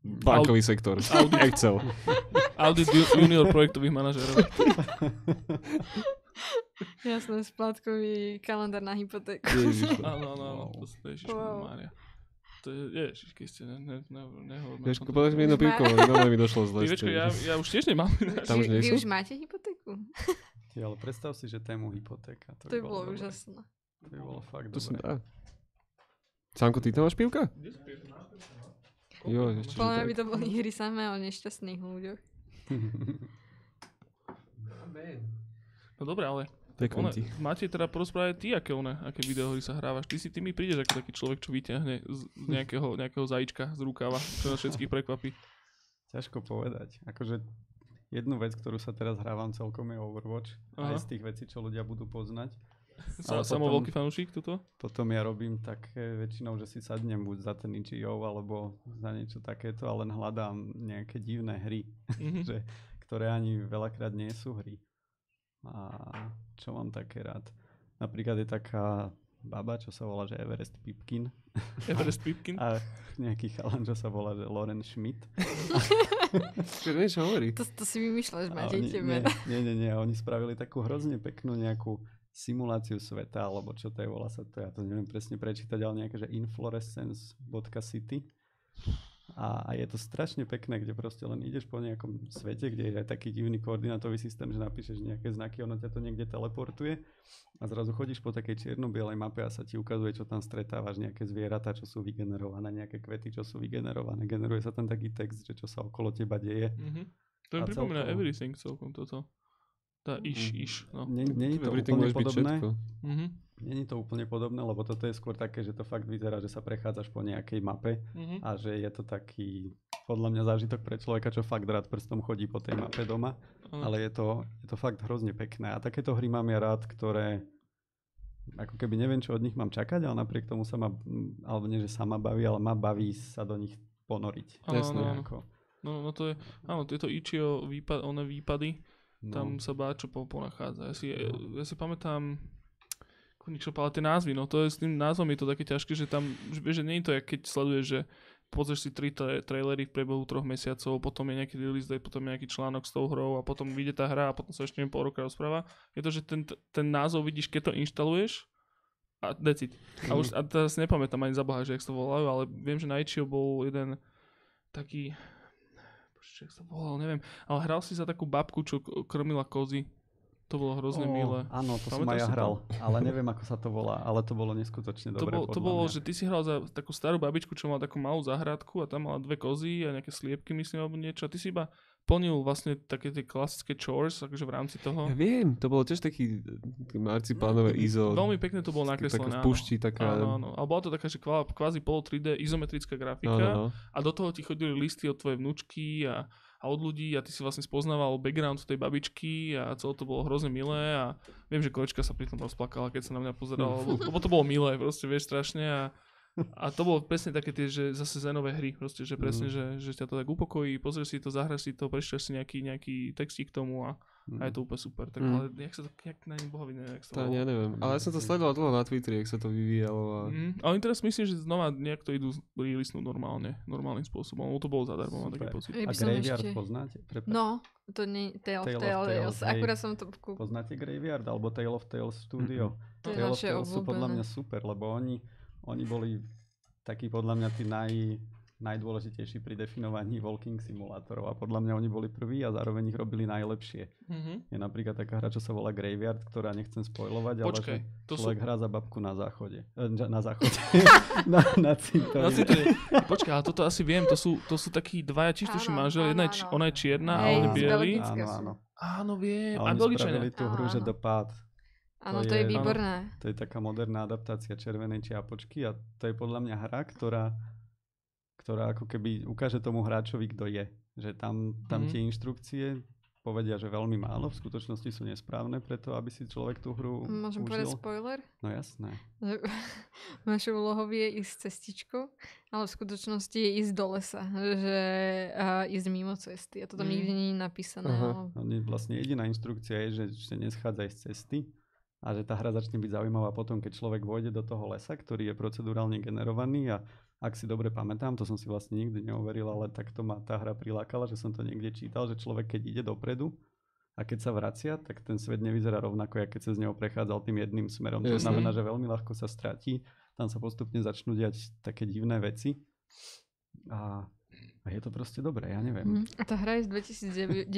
bankový sektor. Audit. Excel. Audit ju- junior projektových manažerov. jasné, splátkový kalendár na hypotéku. Ježiš. Áno, áno, áno. To je ježiš, Wow. Mária. To je, ježiš, keď ste ne, ne, ne, nehovoríme. tomto. povedz mi jedno pivko, lebo mi došlo zle. Pivečko, ja, ja už tiež nemám. Tam už Vy, už máte hypotéku? Ty, ale predstav si, že tému hypotéka. To, To by bolo dobré. úžasné. To by bolo fakt To sa dobré. dá. Sánko, ty tam máš pivka? Jo, ešte, Podľa by to boli hry samé o nešťastných ľuďoch. No dobre, ale ti. máte teda porozprávať ty, aké, one, aké videohry sa hrávaš. Ty si ty mi prídeš ako taký človek, čo vyťahne z, z nejakého, nejakého zajíčka z rukava, čo nás všetkých prekvapí. Ťažko povedať. Akože jednu vec, ktorú sa teraz hrávam celkom je Overwatch. Aha. Aj z tých vecí, čo ľudia budú poznať. Sa, samo potom- veľký fanúšik tuto? Potom ja robím také väčšinou, že si sadnem buď za ten Ichigo, alebo za niečo takéto, ale len hľadám nejaké divné hry, Mhm. že, ktoré ani veľakrát nie sú hry. A čo mám také rád? Napríklad je taká baba, čo sa volá, že Everest Pipkin Everest Pipkin. a nejaký chalan, čo sa volá, že Loren Schmidt. Čo niečo hovorí? To, to si vymýšľaš, A máte oni, tie nie, nie, nie, nie, oni spravili takú hrozne peknú nejakú simuláciu sveta, alebo čo to je, volá sa to, ja to neviem presne prečítať, ale nejaké, že inflorescence.city. A, a je to strašne pekné, kde proste len ideš po nejakom svete, kde je aj taký divný koordinátový systém, že napíšeš nejaké znaky, ono ťa to niekde teleportuje a zrazu chodíš po takej čierno-bielej mape a sa ti ukazuje, čo tam stretávaš, nejaké zvieratá, čo sú vygenerované, nejaké kvety, čo sú vygenerované. Generuje sa tam taký text, že čo sa okolo teba deje. Mhm. To mi pripomína celkovo- Everything celkom toto. Tá iš, iš, no. Je to Everything úplne podobné. Mhm. Není to úplne podobné, lebo toto je skôr také, že to fakt vyzerá, že sa prechádzaš po nejakej mape Mhm. a že je to taký, podľa mňa zážitok pre človeka, čo fakt rád prstom chodí po tej mape doma, Áno. ale je to, je to fakt hrozne pekné. A takéto hry mám ja rád, ktoré ako keby neviem, čo od nich mám čakať, ale napriek tomu sa ma, mm, alebo nie, že sa ma baví, ale ma baví sa do nich ponoriť. Áno, Jasné. No, no to je, áno, tieto Ichio výpad, one výpady, No. tam sa bá čo po, ponachádza. Ja si, ja si pamätám, šop, ale tie názvy, no to je s tým názvom je to také ťažké, že tam, že, že nie je to, jak keď sleduješ, že pozrieš si tri tra- trailery v priebehu troch mesiacov, potom je nejaký release date, potom je nejaký článok s tou hrou a potom vyjde tá hra a potom sa ešte neviem pol roka rozpráva. Je to, že ten, ten názov vidíš, keď to inštaluješ a that's it. A už a teraz nepamätám ani za boha, že jak sa to volajú, ale viem, že na bol jeden taký, jak sa volal, neviem, ale hral si za takú babku, čo krmila kozy. To bolo hrozne Ó, milé. Áno, to som Pamätáš aj ja si to? hral, ale neviem, ako sa to volá, ale to bolo neskutočne To, dobre. bol, to bolo, mňa. že ty si hral za takú starú babičku, čo mala takú malú záhradku a tam mala dve kozy a nejaké sliepky, myslím, alebo niečo. A ty si iba plnil vlastne také tie klasické chores, akože v rámci toho. Ja viem, to bolo tiež taký taký marcipánové ISO. Veľmi pekne to bolo taká nakreslené. v áno. pušti, taká... Áno, áno. Ale bola to taká, že kvá- kvázi polo 3D izometrická grafika. Áno, no. a do toho ti chodili listy od tvojej vnúčky a, a od ľudí a ty si vlastne spoznával background tej babičky a celé to bolo hrozne milé a viem, že kočka sa pri tom rozplakala, keď sa na mňa pozerala, lebo, lebo to bolo milé, proste vieš strašne a, a to bolo presne také tie, že zase zenové hry, proste, že presne, že, že ťa to tak upokojí, pozrieš si to, zahraš si to, prečítaš si nejaký, nejaký textík k tomu a, a je to úplne super. Tak Mm. ale jak sa to, jak na ne bohovi, neviem, jak sa To volalo. ja neviem. Ale ja som to sledoval dlho na Twitteri, jak sa to vyvíjalo a... Mm, ale oni teraz myslím, že znova nejak to idú releasenúť normálne, normálnym spôsobom, lebo to bolo zadarmo, mám taký pocit. A Graveyard ešte- poznáte? Prepač. No, to nie Tale of Tale of Tale Tales. Akurát som to kúpil. Poznáte Graveyard alebo Tale of Tales Studio? To je Tale of Tales sú podľa mňa super, lebo oni, oni boli takí podľa mňa tí naj, najdôležitejší pri definovaní walking simulátorov a podľa mňa oni boli prví a zároveň ich robili najlepšie. Mhm. Je napríklad taká hra, čo sa volá Graveyard, ktorá nechcem spojlovať, ale že to sú... človek hrá za babku na záchode. E, na- na záchode. na, na cintoríne. To je, počkaj, ale toto asi viem, to sú, to sú takí dvaja či tuším Áno, manžel, jedna je, či, ona je čierna a Hej, on je. Belgicka Áno, sú. áno. Áno, viem. A A oni spravili tú hru, že Áno. Path. Áno, To to je je- výborné. To je taká moderná adaptácia červenej čiapočky a to je podľa mňa hra, ktorá, ktorá ako keby ukáže tomu hráčovi, kto je. Že tam, tam Mhm. tie inštrukcie povedia, že veľmi málo, v skutočnosti sú nesprávne preto, aby si človek tú hru Môžem užil. povedať spoiler? No jasné. Našou úlohou je ísť cestičkou, ale v skutočnosti je ísť do lesa, že a ísť mimo cesty. A to tam Mm. nikde nie je napísané. Aha. ale- No, vlastne jediná inštrukcia je, že, že neschádzaj z cesty a že tá hra začne byť zaujímavá potom, keď človek vôjde do toho lesa, ktorý je procedurálne generovaný a ak si dobre pamätám, to som si vlastne nikdy neoveril, ale takto ma tá hra prilákala, že som to niekde čítal, že človek keď ide dopredu a keď sa vracia, tak ten svet nevyzerá rovnako, ako keď sa z neho prechádzal tým jedným smerom. To znamená, že veľmi ľahko sa stratí, tam sa postupne začnú diať také divné veci a, a je to proste dobré, ja neviem. Mhm. A tá hra je z 2009.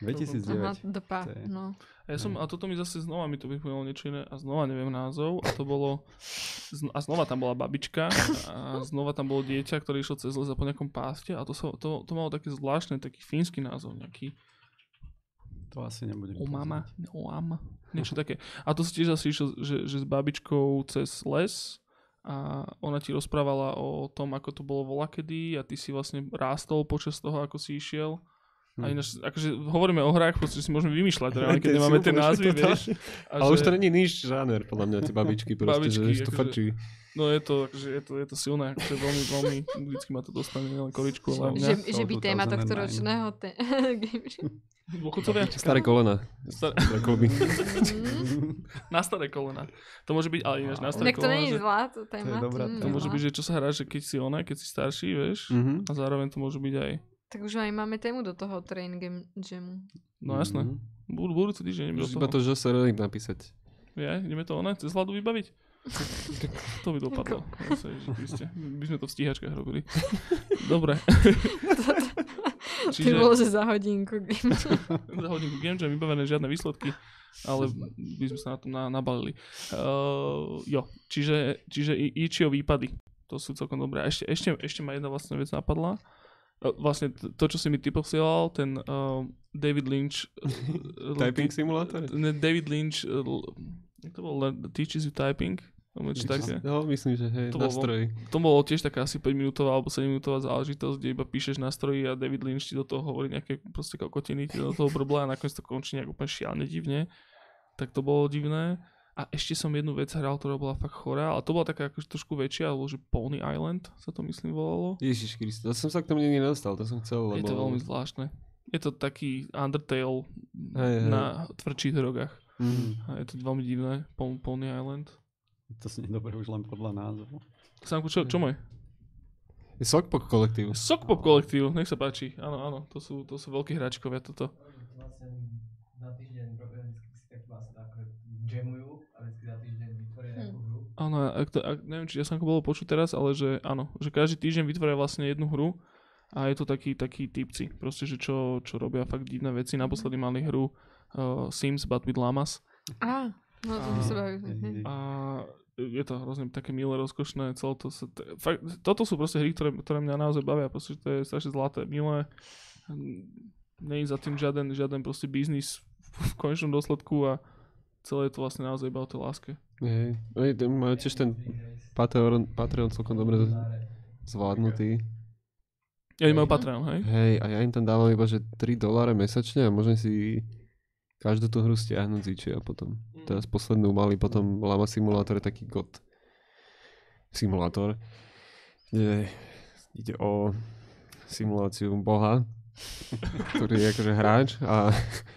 2009. Aha, dopa, to je- no. A, ja som, a toto mi zase znova mi to vypomínalo niečo iné a znova neviem názov a to bolo a znova tam bola babička a znova tam bolo dieťa, ktoré išlo cez les a po nejakom páste a to, sa, to, to malo také zvláštne, taký fínsky názov nejaký To asi nebudem o mama, o mama, niečo také. A to si tiež zase išiel, že, že s babičkou cez les a ona ti rozprávala o tom, ako to bolo volakedy a ty si vlastne rástol počas toho, ako si išiel. A Hm. ináč, akože hovoríme o hrách, proste si môžeme vymýšľať, reálne, keď nemáme tie názvy, vieš. A Ale už to není níž žáner, podľa mňa, tie babičky proste, Babičky, že už to akože- frčí. No je to, akože je to, je to silné, akože veľmi, veľmi, vždycky ma to dostane, nielen koričku, ale mňa. Že, že by téma 2009. tohto ročného te-. Dôchodcovia? Staré kolena. Star- Staré kluby. na staré kolena. To môže byť, ale ináč na staré Tak to kolena, není že, zlá to téma. dobrá nie je to môže byť, že čo sa hrá, že keď si ona, keď si starší, vieš, Mhm. a zároveň to môže byť aj, Tak už aj máme tému do toho Train Game Jamu. no jasné, Mhm. Budú, budúci týždeň ideme do toho. iba to, že sa im napísať. Ja, ideme to ona, cez hladu vybaviť? to by dopadlo. Ja sa, že by, sme to v stíhačkách robili. Dobre. Ty Čiže bolo, že za hodinku. za hodinku game jam vybavené žiadne výsledky, ale by sme sa na tom na, nabalili. Uh, jo, čiže, čiže Ichio výpady. To sú celkom dobré. A ešte, ešte, ešte ma jedna vlastne vec napadla. Uh, vlastne to, čo si mi ty posielal, ten uh, David Lynch... Typing simulátor? David Lynch, jak to bol, Teaches you typing? Také. No, myslím, že hej, To nástroj. To bolo tiež taká asi 5 minútová alebo 7 minútová záležitosť, kde iba píšeš nástroji a David Lynch ti do toho hovorí nejaké proste kokotiny, ti do toho brblá a nakoniec to končí nejak úplne šialne divne. Tak to bolo divné. A ešte som jednu vec hral, ktorá bola fakt chorá, ale to bola taká akože trošku väčšia, alebo že Pony Island sa to myslím volalo. Ježiš Kriste, to som sa k tomu nikdy nedostal, to som chcel, lebo... Je to veľmi zvláštne. Je to taký Undertale Hej, hej. na tvrdších drogách. Mm. A je to veľmi divné, Pon- Pony Island. To si dobre už len podľa názvu. Samku, čo, čo môj? Je Sockpok kolektív. Sokpop kolektív, nech sa páči. Áno, áno, to sú, to sú veľkí hráčkovia toto. Vlastne na týždeň robia vždycky si tak vlastne ako jamujú a vždycky za týždeň vytvoria nejakú hru. Áno, ak to, ak, neviem, či ja som bolo počuť teraz, ale že áno, že každý týždeň vytvoria vlastne jednu hru a je to taký, taký typci, proste, že čo, čo robia fakt divné veci. Naposledy mali hru uh, Sims but with Llamas Á, no to A- sa a je to hrozne také milé, rozkošné, celé to sa, t- fakt, toto sú proste hry, ktoré, ktoré mňa naozaj bavia, proste, že to je strašne zlaté, milé, nie je za tým žiaden, žiaden proste biznis v konečnom dôsledku a celé je to vlastne naozaj iba o tej láske. Hej, ten- majú tiež ten Patreon, Patreon celkom dobre zvládnutý. Ja im majú Patreon, hej? Hej, a ja im tam dávam iba, že 3 doláre mesačne a môžem si každú tú hru stiahnuť z Ichi a potom. Teraz poslednú mali potom Lama Simulator taký god simulátor, kde ide o simuláciu boha, ktorý je akože hráč, a,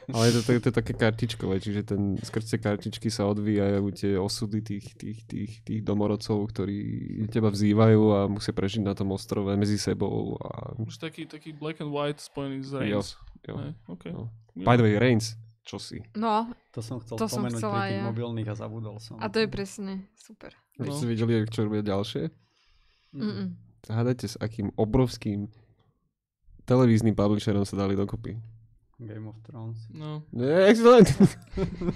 ale je to, to, je to také kartičkové, čiže ten, skrz tie kartičky sa odvíjajú tie osudy tých, tých, tých, tých domorodcov, ktorí teba vzývajú a musia prežiť na tom ostrove medzi sebou. A... Už taký, taký black and white spojený s Reigns. Jo. Hej, okay. No. Jo. By the way, Reigns, čo si? No, To som chcel To som spomenúť chcela pri tých ja. mobilných a zabudol som. a to je presne super. Už No. ste videli, čo robia ďalšie? Mm-mm. Hádajte, s akým obrovským televíznym publisherom sa dali dokopy. Game of Thrones. No. Excellent!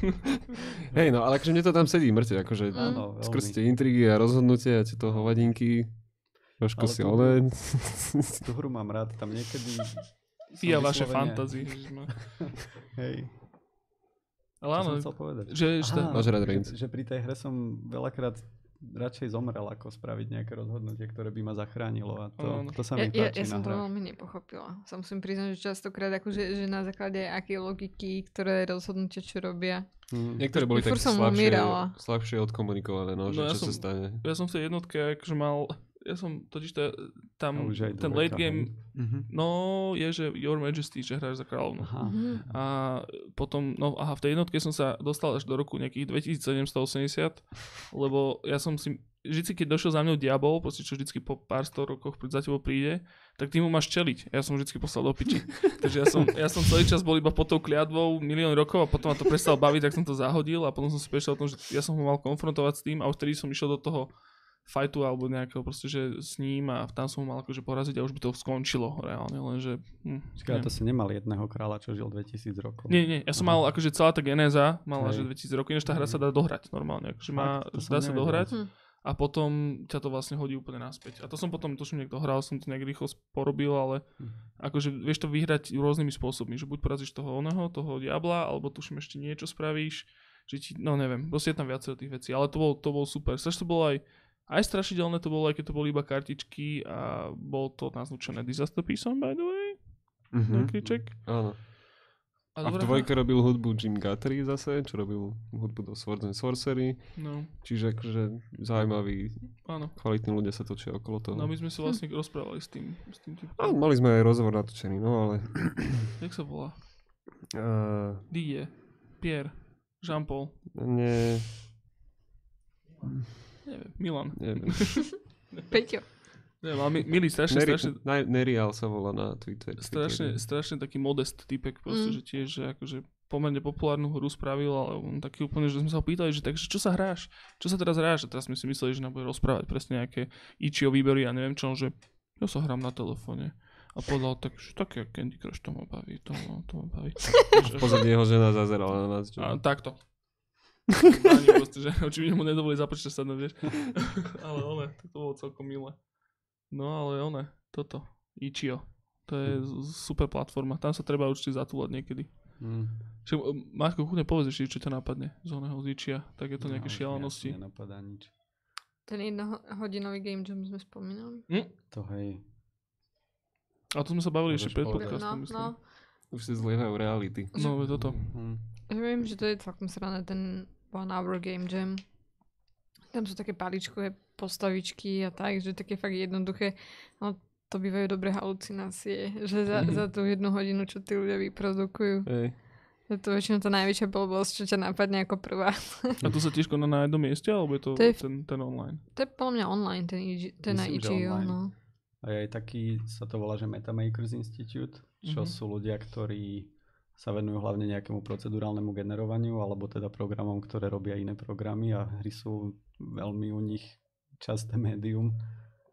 Hej, no ale akože mne to tam sedí mŕte, akože Mm. Skrz tie intrigy a rozhodnutia a tieto hovadinky, trošku si ale... Tú hru mám rád, tam niekedy... Vy a vaše ježišmar. Hej. Ale áno, že, Aha, že, že pri tej hre som veľakrát radšej zomrel, ako spraviť nejaké rozhodnutie, ktoré by ma zachránilo a to, to sa Ja, mi ja, páči ja som na to veľmi nepochopila. Sa musím priznať, že častokrát akože, že na základe akej logiky, ktoré rozhodnutia čo robia. Mm. Niektoré boli som slabšie, umierala. slabšie odkomunikované, no, že No ja čo sa som- stane. ja som v tej jednotke akože mal, ja som totiž to, A tam aj ten late game. Mhm. no je, že Your Majesty, že hráš za kráľovnu. Aha. Mhm. A potom, no aha, v tej jednotke som sa dostal až do roku nejakých 2780, lebo ja som si, vždycky keď došiel za mňou diabol, proste čo vždycky po pár sto rokoch za tebou príde, tak ty mu máš čeliť. Ja som vždycky poslal do piči. Takže ja som, ja som celý čas bol iba pod tou kliadvou milión rokov a potom ma to prestalo baviť, tak som to zahodil a potom som si prešiel o tom, že ja som ho mal konfrontovať s tým a už vtedy som išiel do toho fightu alebo nejakého proste, že s ním a tam som ho mal akože poraziť a už by to skončilo reálne, lenže... Hm, neviem. to si nemal jedného kráľa, čo žil 2000 rokov. Nie, nie, ja som Aha. mal akože celá tá genéza, mala Hej. že 2000 rokov, ináč tá hra sa dá dohrať normálne, akože má, Fakt? Dá sa nevedel. dohrať Hm. a potom ťa to vlastne hodí úplne naspäť. A to som potom, tuším, niekto hral, som to nejak rýchlo porobil, ale Hm. akože vieš to vyhrať rôznymi spôsobmi, že buď porazíš toho oného, toho diabla, alebo tuším ešte niečo spravíš, že ti, no neviem, proste je tam viacero tých vecí, ale to bol, to bol super. Strašne to bolo aj, aj strašidelné to bolo, aj keď to boli iba kartičky a bol to nazvučené Disaster Piesom, by the way, Mhm. mm kriček. Áno. A v dobrá dvojke robil hudbu Jim Guthrie zase, čo robil hudbu do Sword and Sorcery. No, Čiže akože zaujímaví, áno. kvalitní ľudia sa točia okolo toho. No my sme sa vlastne rozprávali s tým, s tým typom. A mali sme aj rozhovor natočený, no ale... Jak sa volá? Uh, Didier, Pierre, Jean-Paul, nie, neviem, Milan. neviem. Peťo. Neviem, ale mi- milý, strašne, Neri, strašne, na, Nerial sa volá na Twitter. strašne, strašne taký modest typek proste, Mm. že tiež, že akože pomerne populárnu hru spravil, ale on taký úplne, že sme sa ho pýtali, že takže čo sa hráš? Čo sa teraz hráš? A teraz sme si mysleli, že nám bude rozprávať presne nejaké ičio výbery a neviem čo, že ja sa hrám na telefóne. A povedal tak, že také Candy Crush, to ma baví, to, ma- to ma baví. V pozadí jeho žena zazerala na nás. Čo? A takto. Proste, že očividne mu nedovolí započítať sa, vieš. ale one, to bolo celkom milé. No ale one, toto, Ichio. To je z- super platforma, tam sa treba určite zatúlať niekedy. Mm. Však, e, Marko, kľudne povedz ešte, čo ťa napadne z oného z Ichia, tak je to nejaké No, šialenosti. jasne, Nenapadá nič. Ten jednohodinový game jam sme spomínali. To hej. A to sme sa bavili ešte pred podcastom, No, myslím. no. Už si zlievajú reality. No, toto. Mm. Že viem, že to je celkom srané, ten one hour game jam. Tam sú také paličkové postavičky a tak, že také fakt jednoduché. No to bývajú dobré halucinácie, že za, Mhm. za tú jednu hodinu, čo tí ľudia vyprodukujú. Hej. Je to väčšinou tá najväčšia blbosť, čo ťa napadne ako prvá. A to sa tiež koná na jednom mieste, alebo je to, To je ten, ten online? To je podľa mňa online, ten, ten na Myslím, online. no. A je aj taký, sa to volá, že Metamakers Institute, čo Mhm. sú ľudia, ktorí sa venujú hlavne nejakému procedurálnemu generovaniu, alebo teda programom, ktoré robia iné programy a hry sú veľmi u nich časté médium.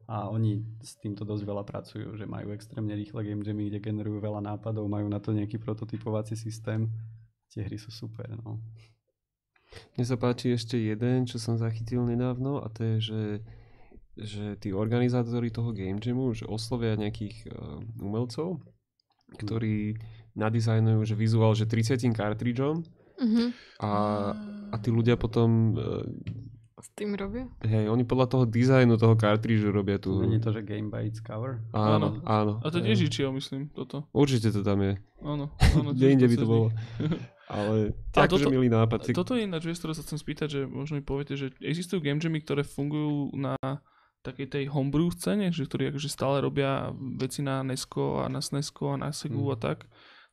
A oni s týmto dosť veľa pracujú, že majú extrémne rýchle game jammy, kde generujú veľa nápadov, majú na to nejaký prototypovací systém. Tie hry sú super, no. Mne sa páči ešte jeden, čo som zachytil nedávno a to je, že, že tí organizátori toho Game Jamu že oslovia nejakých uh, umelcov, ktorí nadizajnujú že vizuál, že 30 kartridžom Mhm. a, a tí ľudia potom, uh, S tým robia? hej, oni podľa toho dizajnu toho kartridžu robia Tu není to, že Game by its cover? Áno, áno. A to tiež Ichio, myslím, toto. Určite to tam je. Áno, áno. Kde by to bolo. Ale tak, že toto- milý nápad. Si- Toto je ináč vec, ktorá sa chcem spýtať, že možno mi poviete, že existujú game jammy, ktoré fungujú na takej tej homebrew scéne, že ktorí akože stále robia veci na Nesko a na SNESko a na Segu Mm. a tak.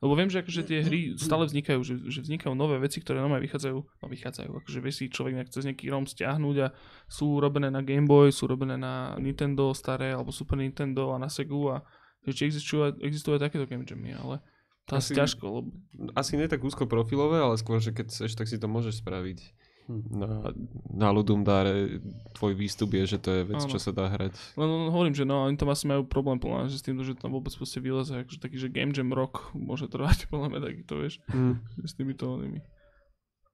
Lebo viem, že akože tie hry stále vznikajú, že, že vznikajú nové veci, ktoré normálne vychádzajú, no vychádzajú, akože vie si človek nejak cez nejaký ROM stiahnuť a sú robené na Game Boy, sú robené na Nintendo staré alebo Super Nintendo a na Segu a že či existujú, aj- existujú aj takéto game jammy, ale to asi Asi- ťažko, lebo Asi nie tak úzko profilové, ale skôr, že keď chceš, tak si to môžeš spraviť. Na, na ľudom dáre tvoj výstup je, že to je vec, Áno. čo sa dá hrať. Len, len hovorím, že no, oni tam asi majú problém mňa, že s tým, že tam vôbec proste vyleze, akože taký, že game jam rock môže trvať, podľa mňa takýto, vieš, že s týmito onými.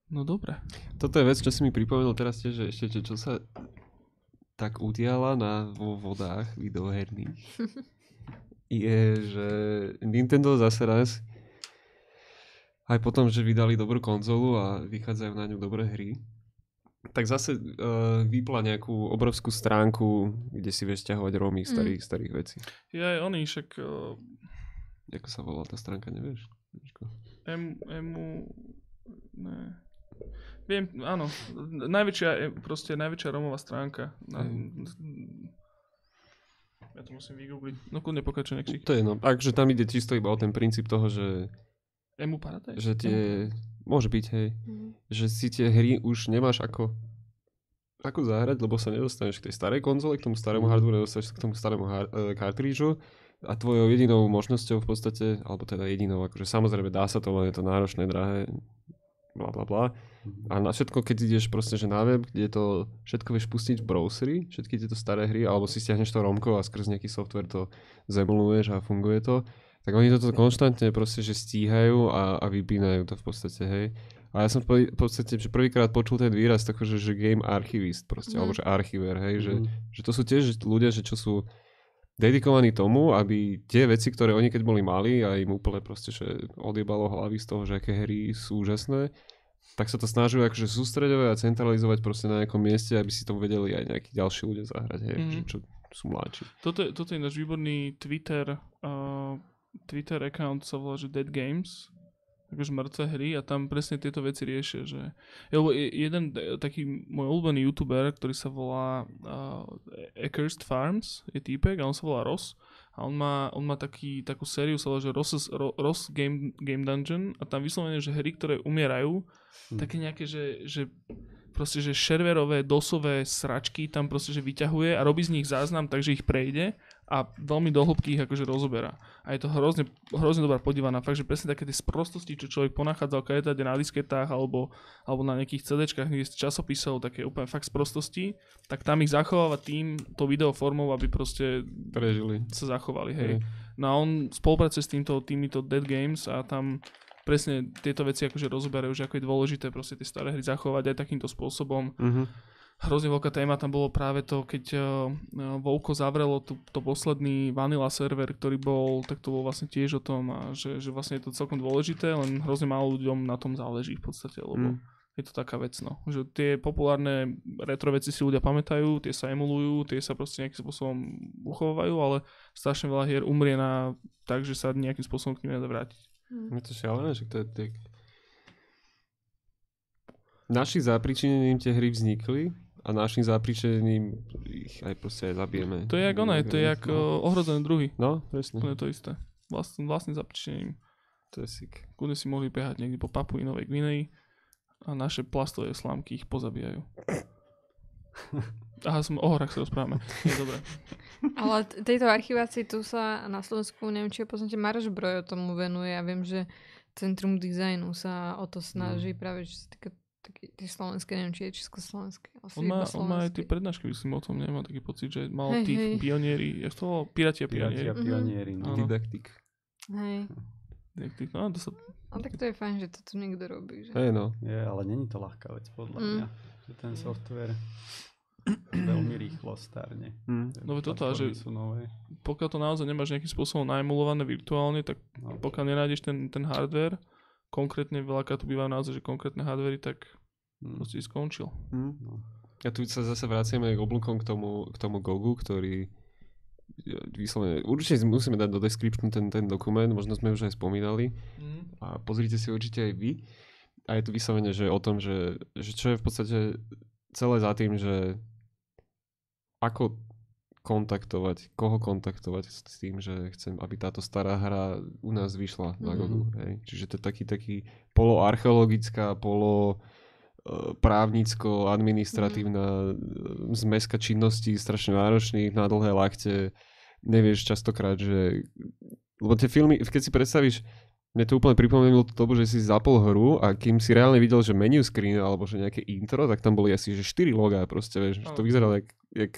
No dobre. Toto je vec, čo si mi pripomenul teraz tiež, že ešte, čo sa tak udiala na, vo vodách videoherných, je, že Nintendo zase raz aj potom, že vydali dobrú konzolu a vychádzajú na ňu dobré hry, tak zase uh, vypla nejakú obrovskú stránku, kde si vieš ťahovať romy Mm. starých, starých vecí. Je aj oný, však uh, Ako sa volá tá stránka, nevieš? M, Emu... Ne. Viem, áno. Najväčšia, e, proste najväčšia romová stránka. Na, ja to musím vygoogliť. No kľudne pokračuj, nech To je no. Takže tam ide čisto iba o ten princíp toho, že, Emu Paradise? že tie... Môže byť, hej. Mhm. Že si tie hry už nemáš ako ako zahrať, lebo sa nedostaneš k tej starej konzole, k tomu starému Mhm. hardware, nedostaneš sa k tomu starému har- e, kartrížu a tvojou jedinou možnosťou v podstate, alebo teda jedinou, akože samozrejme dá sa to, len je to náročné, drahé, bla bla bla. A na všetko, keď ideš proste, že na web, kde to všetko vieš pustiť v browseri, všetky tieto staré hry, alebo si stiahneš to romko a skrz nejaký software to zemluješ a funguje to, tak oni toto konštantne proste, že stíhajú a, a vypínajú to v podstate, hej. A ja som v po- v podstate, že prvýkrát počul ten výraz tako, že, že game archivist proste, Mhm. alebo že archiver, hej, že, Mhm. že to sú tiež ľudia, že čo sú dedikovaní tomu, aby tie veci, ktoré oni keď boli mali a im úplne proste, že odjebalo hlavy z toho, že aké hry sú úžasné, tak sa to snažujú akože sústredovať a centralizovať proste na nejakom mieste, aby si to vedeli aj nejakí ďalší ľudia zahrať, hej, Mhm. že čo sú mladší. Toto je, toto je náš výborný Twitter, uh, Twitter account sa volá, že Dead Games, akože mŕtve hry a tam presne tieto veci riešia, že lebo je- jeden taký môj obľúbený youtuber, ktorý sa volá uh, Accursed Farms, je týpek a on sa volá Ross a on má, on má taký, takú sériu, sa volá, že Ross, Ro, Ross Game, Game Dungeon a tam vyslovene, že hry, ktoré umierajú, Hm. také nejaké, že, že proste, že šerverové, dosové sračky tam proste, že vyťahuje a robí z nich záznam, takže ich prejde a veľmi do hĺbky ich akože rozoberá. A je to hrozne, hrozne dobrá podívaná. Fakt, že presne také tie sprostosti, čo človek ponachádzal kadetade na disketách alebo, alebo na nejakých CDčkách, niekde z časopisov, také úplne fakt sprostosti, tak tam ich zachováva tým, to video formou, aby proste Prežili. sa zachovali, hej. Hej. No a on spolupracuje s týmto, týmito Dead Games a tam presne tieto veci akože rozoberajú, že ako je dôležité proste tie staré hry zachovať aj takýmto spôsobom. Mhm. Hrozne veľká téma tam bolo práve to, keď uh, uh, Vovko zavrelo tu, to posledný Vanilla server, ktorý bol, tak to bol vlastne tiež o tom, a že, že vlastne je to celkom dôležité, len hrozne málo ľuďom na tom záleží v podstate, lebo Mm. je to taká vec, no. Že tie populárne retro veci si ľudia pamätajú, tie sa emulujú, tie sa proste nejakým spôsobom uchovávajú, ale strašne veľa hier umrie na tak, že sa nejakým spôsobom k nim nedá vrátiť. Je to šialené, že to je tak... Našim zápričinením tie hry vznikli a našim zápričinením ich aj proste aj zabijeme. To je jak ono, to je jak no. ohrozené druhy. no, presne. Úplne to isté. Vlastným, vlastným zapričením. To je sick. Kľudne si mohli behať niekde po Papui Novej Gvineji a naše plastové slámky ich pozabíjajú. Aha, som o horách sa rozprávame. Je dobré. Ale tejto archivácii tu sa na Slovensku, neviem, či ho poznáte, Maroš Broj o tomu venuje. Ja viem, že Centrum dizajnu sa o to snaží práve, čo sa týka také tie slovenské, neviem, či je československé. Asi On má, on má aj tie prednášky, myslím o tom, nemám taký pocit, že mal Hej, tých hej. pionieri, jak to volalo? Piratia pionieri. Mhm. pionieri, no. Áno. Didaktik. Hej. Tých- No, to sa, A tak to je fajn, že to tu niekto robí. Že? Hej no. Je, ale není to ľahká vec podľa Mm. mňa. Že ten software veľmi rýchlo starne. Hm. No veď toto, že- nové. pokiaľ to naozaj nemáš nejakým spôsobom naemulované virtuálne, tak No, pokiaľ nenájdeš ten, ten hardware, konkrétne veľakrát tu býva naozaj, že konkrétne hardvery, tak proste si skončil. Hm. no. A tu sa zase vraciame k oblúkom k tomu, k tomu Gogu, ktorý ja, vyslovene, určite si musíme dať do description ten, ten dokument, možno sme už aj spomínali a pozrite si určite aj vy. A je tu vyslovene, že o tom, že, že čo je v podstate celé za tým, že ako kontaktovať, koho kontaktovať s tým, že chcem, aby táto stará hra u nás vyšla na Mhm. Gogu. Hej. Čiže to je taký, taký poloarcheologická, polo e, právnicko, administratívna mm. zmeska činností, strašne náročných, na dlhé lakte. Nevieš častokrát, že... Lebo tie filmy, keď si predstavíš, mne to úplne pripomenulo to dobu, že si zapol hru a kým si reálne videl, že menu screen alebo že nejaké intro, tak tam boli asi že 4 logá proste, vieš, že to Áno. vyzeralo jak, jak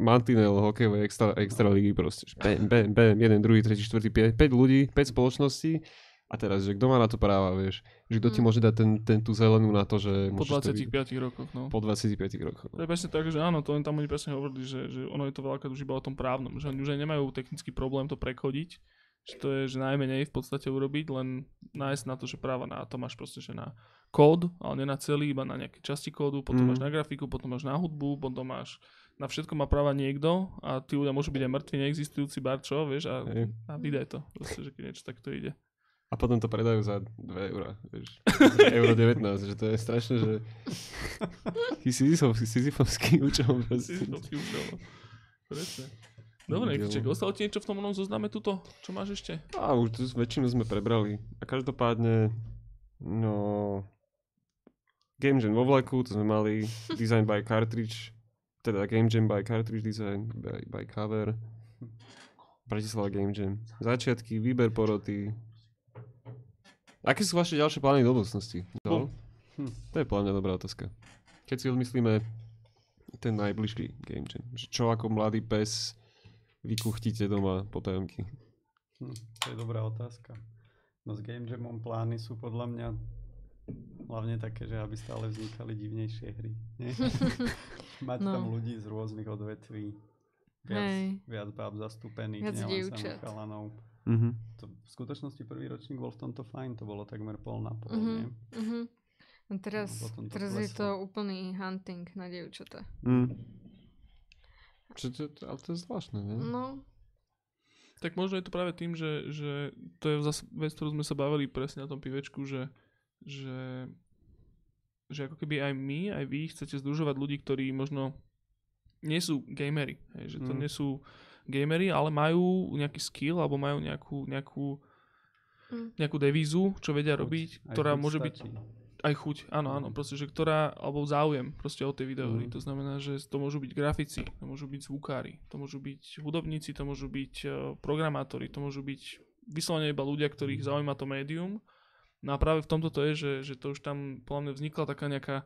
mantinel hokejovej extra, extra ligy proste. Bam, bam, bam, jeden, druhý, tretí, štvrtý, 5, 5 ľudí, 5 spoločností a teraz, že kto má na to práva, vieš, že kto ti Mm. môže dať ten, ten tú zelenú na to, že Po môžeš to vy- 25 rokoch, no. po 25 rokoch. To je presne tak, že áno, to len tam oni presne hovorili, že, že ono je to veľakrát už iba o tom právnom, že oni už aj nemajú technický problém to prekhodiť, že to je že najmenej v podstate urobiť, len nájsť na to, že práva na to máš proste, že na kód, ale nie na celý, iba na nejaké časti kódu, potom Mm. máš na grafiku, potom máš na hudbu, potom máš na všetko má práva niekto a tí ľudia môžu byť aj mŕtvi, neexistujúci barčo, vieš, a, a vydaj to. Proste, že keď niečo takto ide. A potom to predajú za 2 eurá. Euro 19, že to je strašné, že... Sisyfovský účel. Sisyfovský účel, no. Presne. Dobre, Dielo. Nikiček, ostalo ti niečo v tom onom zozname tuto? Čo máš ešte? A už tu väčšinu sme prebrali. A každopádne, no... Game Jam vo vlaku, to sme mali. Design by cartridge. Teda Game Jam by cartridge design by, by cover. Bratislava Game Jam. Začiatky, výber poroty. Aké sú vaše ďalšie plány do budúcnosti? No? Hm. To je podľa mňa dobrá otázka. Keď si odmyslíme ten najbližší Game Jam. Že čo ako mladý pes vykuchtíte doma po tajomky? Hm, to je dobrá otázka. No s Game Jamom plány sú podľa mňa hlavne také, že aby stále vznikali divnejšie hry. Nie? Mať No. tam ľudí z rôznych odvetví. Viac, Hej. viac báb zastúpených, Viac nielen chalanov. Mhm. To, v skutočnosti prvý ročník bol v tomto fajn, to bolo takmer pol na pol, Mhm. nie? Mhm. A teraz, No, teraz je to úplný hunting na dievčatá. Mm. Čo, to, to, ale to je zvláštne, ne? No, Tak možno je to práve tým, že, že to je zase vec, ktorú sme sa bavili presne na tom pivečku, že, že, že ako keby aj my, aj vy chcete združovať ľudí, ktorí možno nie sú gamery. Hej, že to Mm. nie sú gamery, ale majú nejaký skill alebo majú nejakú, nejakú, Mm. nejakú devízu, čo vedia Chuť. robiť, Aj ktorá môže byť stačí. aj chuť, áno, áno, Mhm. proste, že ktorá, alebo záujem proste o tej videohry. Mhm. To znamená, že to môžu byť grafici, to môžu byť zvukári, to môžu byť hudobníci, to môžu byť uh, programátori, to môžu byť vyslovene iba ľudia, ktorých Mhm. zaujíma to médium. No a práve v tomto to je, že, že to už tam podľa mňa vznikla taká nejaká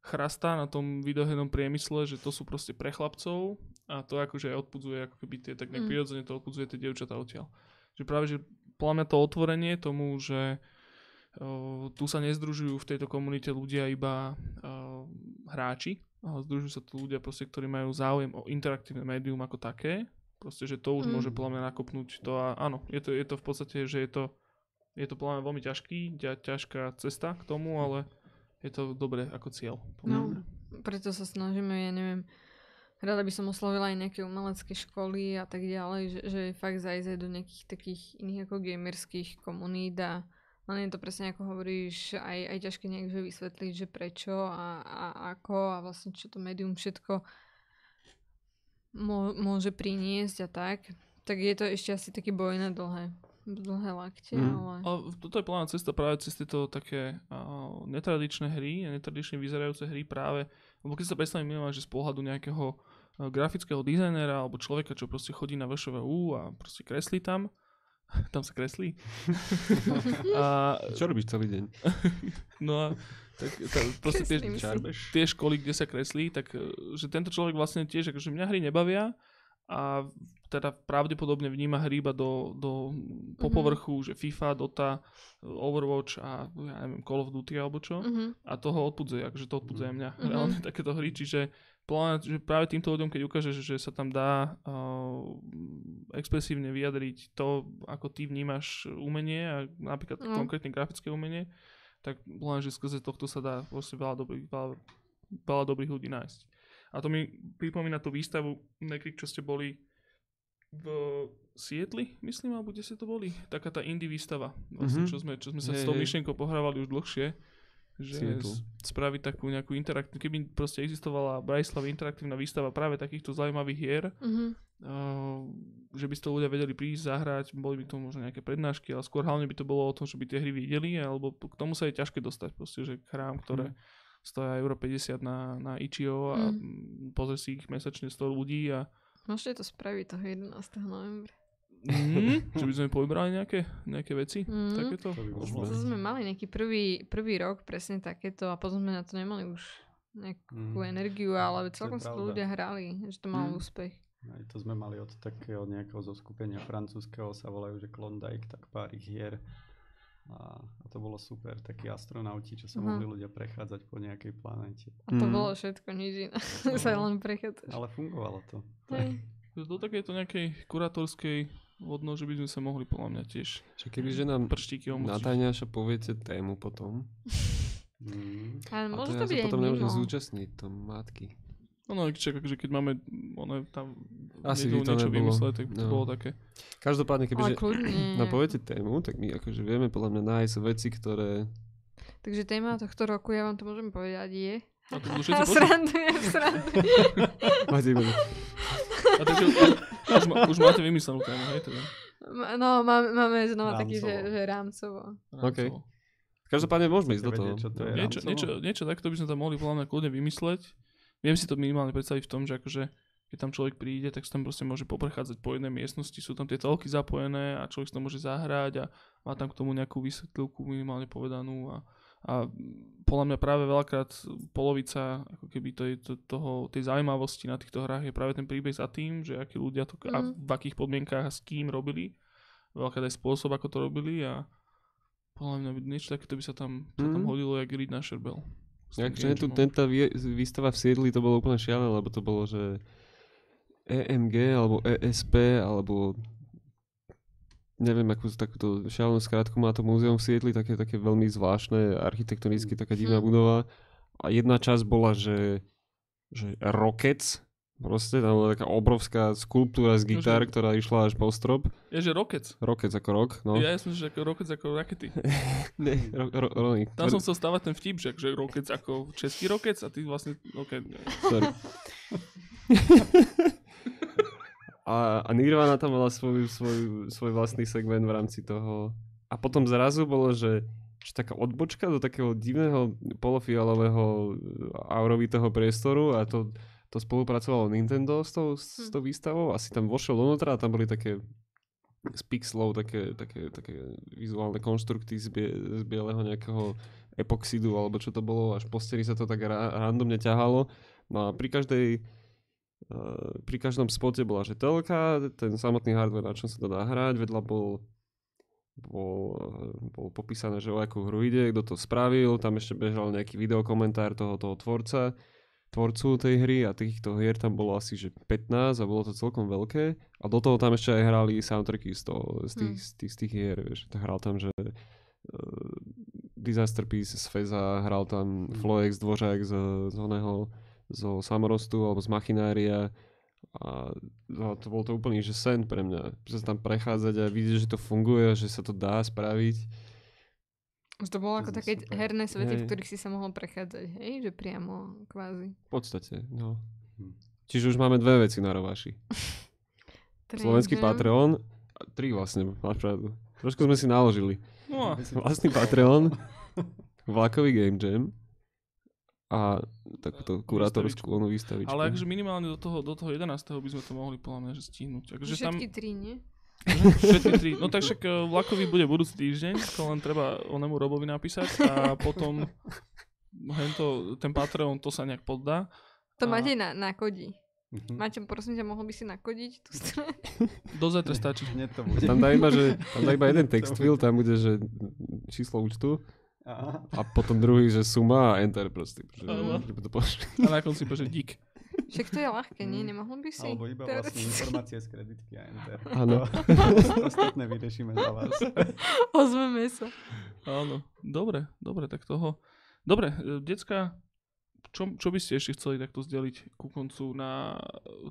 chrasta na tom videohernom priemysle, že to sú proste pre chlapcov a to akože aj odpudzuje ako keby tie, tak nejak Mm. prirodzene to odpudzuje tie dievčatá odtiaľ. Že práve, že mňa to otvorenie tomu, že o, tu sa nezdružujú v tejto komunite ľudia iba o, hráči, ale združujú sa tu ľudia proste, ktorí majú záujem o interaktívne médium ako také. Proste, že to už Mm. môže podľa mňa nakopnúť to a áno, je to, je to v podstate, že je to, je to podľa mňa veľmi ťažký, ťa- ťažká cesta k tomu, ale je to dobré ako cieľ. no, preto sa snažíme, ja neviem, rada by som oslovila aj nejaké umelecké školy a tak ďalej, že, že fakt zajsť aj do nejakých takých iných ako gamerských komunít a len je to presne ako hovoríš, aj, aj ťažké nejak že vysvetliť, že prečo a, a ako a vlastne čo to médium všetko mô, môže priniesť a tak. Tak je to ešte asi taký boj na dlhé, dlhé lakte, Mm. ale... Ale toto je plná cesta práve cez tieto také uh, netradičné hry, netradične vyzerajúce hry práve, lebo keď sa predstavím minimálne, že z pohľadu nejakého uh, grafického dizajnera alebo človeka, čo proste chodí na VŠVU a proste kreslí tam, tam sa kreslí. a, Čo robíš celý deň? no a tak, tá, proste tie, tie školy, kde sa kreslí, tak e, že tento človek vlastne tiež, akože mňa hry nebavia a teda pravdepodobne vníma hry iba do, do po Mhm. povrchu, že FIFA, Dota, Overwatch a ja neviem, Call of Duty alebo čo. Mhm. A toho odpudzuje, akože to odpudzuje aj mňa. Mhm. Reálne takéto hry, čiže mňa, že práve týmto ľuďom, keď ukážeš, že sa tam dá uh, expresívne vyjadriť to, ako ty vnímaš umenie a napríklad No. konkrétne grafické umenie, tak len, že skrze tohto sa dá proste veľa dobrých, veľa, veľa dobrých ľudí nájsť. A to mi pripomína tú výstavu, nekrik, čo ste boli v Sietli, myslím, alebo kde ste to boli? Taká tá indie výstava, vlastne, Mhm. čo, sme, čo sme sa Hej, s tou myšlienkou pohrávali už dlhšie, že spraviť takú nejakú interaktívnu, keby proste existovala v Bratislave interaktívna výstava práve takýchto zaujímavých hier, Mhm. uh, že by si to ľudia vedeli prísť, zahrať, boli by to možno nejaké prednášky, ale skôr hlavne by to bolo o tom, že by tie hry videli, alebo k tomu sa je ťažké dostať, proste, že k hrám, ktoré stoja euro 50 na, na Ichio a Mm. mm. pozrie si ich mesačne 100 ľudí a Môžete to spraviť toho 11. novembra. mm, že by sme povybrali nejaké, nejaké veci, Mhm. takéto. To by bolo sme mali nejaký prvý, prvý rok presne takéto a potom sme na to nemali už nejakú Mm. energiu, ale celkom pravda. ľudia hrali, že to malo Mm. úspech. Aj to sme mali od takého nejakého zoskupenia francúzského, sa volajú, že Klondike, tak pár ich hier. A, a to bolo super, takí astronauti, čo sa Aha. mohli ľudia prechádzať po nejakej planete. A to Mhm. bolo všetko, nič iné. sa len prechádzaš. Ale fungovalo to. Hej. Do takéto nejakej kurátorskej vodno, že by sme sa mohli podľa mňa tiež Však kebyže nám prštíky poviete tému potom, Mm. Ale a môže to byť potom nemôžem zúčastniť, to matky. No, no, čak, akože keď máme ono, tam Asi niekto by to niečo nebolo. vymysleť, tak by to No. bolo také. Každopádne, kebyže nám poviete tému, tak my akože vieme podľa mňa nájsť veci, ktoré... Takže téma tohto roku, ja vám to môžem povedať, je... A to budú A všetci srandujem, srandujem. Máte. A takže už, ma, už máte vymyslenú tému, hej? Teda. No, máme, máme znova taký, že, Rámcovo. že rámcovo. OK. Rámcovo. Každopádne môžeme ísť do toho. Niečo, rámcovo? niečo, niečo takto by sme tam mohli podľa mňa kľudne vymysleť. Viem si to minimálne predstaviť v tom, že akože keď tam človek príde, tak sa tam proste môže poprechádzať po jednej miestnosti, sú tam tie telky zapojené a človek si to môže zahrať a má tam k tomu nejakú vysvetlivku minimálne povedanú a, a podľa mňa práve veľakrát polovica ako keby to je to, toho, tej zaujímavosti na týchto hrách je práve ten príbeh za tým, že akí ľudia to a Mhm. v akých podmienkách a s kým robili. Veľakrát aj spôsob, ako to robili a podľa mňa niečo takéto by sa tam, sa tam Mhm. hodilo, jak Reed na Sherbel. Akože tu vie- výstava v Siedli to bolo úplne šialené, lebo to bolo, že EMG alebo ESP alebo neviem, akú takúto šialenú skrátku má to múzeum v Siedli, také, také veľmi zvláštne, architektonicky taká divná Hm. budova. A jedna časť bola, že, že Rockets, proste tam bola taká obrovská skulptúra z gitár, Nože- ktorá išla až po strop. Je, že Rockets. Rockets ako rok, no. Ja, ja som, že ako Rockets ako rakety. Ne, ro, ro, ro, Tam som chcel stavať ten vtip, že, že Rockets ako český Rockets a ty vlastne, ok, Sorry. a, a Nirvana tam mala svoj, svoj, svoj vlastný segment v rámci toho. A potom zrazu bolo, že, že taká odbočka do takého divného polofialového aurovitého priestoru a to, to spolupracovalo Nintendo s tou, s tou výstavou. Asi tam vošiel donútra a tam boli také z pixelov také, také, také vizuálne konštrukty z, bie, z bieleho nejakého epoxidu alebo čo to bolo, až po sa to tak ra- randomne ťahalo. No a pri každej uh, pri každom spote bola že telka, ten samotný hardware, na čom sa to dá hrať, vedľa bol bol, eh, bol popísané, že o akú hru ide, kto to spravil, tam ešte bežal nejaký videokomentár toho, toho tvorca, tvorcu tej hry a týchto hier tam bolo asi že 15 a bolo to celkom veľké a do toho tam ešte aj hrali soundtracky z, toho, z, tých, Hmm. z, tých, z tých hier, vieš. Tak hral tam, že uh, Disaster Piece z Feza, hral tam Hmm. Floex Dvořák z, z oného zo Samorostu alebo z Machinária a no, to bol to úplný že sen pre mňa. Že sa tam prechádzať a vidieť, že to funguje, že sa to dá spraviť. Už to bolo To ako také super. herné svety, v Hej. ktorých si sa mohol prechádzať, hej? Že priamo, kvázi. V podstate, no. Hm. Čiže už máme dve veci na rovaši. Slovenský. Patreon, a tri vlastne, máš pravdu. Trošku sme si naložili. No Vlastný Patreon, vlakový Game Jam a takúto kurátorskú onu výstavičku. ale akože minimálne do toho, do toho 11. by sme to mohli podľa mňa že stihnúť. Takže tam, Všetky tri, nie? Všetky tri. No tak však eh, vlakový bude budúci týždeň, to len treba onemu Robovi napísať a potom hento, ten Patreon to sa nejak poddá. To A- máte na, na kodi. Mhm. Maťo, prosím ťa, mohol by si nakodiť tú stranu? Do zajtra stačí. Hneď to bude. Tam dá iba, že, tam dá iba jeden text field, tam bude, že číslo účtu Aha. a potom druhý, že suma a enter proste. Že, že to pošli. A na konci pože dík. Však to je ľahké, nie? Mm. Nemohol by si? Alebo iba vlastne informácie z kreditky a enter. Áno. Ostatné vyriešime za vás. Ozveme sa. Áno, dobre, dobre, tak toho. Dobre, e, decka, čo, čo by ste ešte chceli takto zdeliť ku koncu na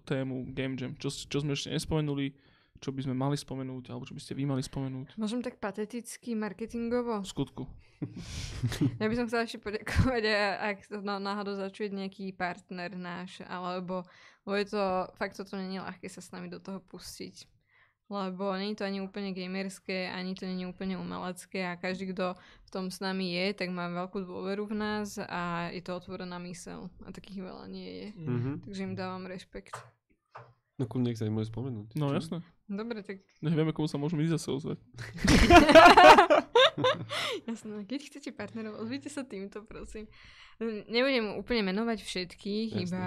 tému Game Jam? Čo, čo sme ešte nespomenuli, čo by sme mali spomenúť, alebo čo by ste vy mali spomenúť? Môžem tak pateticky, marketingovo? V skutku. Ja by som chcela ešte poďakovať, ak to na- náhodou začuje nejaký partner náš, alebo lebo je to, fakt toto není ľahké sa s nami do toho pustiť. Lebo nie je to ani úplne gamerské, ani to je úplne umelecké a každý, kto v tom s nami je, tak má veľkú dôveru v nás a je to otvorená mysel. A takých veľa nie je. Mhm. Takže im dávam rešpekt. No kľudne, nech sa im môže spomenúť. No jasné. Dobre, tak Nech vieme, komu sa môžeme ísť zase ozvať. Jasné, keď chcete partnerov, ozvite sa týmto, prosím. Nebudem úplne menovať všetkých, Jasné. iba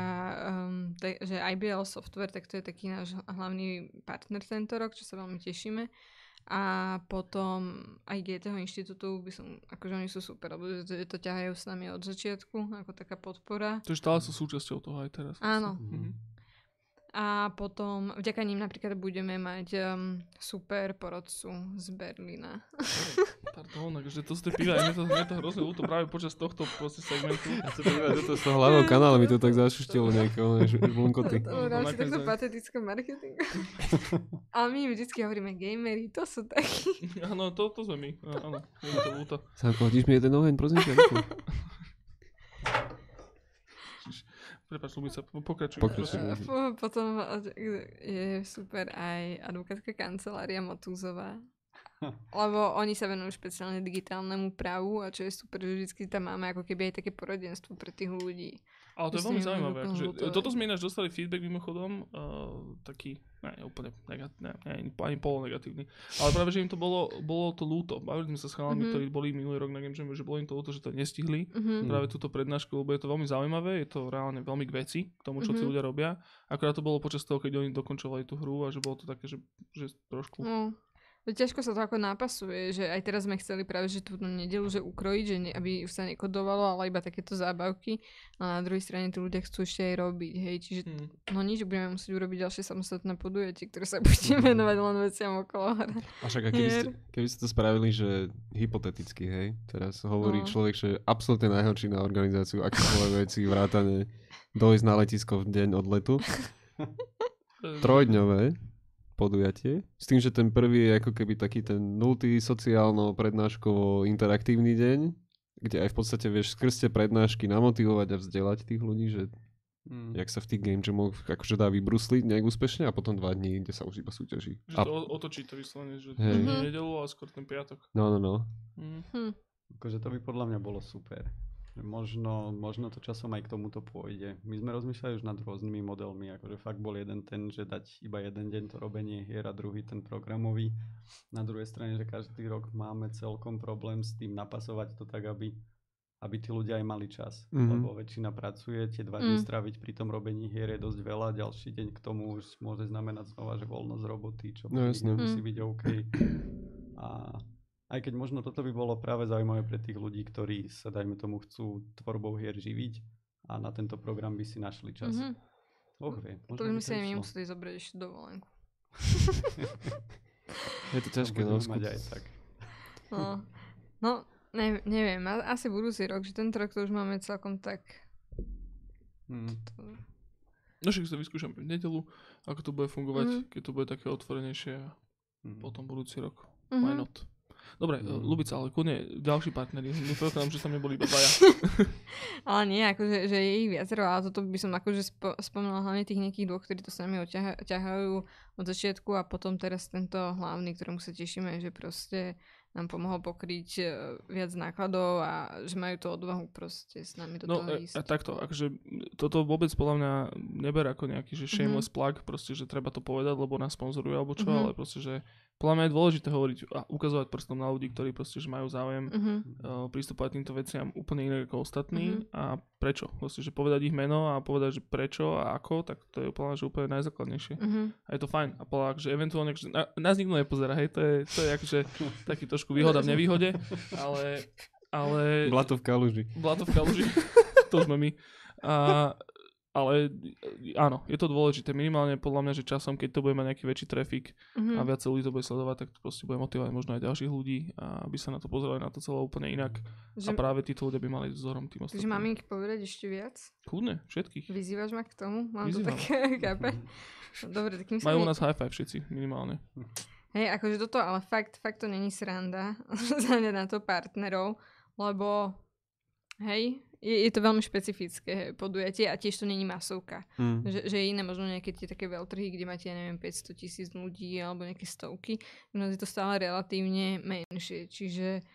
um, te, že IBL Software, tak to je taký náš hlavný partner tento rok, čo sa veľmi tešíme. A potom aj GTH inštitútu by som, akože oni sú super, lebo to, to ťahajú s nami od začiatku, ako taká podpora. To stále sú súčasťou toho aj teraz. Áno. Mhm. A potom vďaka ním napríklad budeme mať um, super porodcu z Berlína. Pardon, akože to tie piva, mne to, mne to hrozne ľúto práve počas tohto proste segmentu. Ja sa do toho z toho hlavného kanálu, mi to tak zašuštilo nejakého žblnkoty. To v rámci nakoniec takto aj- patetickom marketingu. A my vždycky hovoríme gamery, to sú takí. Áno, to, to sme my. Áno, je to ľúto. Sánko, hodíš mi jeden oheň, prosím ťa? Prepač, Lubica, po- pokračuj. Pokračuj. Potom je super aj advokátska kancelária Motúzová. Lebo oni sa venujú špeciálne digitálnemu právu a čo je super, že vždy tam máme ako keby aj také poradenstvo pre tých ľudí. Ale to je veľmi že zaujímavé. Akože, hotové. toto sme ináč dostali feedback mimochodom, uh, taký, ne, úplne negatívny, ne, ne, ani polonegatívny. Ale práve, že im to bolo, bolo to ľúto. Bavili sme sa s chalami, Mhm. ktorí boli minulý rok na Game Jam, že bolo im to ľúto, že to nestihli. Mhm. Práve túto prednášku, lebo je to veľmi zaujímavé, je to reálne veľmi k veci, k tomu, čo tí Mhm. ľudia robia. Akorát to bolo počas toho, keď oni dokončovali tú hru a že bolo to také, že, že trošku... No, ťažko sa to ako nápasuje, že aj teraz sme chceli práve, že tú nedelu, že ukrojiť, že ne, aby už sa nekodovalo, ale iba takéto zábavky. A na druhej strane tí ľudia chcú ešte aj robiť, hej. Čiže Hmm. no nič, budeme musieť urobiť ďalšie samostatné podujatie, ktoré sa bude venovať len veciam okolo hra. A však a keby ste, keby ste to spravili, že hypoteticky, hej, teraz hovorí No. človek, že absolútne najhorší na organizáciu akékoľvek veci, vrátane dojsť na letisko v deň od letu. E, Trojdňové podujatie. S tým, že ten prvý je ako keby taký ten nultý sociálno prednáškovo interaktívny deň, kde aj v podstate vieš skrz tie prednášky namotivovať a vzdelať tých ľudí, že Mm. jak sa v tých game jamoch akože dá vybrusliť nejak úspešne a potom dva dní, kde sa už iba súťaží. Že A, to otočí to vyslovene, že nie Mhm. nedelu, ale skôr ten piatok. no, no, no. Mm. Hm. Akože to by podľa mňa bolo super. Možno, možno to časom aj k tomuto pôjde. My sme rozmýšľali už nad rôznymi modelmi, akože fakt bol jeden ten, že dať iba jeden deň to robenie hier a druhý ten programový. Na druhej strane, že každý rok máme celkom problém s tým napasovať to tak, aby, aby tí ľudia aj mali čas. Mhm. Lebo väčšina pracuje, tie dva dní Mm. stráviť pri tom robení hier je dosť veľa, ďalší deň k tomu už môže znamenať znova, že voľnosť roboty, čo No musí Mm. byť OK. A aj keď možno toto by bolo práve zaujímavé pre tých ľudí, ktorí sa, dajme tomu, chcú tvorbou hier živiť a na tento program by si našli čas. Mhm. Boh vie, To možno by by sme si aj my išlo. museli zobrať ešte dovolenku. Je to ťažké, no. mať aj tak. No, no ne, neviem, asi budúci rok, že tento rok to už máme celkom tak... Mm. To, No však sa vyskúšam v nedelu, ako to bude fungovať, Mhm. keď to bude také otvorenejšie a Mm. potom budúci rok. Why Mhm. not? Dobre, mm. Lubica, ale kľudne ďalší partneri. Dúfam, že tam neboli iba dvaja. Ale nie, akože že je ich viacero, ale toto by som akože spo, spomínala hlavne tých nejakých dvoch, ktorí to s nami oťaha- ťahajú od začiatku a potom teraz tento hlavný, ktorému sa tešíme, že proste nám pomohol pokryť e, viac nákladov a že majú tú odvahu proste s nami do No toho a, ísť. a takto, akože toto vôbec podľa mňa neber ako nejaký, že shameless Mhm. plug, proste, že treba to povedať, lebo nás sponzorujú alebo čo, Mhm. ale proste, že podľa mňa je dôležité hovoriť a ukazovať prstom na ľudí, ktorí proste, že majú záujem Mhm. uh, pristupovať k týmto veciam úplne inak ako ostatní Mhm. a prečo. Proste, že povedať ich meno a povedať, že prečo a ako, tak to je úplne, že úplne najzákladnejšie. Mhm. A je to fajn. A podľa, že eventuálne, akože, na, nás nikto nepozerá, hej, to je, to je akože taký trošku výhoda v nevýhode, ale, ale Blato v kaluži. Blato v kaluži, to sme my. A, ale e, áno, je to dôležité. Minimálne podľa mňa, že časom, keď to bude mať nejaký väčší trafik Mhm. a viac ľudí to bude sledovať, tak to proste bude motivovať možno aj ďalších ľudí, a aby sa na to pozerali na to celé úplne inak. A Že, práve títo ľudia by mali vzorom tým takže ostatným. mám ich povedať ešte viac? Kľudne, všetkých. Vyzývaš ma k tomu? Mám Vyzývam. to tak, chápe? Dobre, tak Majú u nás high five všetci, minimálne. Hej, akože toto, ale fakt, fakt to není sranda záňať na to partnerov, lebo hej, je, je to veľmi špecifické podujatie a tiež to není masovka. Mm. Že, že je iné možno nejaké tie také veľtrhy, kde máte, ja neviem, 500 tisíc ľudí alebo nejaké stovky. U nás je to stále relatívne menšie, čiže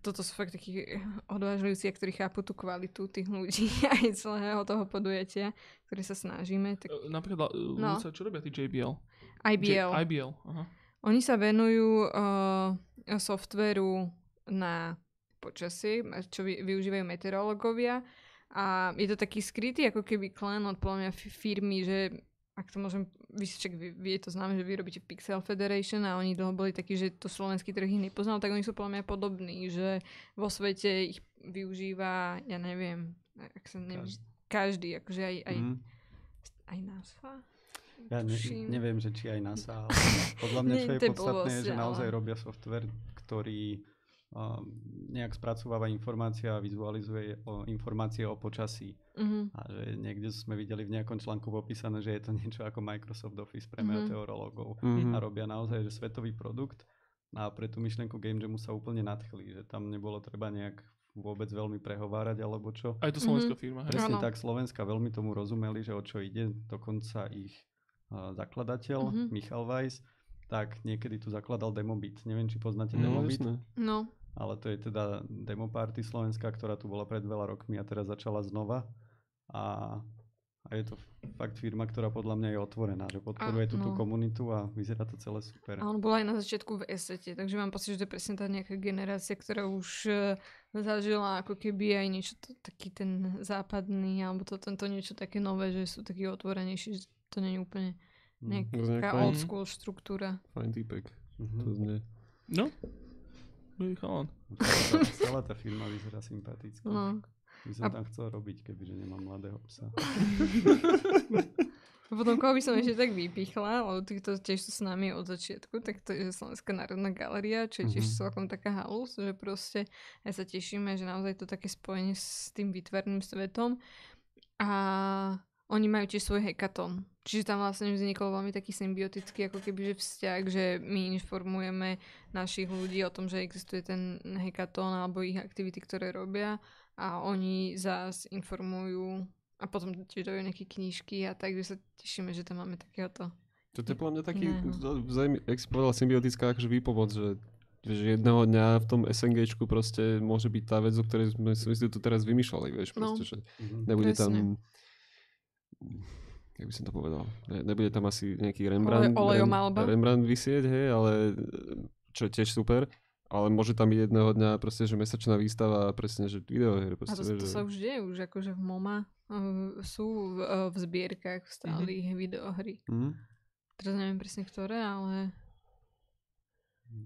toto sú fakt takí odvážlivci, a ktorí chápu tú kvalitu tých ľudí aj celého toho podujatia, ktoré sa snažíme. Tak E, Napríklad, no. čo robia tí JBL? IBL. J- IBL, aha. Oni sa venujú uh, softveru na počasie, čo vy, využívajú meteorológovia a je to taký skrytý ako keby klen od podľa mňa fi- firmy, že ak to môžem, vy, však je to známe, že vy robíte Pixel Federation a oni dlho boli takí, že to slovenský trh ich nepoznal, tak oni sú podľa mňa podobní, že vo svete ich využíva, ja neviem, ak sa neviem, Každý. každý, akože aj, aj, Mm. aj NASA. Ja ne, neviem, že či aj NASA, ale podľa mňa, čo je podstatné, je, že naozaj robia software, ktorý nejak spracováva informácie a vizualizuje o, informácie o počasí. Mhm. A že niekde sme videli v nejakom článku popísané, že je to niečo ako Microsoft Office pre Mhm. meteorológov. Mhm. A robia naozaj že svetový produkt. A pre tú myšlienku Game Jamu sa úplne nadchli, že tam nebolo treba nejak vôbec veľmi prehovárať alebo čo. Aj to slovenská firma. Hej. Presne Áno. tak, Slovenska veľmi tomu rozumeli, že o čo ide, dokonca ich uh, zakladateľ, Mhm. Michal Weiss, tak niekedy tu zakladal Demobit. Neviem, či poznáte No, Demobit, jasné. No, ale to je teda demo party Slovenska, ktorá tu bola pred veľa rokmi a teraz začala znova. A, a je to fakt firma, ktorá podľa mňa je otvorená, že podporuje A, tú, tú no. komunitu a vyzerá to celé super. a on bol aj na začiatku v esete, takže mám pocit, že to je presne tá nejaká generácia, ktorá už eh, zažila ako keby aj niečo to, taký ten západný, alebo to tento niečo také nové, že sú takí otvorenejší, že to nie je úplne nejaká old school štruktúra. Fajn týpek. Mhm. To znie. No, Dobrý chalan. Celá, tá, firma vyzerá sympaticky. No. By som A- tam chcel robiť, kebyže nemám mladého psa. Potom koho by som ešte tak vypichla, lebo týchto tiež sú s nami od začiatku, tak to je Slovenská národná galéria, čo je tiež Mhm. celkom taká halus, že proste aj sa tešíme, že naozaj to také spojenie s tým výtvarným svetom. A oni majú tiež svoj hackathon. Čiže tam vlastne vznikol veľmi taký symbiotický ako keby že vzťah, že my informujeme našich ľudí o tom, že existuje ten hackathon alebo ich aktivity, ktoré robia a oni zás informujú a potom tiež dajú nejaké knižky a tak, že sa tešíme, že tam máme takéhoto. To je podľa mňa taký, zaujímavý, jak si povedal, symbiotická akože výpomoc, že, že jedného dňa v tom SNGčku proste môže byť tá vec, o ktorej sme si tu teraz vymýšľali, vieš, No. proste, že Mhm. nebude Presne. tam, jak by som to povedal, ne, nebude tam asi nejaký Rembrandt, olejomalba. Rembrandt vysieť, hej, ale čo je tiež super, ale môže tam byť jedného dňa proste, že mesačná výstava a presne, že videohier, A proste, to, vieš, to že- sa už deje, už akože v MoMA uh, sú v, uh, v zbierkach stále mm-hmm. videohry. Mhm. Teraz neviem presne ktoré, ale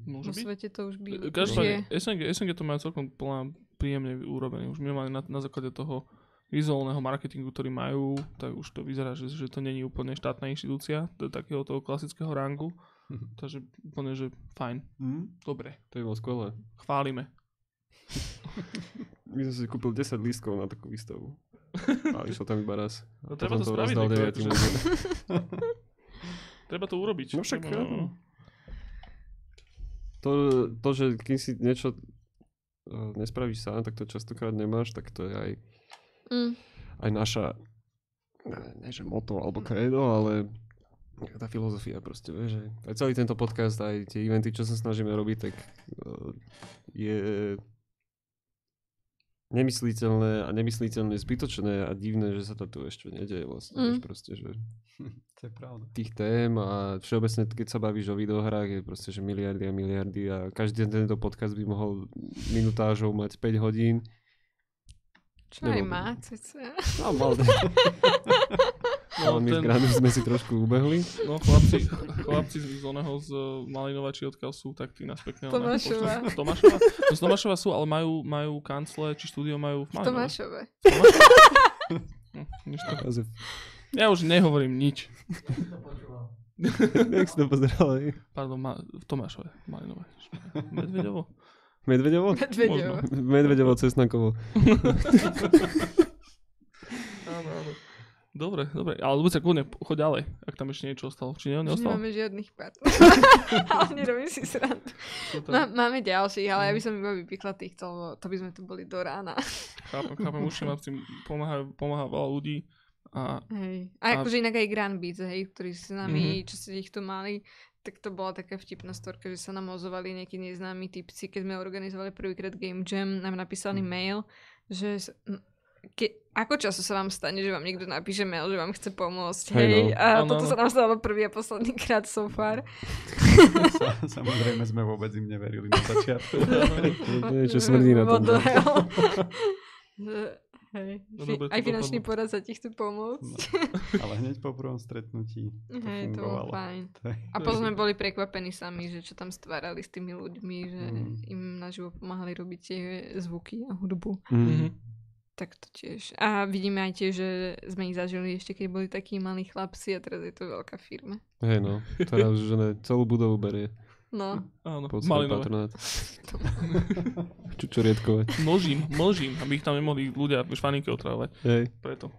Môže vo byť. svete to už by E. Každopádne, SNG, SNG to má celkom plná, príjemne urobené. Už minimálne na, na základe toho vizuálneho marketingu, ktorý majú, tak už to vyzerá, že, že to není úplne štátna inštitúcia do takého toho klasického rangu. Takže úplne, že fajn. Mhm. Dobre, To je bolo skvelé. chválime. My som si kúpil 10 lístkov na takú výstavu. A išlo tam iba raz. No, treba potom to spraviť, deviatim akože- ľuďom. Treba to urobiť. No však Treba, áno. To, to, že kým si niečo uh, nespravíš sám, tak to častokrát nemáš, tak to je aj, Mm, aj naša, ne, ne že moto alebo kredo, ale tá filozofia proste, vieš, že aj celý tento podcast, aj tie eventy, čo sa snažíme robiť, tak uh, je nemysliteľné a nemysliteľne zbytočné a divné, že sa to tu ešte nedeje vlastne, Mm. vieš, proste, že To je pravda. tých tém a všeobecne, keď sa bavíš o videohrách, je proste, že miliardy a miliardy a každý tento podcast by mohol minutážou mať 5 hodín. Čo aj má, cca. No, mal No, no, my ten- sme si trošku ubehli. No chlapci, chlapci z oného z Malinovači odkiaľ sú, tak tí nás pekne Tomášova. Z Tomášova. No, z Tomášova sú, ale majú, majú kancle, či štúdio majú v. Tomášove. No, nič to. Jozef, Ja už nehovorím nič. Jak si to pozeral? Pardon, ma, v Tomášove, Malinové. Medvedovo. Medvedovo? Medvedevo. Medvedovo, Cesnakovo. Áno, áno. Dobre, dobre. Ale Lucia, kľudne, choď ďalej, ak tam ešte niečo ostalo. Či ne, Už neostalo? nemáme žiadnych partnerov. ale nerobím si srandu. Má, máme ďalších, ale ja by som iba vypichla týchto, lebo to by sme tu boli do rána. Chápem, chápem, určite mám s tým pomáha, pomáha veľa ľudí. A Hej. A- A akože inak aj Grand Beats, hej, ktorí s nami, Mhm. čo ste ich tu mali, tak to bola taká vtipná storka, že sa nám ozvali nejakí neznámi typci, keď sme organizovali prvýkrát Game Jam, nám napísali Mhm. mail, že ke, ako často sa vám stane, že vám niekto napíše mail, že vám chce pomôcť, Hej, hej, no. a Áno, toto sa nám stalo prvý a posledný krát so far. Sa- Samozrejme sme vôbec im neverili na začiatku. Niečo smrdí na tom. Hej, No aj finančný dopadlo. porad sa ti chce pomôcť. No, ale hneď po prvom stretnutí to Hej, to bolo fajn. A potom sme boli prekvapení sami, že čo tam stvárali s tými ľuďmi, že Mm. im naživo pomáhali robiť tie zvuky a hudbu. Mhm. Tak to tiež. A vidíme aj tiež, že sme ich zažili ešte, keď boli takí malí chlapci a teraz je to veľká firma. Hej no, teraz už ne, celú budovu berie No. Áno, pod svoj malinové. patronát. Čučoriedkovať. Mlžím, mlžím, aby ich tam nemohli ľudia v švaninke otravovať. Hej. Preto.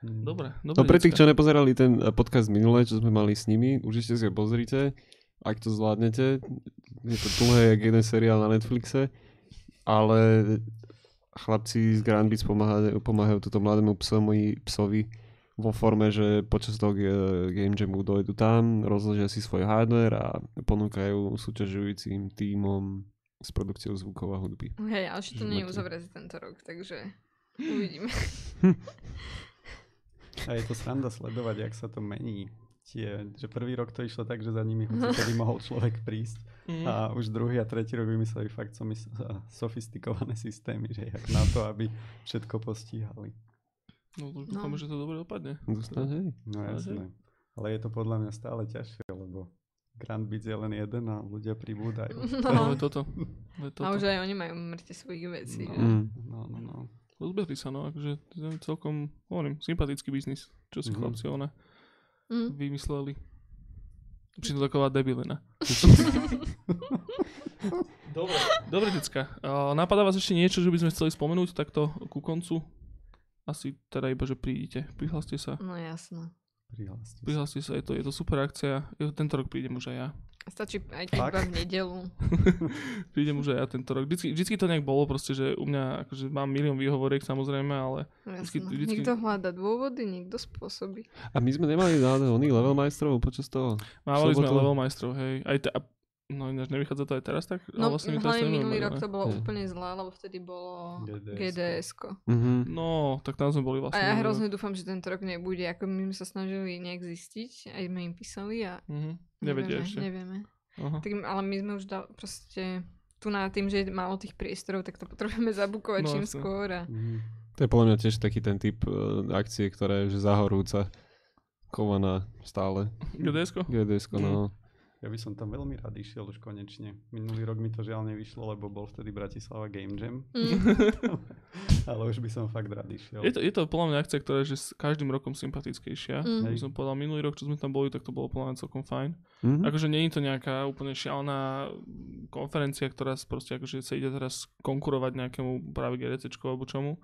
Mm. Dobre, dobre. No pre tých, čo nepozerali ten podcast minulé, čo sme mali s nimi, určite si ho pozrite, ak to zvládnete. Je to dlhé, jak jeden seriál na Netflixe, ale chlapci z Grand Beats pomáhajú, pomáhajú túto mladému psovi, psovi vo forme, že počas toho Game Jamu dojdu tam, rozložia si svoj hardware a ponúkajú súťažujúcim tímom s produkciou zvukov a hudby. Hej, ale to nie je uzavreté tento rok, takže uvidíme. A je to sranda sledovať, jak sa to mení. Tie, že prvý rok to išlo tak, že za nimi kedy mohol človek prísť Mhm. a už druhý a tretí rok vymysleli fakt sofistikované systémy, že jak na to, aby všetko postíhali. No, už No. dúfam, že to dobre dopadne. Dostane, hej. No Ale jasné. Ale je to podľa mňa stále ťažšie, lebo Grand Beats je len jeden a ľudia pribúdajú. No, No. je toto. Je toto. A už aj oni majú mŕte svojich vecí. No? Mm. no, no, no. Rozbehli sa, no, akože celkom, hovorím, sympatický biznis, čo si Mhm. chlapci one Mm. vymysleli. Pritom taková debilina. Dobre, dobre, decka. Napadá vás ešte niečo, že by sme chceli spomenúť takto ku koncu? Asi teda iba, že prídite. Prihláste sa. No jasno. Prihláste sa. Prihláste sa, je to, je to super akcia. Jo, Tento rok prídem už aj ja. Stačí aj Fakt? iba v nedelu. Prídem už aj ja tento rok. Vždycky, vždycky to nejak bolo proste, že u mňa, akože mám milión výhovoriek samozrejme, ale Vždycky- Jasno. vždycky- Niekto hľada dôvody, niekto spôsobí. A my sme nemali náhodou oných level majstrov počas toho? mávali sme level majstrov, hej. Aj te, a, no ináč nevychádza to aj teraz tak? No vlastne my teraz hlavne minulý rok to bolo Hej. úplne zlé, lebo vtedy bolo. GDS-ko. Mhm. No, tak tam sme boli A vlastne. ja minulý hrozne dúfam, že tento rok nebude. Ako my sme sa snažili nejak zistiť, aj sme im písali a Mhm. Nevedia nevieme, ešte. nevieme. Aha. Tak, ale my sme už dal, proste tu na tým, že je málo tých priestorov, tak to potrebujeme zabukovať No, čím jasne. skôr. A... Mhm. To je podľa mňa tiež taký ten typ uh, akcie, ktorá je že zahorúca, kovaná stále. GDS-ko? GDS-ko, no. Ja by som tam veľmi rád išiel už konečne. Minulý rok mi to žiaľ nevyšlo, lebo bol vtedy Bratislava Game Jam. Mm. Ale už by som fakt rád išiel. Je to, je to podľa mňa akcia, ktorá je že s každým rokom sympatickejšia. Mm. By som povedal, minulý rok, čo sme tam boli, tak to bolo podľa mňa celkom fajn. Mhm. Akože nie je to nejaká úplne šialená konferencia, ktorá proste akože sa ide teraz konkurovať nejakému práve GDCčku alebo čomu.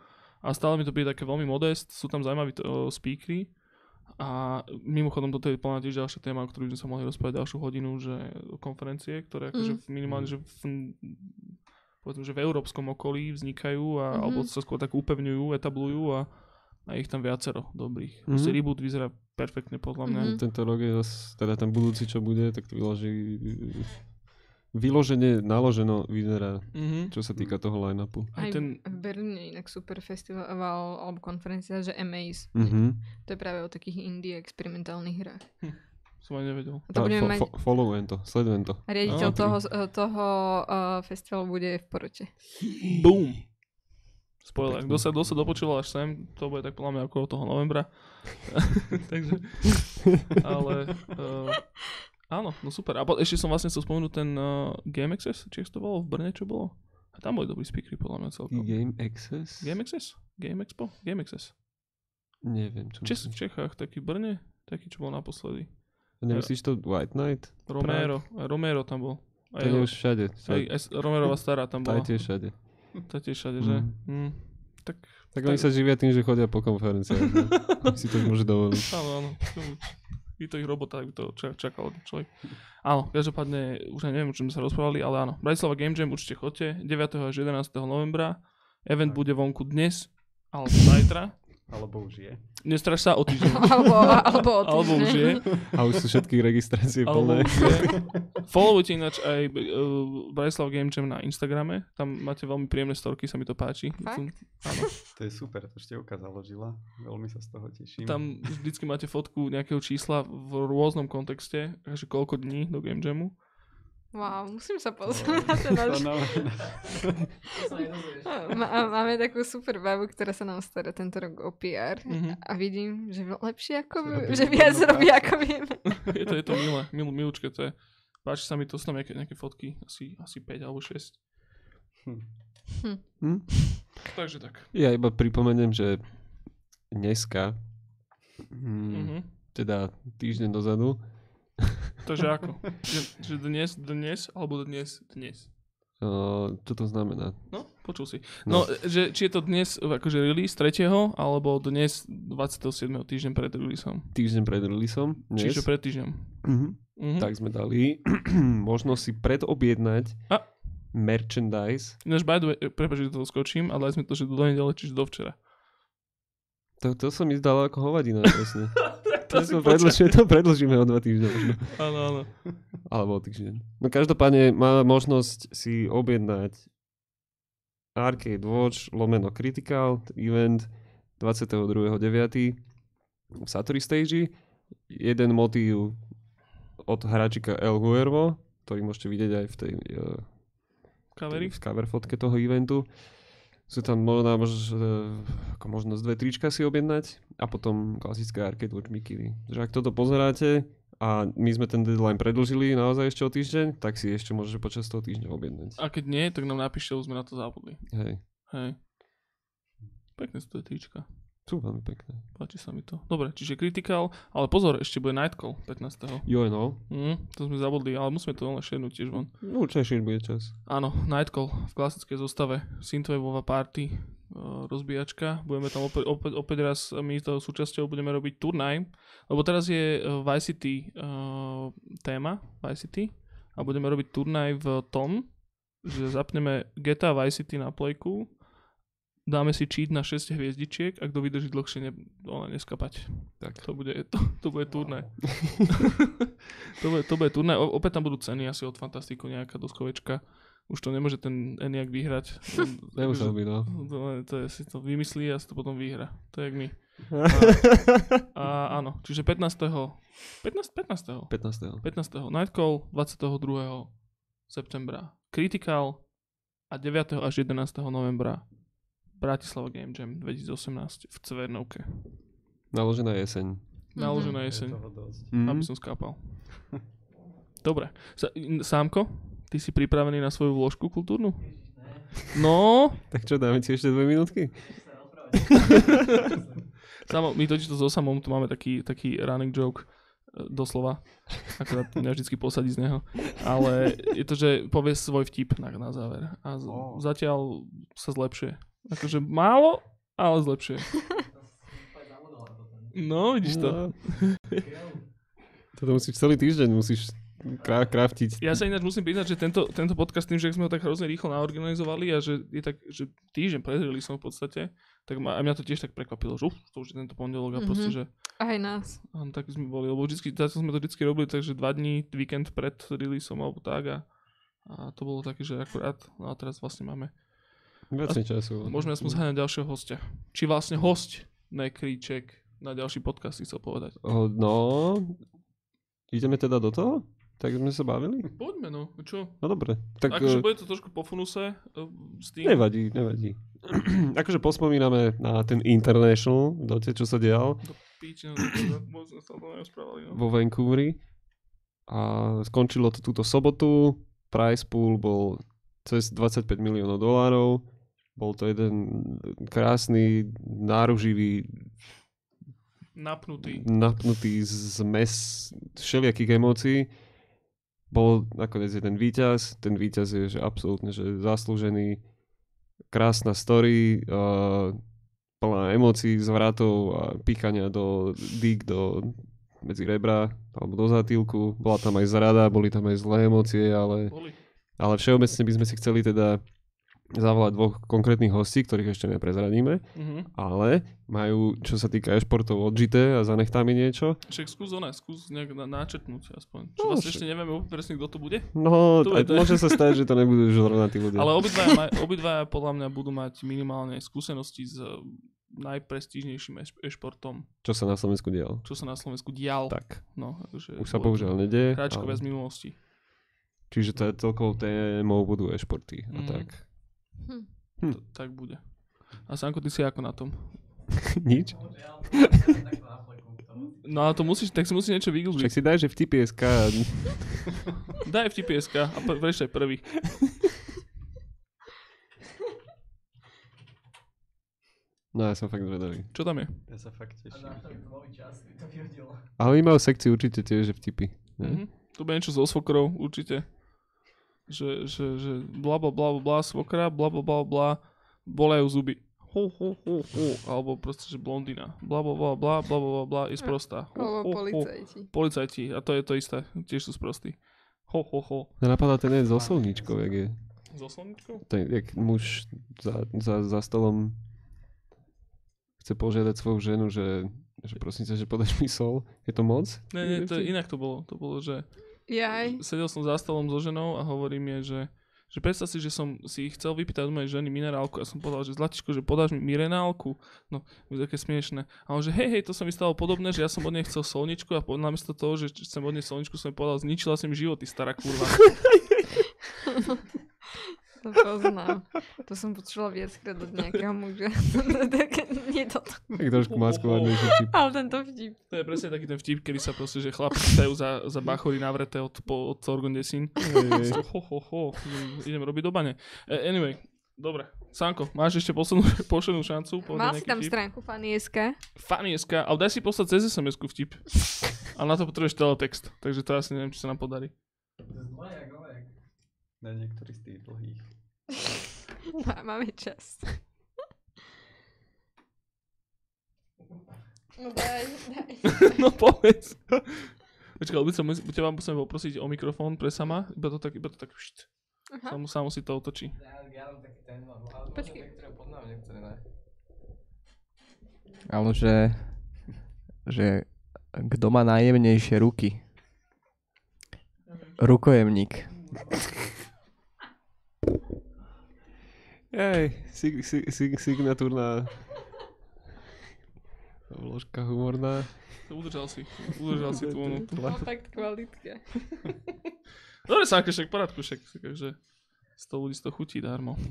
A stále mi to príde také veľmi modest, sú tam zaujímaví to, speakery. A mimochodom toto je plná tiež ďalšia téma, o ktorej by sme sa mohli rozprávať ďalšiu hodinu, že konferencie, ktoré akože v minimálne, že v, povedzme, že v európskom okolí vznikajú a, Mhm. alebo sa skôr tak upevňujú, etablujú a, a ich tam viacero dobrých. Mhm. Proste reboot vyzerá perfektne podľa mňa. Mhm. Tento rok je zas, teda ten budúci, čo bude, tak to vyloží vyloženie naloženo vyzerá, Mhm. čo sa týka toho line-upu. Aj ten, v Berlíne inak super festival alebo konferencia, že Amaze. Mhm. To je práve o takých indie experimentálnych hrách. som aj nevedel. A to A budeme fo- mať... fo- followujem to, sledujem to. A riaditeľ Á, toho, toho uh, festivalu bude v porote. Boom! Spoiler, kto sa, kto sa dopočúval až sem, to bude tak podľa mňa okolo toho novembra. Takže, ale uh, áno, no super. A ešte som vlastne chcel spomenúť ten uh, Game Access, či to bolo v Brne, čo bolo? A tam boli dobrí speakery podľa mňa celkom. Game Access? Game Access? Game Expo? Game Access. Neviem, čo Čes, v. Čechách, taký v Brne, taký, čo bol naposledy. Nemyslíš to White Knight? Romero, aj Romero tam bol. To je už všade. aj, aj Romerová stará tam Tá bola. je tiež všade. Tá tiež všade, že? Mm. Mm. Tak Tak oni sa živia tým, že chodia po konferenciách. si to môže dovoliť. Áno, áno. Je to ich robota, ak by to ča- čakal človek. Áno, každopádne, už neviem, o čom sme sa rozprávali, ale áno. Bratislava Game Jam určite chodte, 9. až 11. novembra. Event bude vonku dnes, alebo zajtra. Alebo už je. Nestraš sa o týždeň. alebo, alebo o alebo už je. týždeň. A už sú všetky registrácie Alebo plné. Followujte ináč aj uh, Bratislava Game Jam na Instagrame. Tam máte veľmi príjemné storky, sa mi to páči. Fakt? Áno. To je super, to ešte Uka založila. Veľmi sa z toho teším. Tam vždycky máte fotku nejakého čísla v rôznom kontexte, takže koľko dní do Game Jamu. Wow, musím sa pozrieť na ten náš... No, Máme takú super babu, ktorá sa nám stará tento rok o PR Mhm. a vidím, že lepšie ako Že my, robí že viac robí ako vieme. je to, je to milé, mil, milúčke to je. Páči sa mi to, sú tam nejaké, nejaké fotky, asi, asi 5 alebo 6. Hm? Takže tak. Ja iba pripomeniem, že dneska, mm, Mhm. teda týždeň dozadu, Takže ako? Že, že dnes, dnes, alebo dnes, dnes. uh, čo to znamená? No, počul si. No, že, či je to dnes akože release 3. alebo dnes 27. týždeň pred releaseom. Týždeň pred releaseom, dnes, Čiže pred týždňom. Mhm. Mhm. tak sme dali možnosť si predobjednať A. merchandise. Ináč, by the way, prepáč, že to skočím, ale dali sme to, že do nedele, čiže do včera. To, to sa mi zdalo ako hovadina, presne. To to, predlžíme, to predlžíme o dva týždne možno. Áno, áno. Alebo o týždeň. No každopádne má možnosť si objednať Arcade Watch lomeno Critical event 22.9. v Satori Stage. Jeden motív od hráčika El Huervo, ktorý môžete vidieť aj v tej uh, Kavery. v cover fotke toho eventu. Sú tam možno, mož, ako možnosť dve trička si objednať a potom klasické arcade watch mikiny. Že ak toto pozeráte a my sme ten deadline predlžili naozaj ešte o týždeň, tak si ešte môžete počas toho týždňa objednať. A keď nie, tak nám napíšte, lebo sme na to zabudli. Hej, Hej. Pekné sú to trička. Sú veľmi pekné. Páči sa mi to. Dobre, čiže Critical, ale pozor, ešte bude Nightcall 15. Jo, no. Mm, to sme zabudli, ale musíme to len šernúť tiež von. No určite bude čas. Áno, Nightcall v klasickej zostave. Synthwaveová party, e, rozbíjačka. Budeme tam opäť, opäť, opäť raz my to súčasťou budeme robiť turnaj, lebo teraz je e, Vice City uh, téma, Vice City a budeme robiť turnaj v tom, že zapneme GTA Vice City na plejku, dáme si cheat na 6 hviezdičiek a kto vydrží dlhšie ne, ona neskapať. Tak. To bude, to, to bude turnaj. to, bude, to bude turnaj. O, opäť tam budú ceny asi od Fantastiku, nejaká doskovečka. Už to nemôže ten Eniak vyhrať. Nemusel by, no. To, to je, si to vymyslí a si to potom vyhra. To je jak my. A áno, čiže 15. 15. 15. 15. 15. Nightcall, 22. septembra Critical a 9. až 11. novembra Bratislava Game Jam 2018 v Cvernovke. Naložená jeseň. Naložená Je jeseň, toho dosť. Mhm. aby som skápal. Dobre. N- Sámko, ty si pripravený na svoju vložku kultúrnu? No, Tak čo, dáme si ešte dve minútky? Samo, my totiž to so samom tu máme taký, taký running joke e, doslova. Akorát mňa vždycky posadí z neho. Ale je to, že povie svoj vtip na, na záver. A z, Oh. zatiaľ sa zlepšuje. Akože málo, ale zlepšuje. No, vidíš to. No. Toto musíš celý týždeň, musíš krá- kraftiť. Ja sa ináč musím priznať, že tento, tento podcast tým, že sme ho tak hrozne rýchlo naorganizovali a že je tak, že týždeň pred releaseom v podstate, tak ma, a mňa to tiež tak prekvapilo, že uf, to už je tento pondelok a Mhm. proste, že Aj nás. Áno, tak sme boli, lebo vždycky, tak sme to vždycky robili, takže dva dní, víkend pred releaseom alebo tak a, a to bolo také, že akurát, no a teraz vlastne máme, Mi času. môžeme aspoň zháňať ďalšieho hostia. Či vlastne host, ne kríček na ďalší podcast, si chcel povedať. No, ideme teda do toho? Tak sme sa bavili? Poďme no, čo? No dobre. Tak akože eh, bude to trošku po funuse uh, s tým. nevadí, nevadí. akože pospomíname na ten International, dote, čo sa dial Do píči, no, to, moc sa o tom nerozprávali, no. vo Vancouveri. A skončilo to túto sobotu. Price pool bol cez 25 miliónov dolárov. Bol to jeden krásny, náruživý, Napnutý. napnutý zmes všelijakých emócií. Bol nakoniec jeden víťaz. Ten víťaz je že absolútne že zaslúžený. Krásna story, uh, plná emócií, zvratov a píkania do dík, do medzi rebra alebo do zatýlku. Bola tam aj zrada, boli tam aj zlé emócie, ale, ale všeobecne by sme si chceli teda zavolať dvoch konkrétnych hostí, ktorých ešte neprezradíme, Mhm. ale majú, čo sa týka e-športov, odžité a zanechtami niečo. Však skús ona, skús nejak na, načetnúť aspoň. Čo No, vlastne však- ešte nevieme presne, kto to bude. No, Tu aj, to. môže sa stať, že to nebudú už rovná tí ľudia. Ale obidvaja, maj, obidvaja podľa mňa budú mať minimálne skúsenosti s eh, najprestížnejším e-športom, Čo sa na Slovensku dialo. čo sa na Slovensku dial. Tak, No, akože už sa to bohužiaľ nedieje. Hráčkovia z ale- minulosti. Čiže to je celkovou témou budú e-športy a Mhm. tak. Hm. Hm. To, tak bude. A Sanko, ty si ako na tom? Nič? No ale to musíš, tak si musíš niečo Však vygoogliť. si daj, že v TPSK Daj FTPSK a pre- prečo aj prvý. No ja som fakt zvedavý. Čo tam je? Ja sa fakt A teším. Ale oni majú sekciu určite tiež, že vtipy. Mhm. To bude niečo so svokrou, určite. Že, že, že bla bla bla bla svokra, bla bla bla bla, bolajú zuby. Hu, hu, hu, hu. Alebo proste, že blondína. Bla bla bla bla, bla bla bla bla, je sprostá. Alebo policajti. Policajti, a to je to isté, tiež sú sprostí. Ho, ho, ho. Napadá ten jeden so solničkou, jak je. So slničkou? Ten, jak muž za, za, za stolom chce požiadať svoju ženu, že, že prosím ťa, že podaš mi sol. Je to moc? Nie, nie, to inak to bolo. To bolo, že Jaj. sedel som za stolom so ženou a hovorí mi, že, že predstav si, že som si chcel vypýtať od mojej ženy minerálku a som povedal, že Zlatičko, že podáš mi minerálku. No, je to také smiešné. A on, že hej, hej, to sa mi stalo podobné, že ja som od nej chcel solničku a namiesto toho, že chcem od nej solničku, som jej povedal, zničila si mi život, ty stará kurva. To poznám. To som počula viackrát od nejakého muža. tak nie toto. Tak trošku maskovanejší vtip. Ale tento vtip. To je presne taký ten vtip, kedy sa proste, že chlapi stajú za, za bachory navreté od, po, od Sorgon Desin. Ho, ho, ho, idem, idem robiť do bane. Uh, anyway, dobre. Sanko, máš ešte poslednú, poslednú šancu? Mal si tam vtip? stránku Fanny.sk? Funny.sk, ale daj si poslať cez SMS-ku vtip. A na to potrebuješ teletext, takže to asi neviem, či sa nám podarí. To je zlé, jak olek. Na niektorý z tých dlhých. Má- Máme čas. No daj, daj. no povedz. Počkaj, ale buď sa musí, buď ťa vám musím poprosiť o mikrofón pre sama, iba to tak, iba to tak, št, Aha. samo, samo si to otočí. Ja, ja mám taký ten, ale Počkej. možno niektoré poznám, niektoré ne. Ale že, že kto má najjemnejšie ruky? Rukojemník. Hej, sig, sig, sig, signatúrna vložka humorná. Udržal si, udržal si tú onu. No tak kvalitka. Dobre, Sanko, však v poriadku, však, takže 100 ľudí z toho chutí darmo.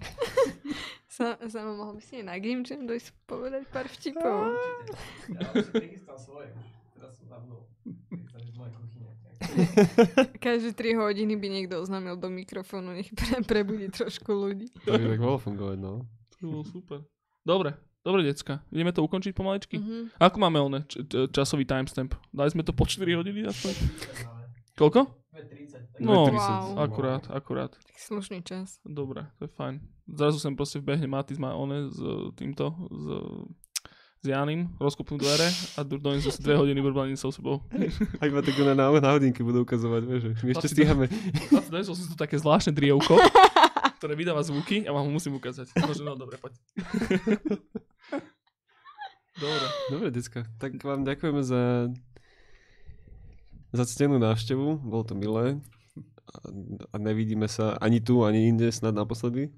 Sa, sama mohol by si na Game Jam dojsť povedať pár vtipov. Ja už si prichystal svoje, teraz som zabudol. Z mojej kuchyne. Každé 3 hodiny by niekto oznámil do mikrofónu, nech pre, prebudí trošku ľudí. To by tak mohlo fungovať, no. To bolo super. Dobre, dobre, decka. Ideme to ukončiť pomaličky? Mhm. Ako máme one, č- č- časový timestamp? Dali sme to po 4 hodiny aspoň? Koľko? 2.30. tak No, 2.30. Wow. akurát, akurát. Tak slušný čas. Dobre, to je fajn. Zrazu sem proste vbehne Matis má one s týmto, s, s Janim, rozkopnú dvere a do, donesú si dve hodiny brblaní so sebou. A iba tak na, na, na hodinky budú ukazovať, vieš, my ešte stíhame. Donesol si tu také zvláštne drievko, ktoré vydáva zvuky a vám ho musím ukázať. No, že no, dobre, poď. dobre. Dobre, decka, tak vám ďakujeme za, za ctenú návštevu, bolo to milé. A, a nevidíme sa ani tu, ani inde, snad naposledy.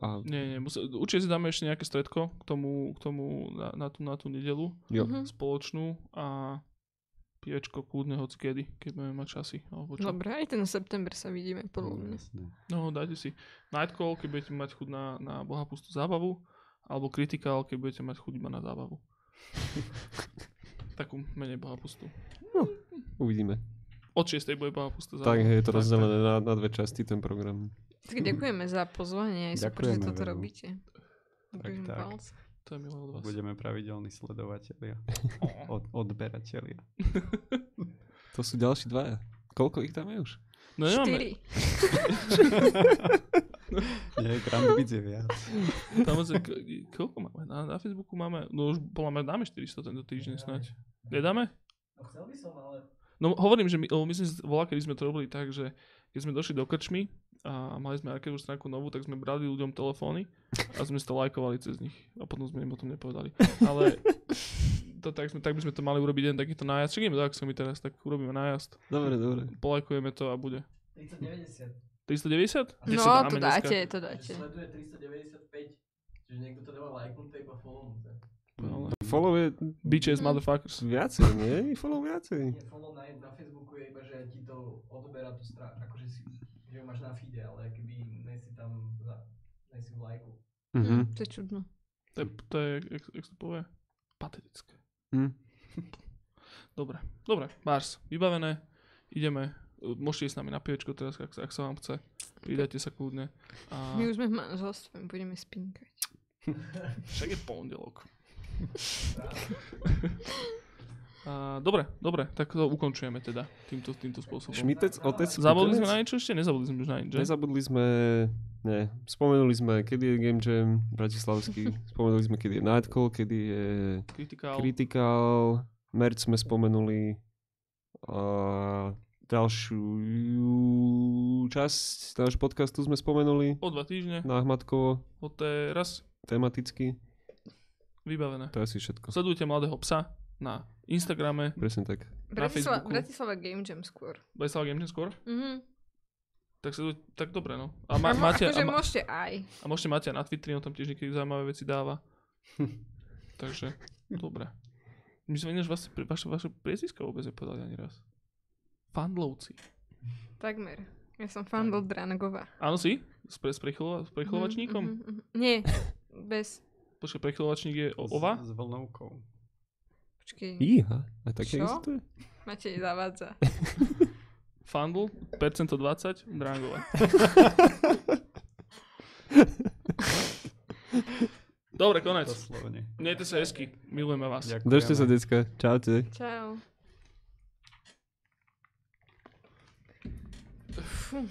A Nie, nie, musí, určite si dáme ešte nejaké stredko k tomu, k tomu na, na, tú, na tú nedelu jo, Mhm. spoločnú a piečko kľudne hoci kedy, keď budeme mať časy. Alebo čo. Dobre, aj ten september sa vidíme, podľa mňa. Jasné. No, dajte si Nightcall, keď budete mať chuť na, na bohapustú zábavu, alebo Critical, keď budete mať chuť iba na zábavu. Takú menej bohapustú. uvidíme. Od 6. bude bohapustá zábava. Tak je to rozdelené na, na dve časti, ten program. Tak ďakujeme za pozvanie, aj super, že toto veľmi. robíte. Tak. palce. To je milé od vás. Budeme pravidelní sledovatelia. Od, odberatelia. To sú ďalší dvaja. Koľko ich tam je už? No Štyri. Nie, Grand Beats je viac. tam je, k- koľko máme? Na, na Facebooku máme, no už bola dáme 400 tento týždeň snáď. Nedáme? No chcel by som, ale No hovorím, že my, my sme volá, kedy sme to robili tak, že keď sme došli do krčmy a mali sme arkévu stránku novú, tak sme brali ľuďom telefóny a sme si to lajkovali cez nich a potom sme im o tom nepovedali. Ale to, tak, sme, tak by sme to mali urobiť jeden takýto nájazd. Však ideme do Axiomy teraz, tak urobíme nájazd. Dobre, dobre. Polajkujeme to a bude. 390. 390? Kde No, dáme to dneska? dáte, to Že dáte. sleduje 395. Čiže niekto to dáva lajknuté iba follownuté. Ale- Follow je Bitches, motherfuckers. viacej, nie? Follow viacej. Nie, follow na, na Facebooku je iba, že ti to odoberá tú stranu, akože si, že ju máš na feede, ale keby nejsi tam, za, nejsi v lajku. Mhm. Hm, to je čudno. To je, to je jak, jak sa to povie? Patetické. Hm. Dobre, dobre, Mars, vybavené, ideme. Môžete ísť s nami na piečko teraz, ak, sa- ak sa vám chce. Pridajte sa kľudne. A My už sme v manželstve, budeme spinkať. Však je pondelok. A, dobre, dobre, tak to ukončujeme teda týmto, týmto spôsobom. Šmitec, otec, Zabudli sme na niečo ešte? Nezabudli sme už na nič, že? Nezabudli sme, ne, spomenuli sme, kedy je Game Jam Bratislavský, spomenuli sme, kedy je Nightcall, kedy je Critical. Critical, Merc sme spomenuli, a ďalšiu časť nášho podcastu sme spomenuli, O dva týždne, náhmatkovo, od teraz, tematicky, vybavené. to je asi všetko. Sledujte Mladého psa na Instagrame, Presne tak. Na Bratislava, Facebooku. Bratislava Game Jam skôr. Bratislava Game Jam skôr. Mhm. Tak, sa, tak dobre, no. A, ma, A mo- máte, akože a, ma, môžete aj. a môžete mať aj na Twitteri, on tam tiež niekedy zaujímavé veci dáva. Takže, dobre. My sme ináč vaše, vaše, vaše priezvisko vôbec nepovedali ani raz. Fandlovci. Takmer. Ja som fan do Drangova. Áno si? S, pre, s, prechylova, s prechylovačníkom? Mhm, mhm, mhm. Nie, bez. Počkaj, prechylovačník je o, ova? S, s vlnovkou. Počkej, Iha, a také Čo? existuje? Matej zavádza. Fandl, percento 20, Drangova. Dobre, konec. Doslovne. Miejte sa hezky. Milujeme vás. Ďakujeme. Držte sa, decka. Čaute. Čau. Fú.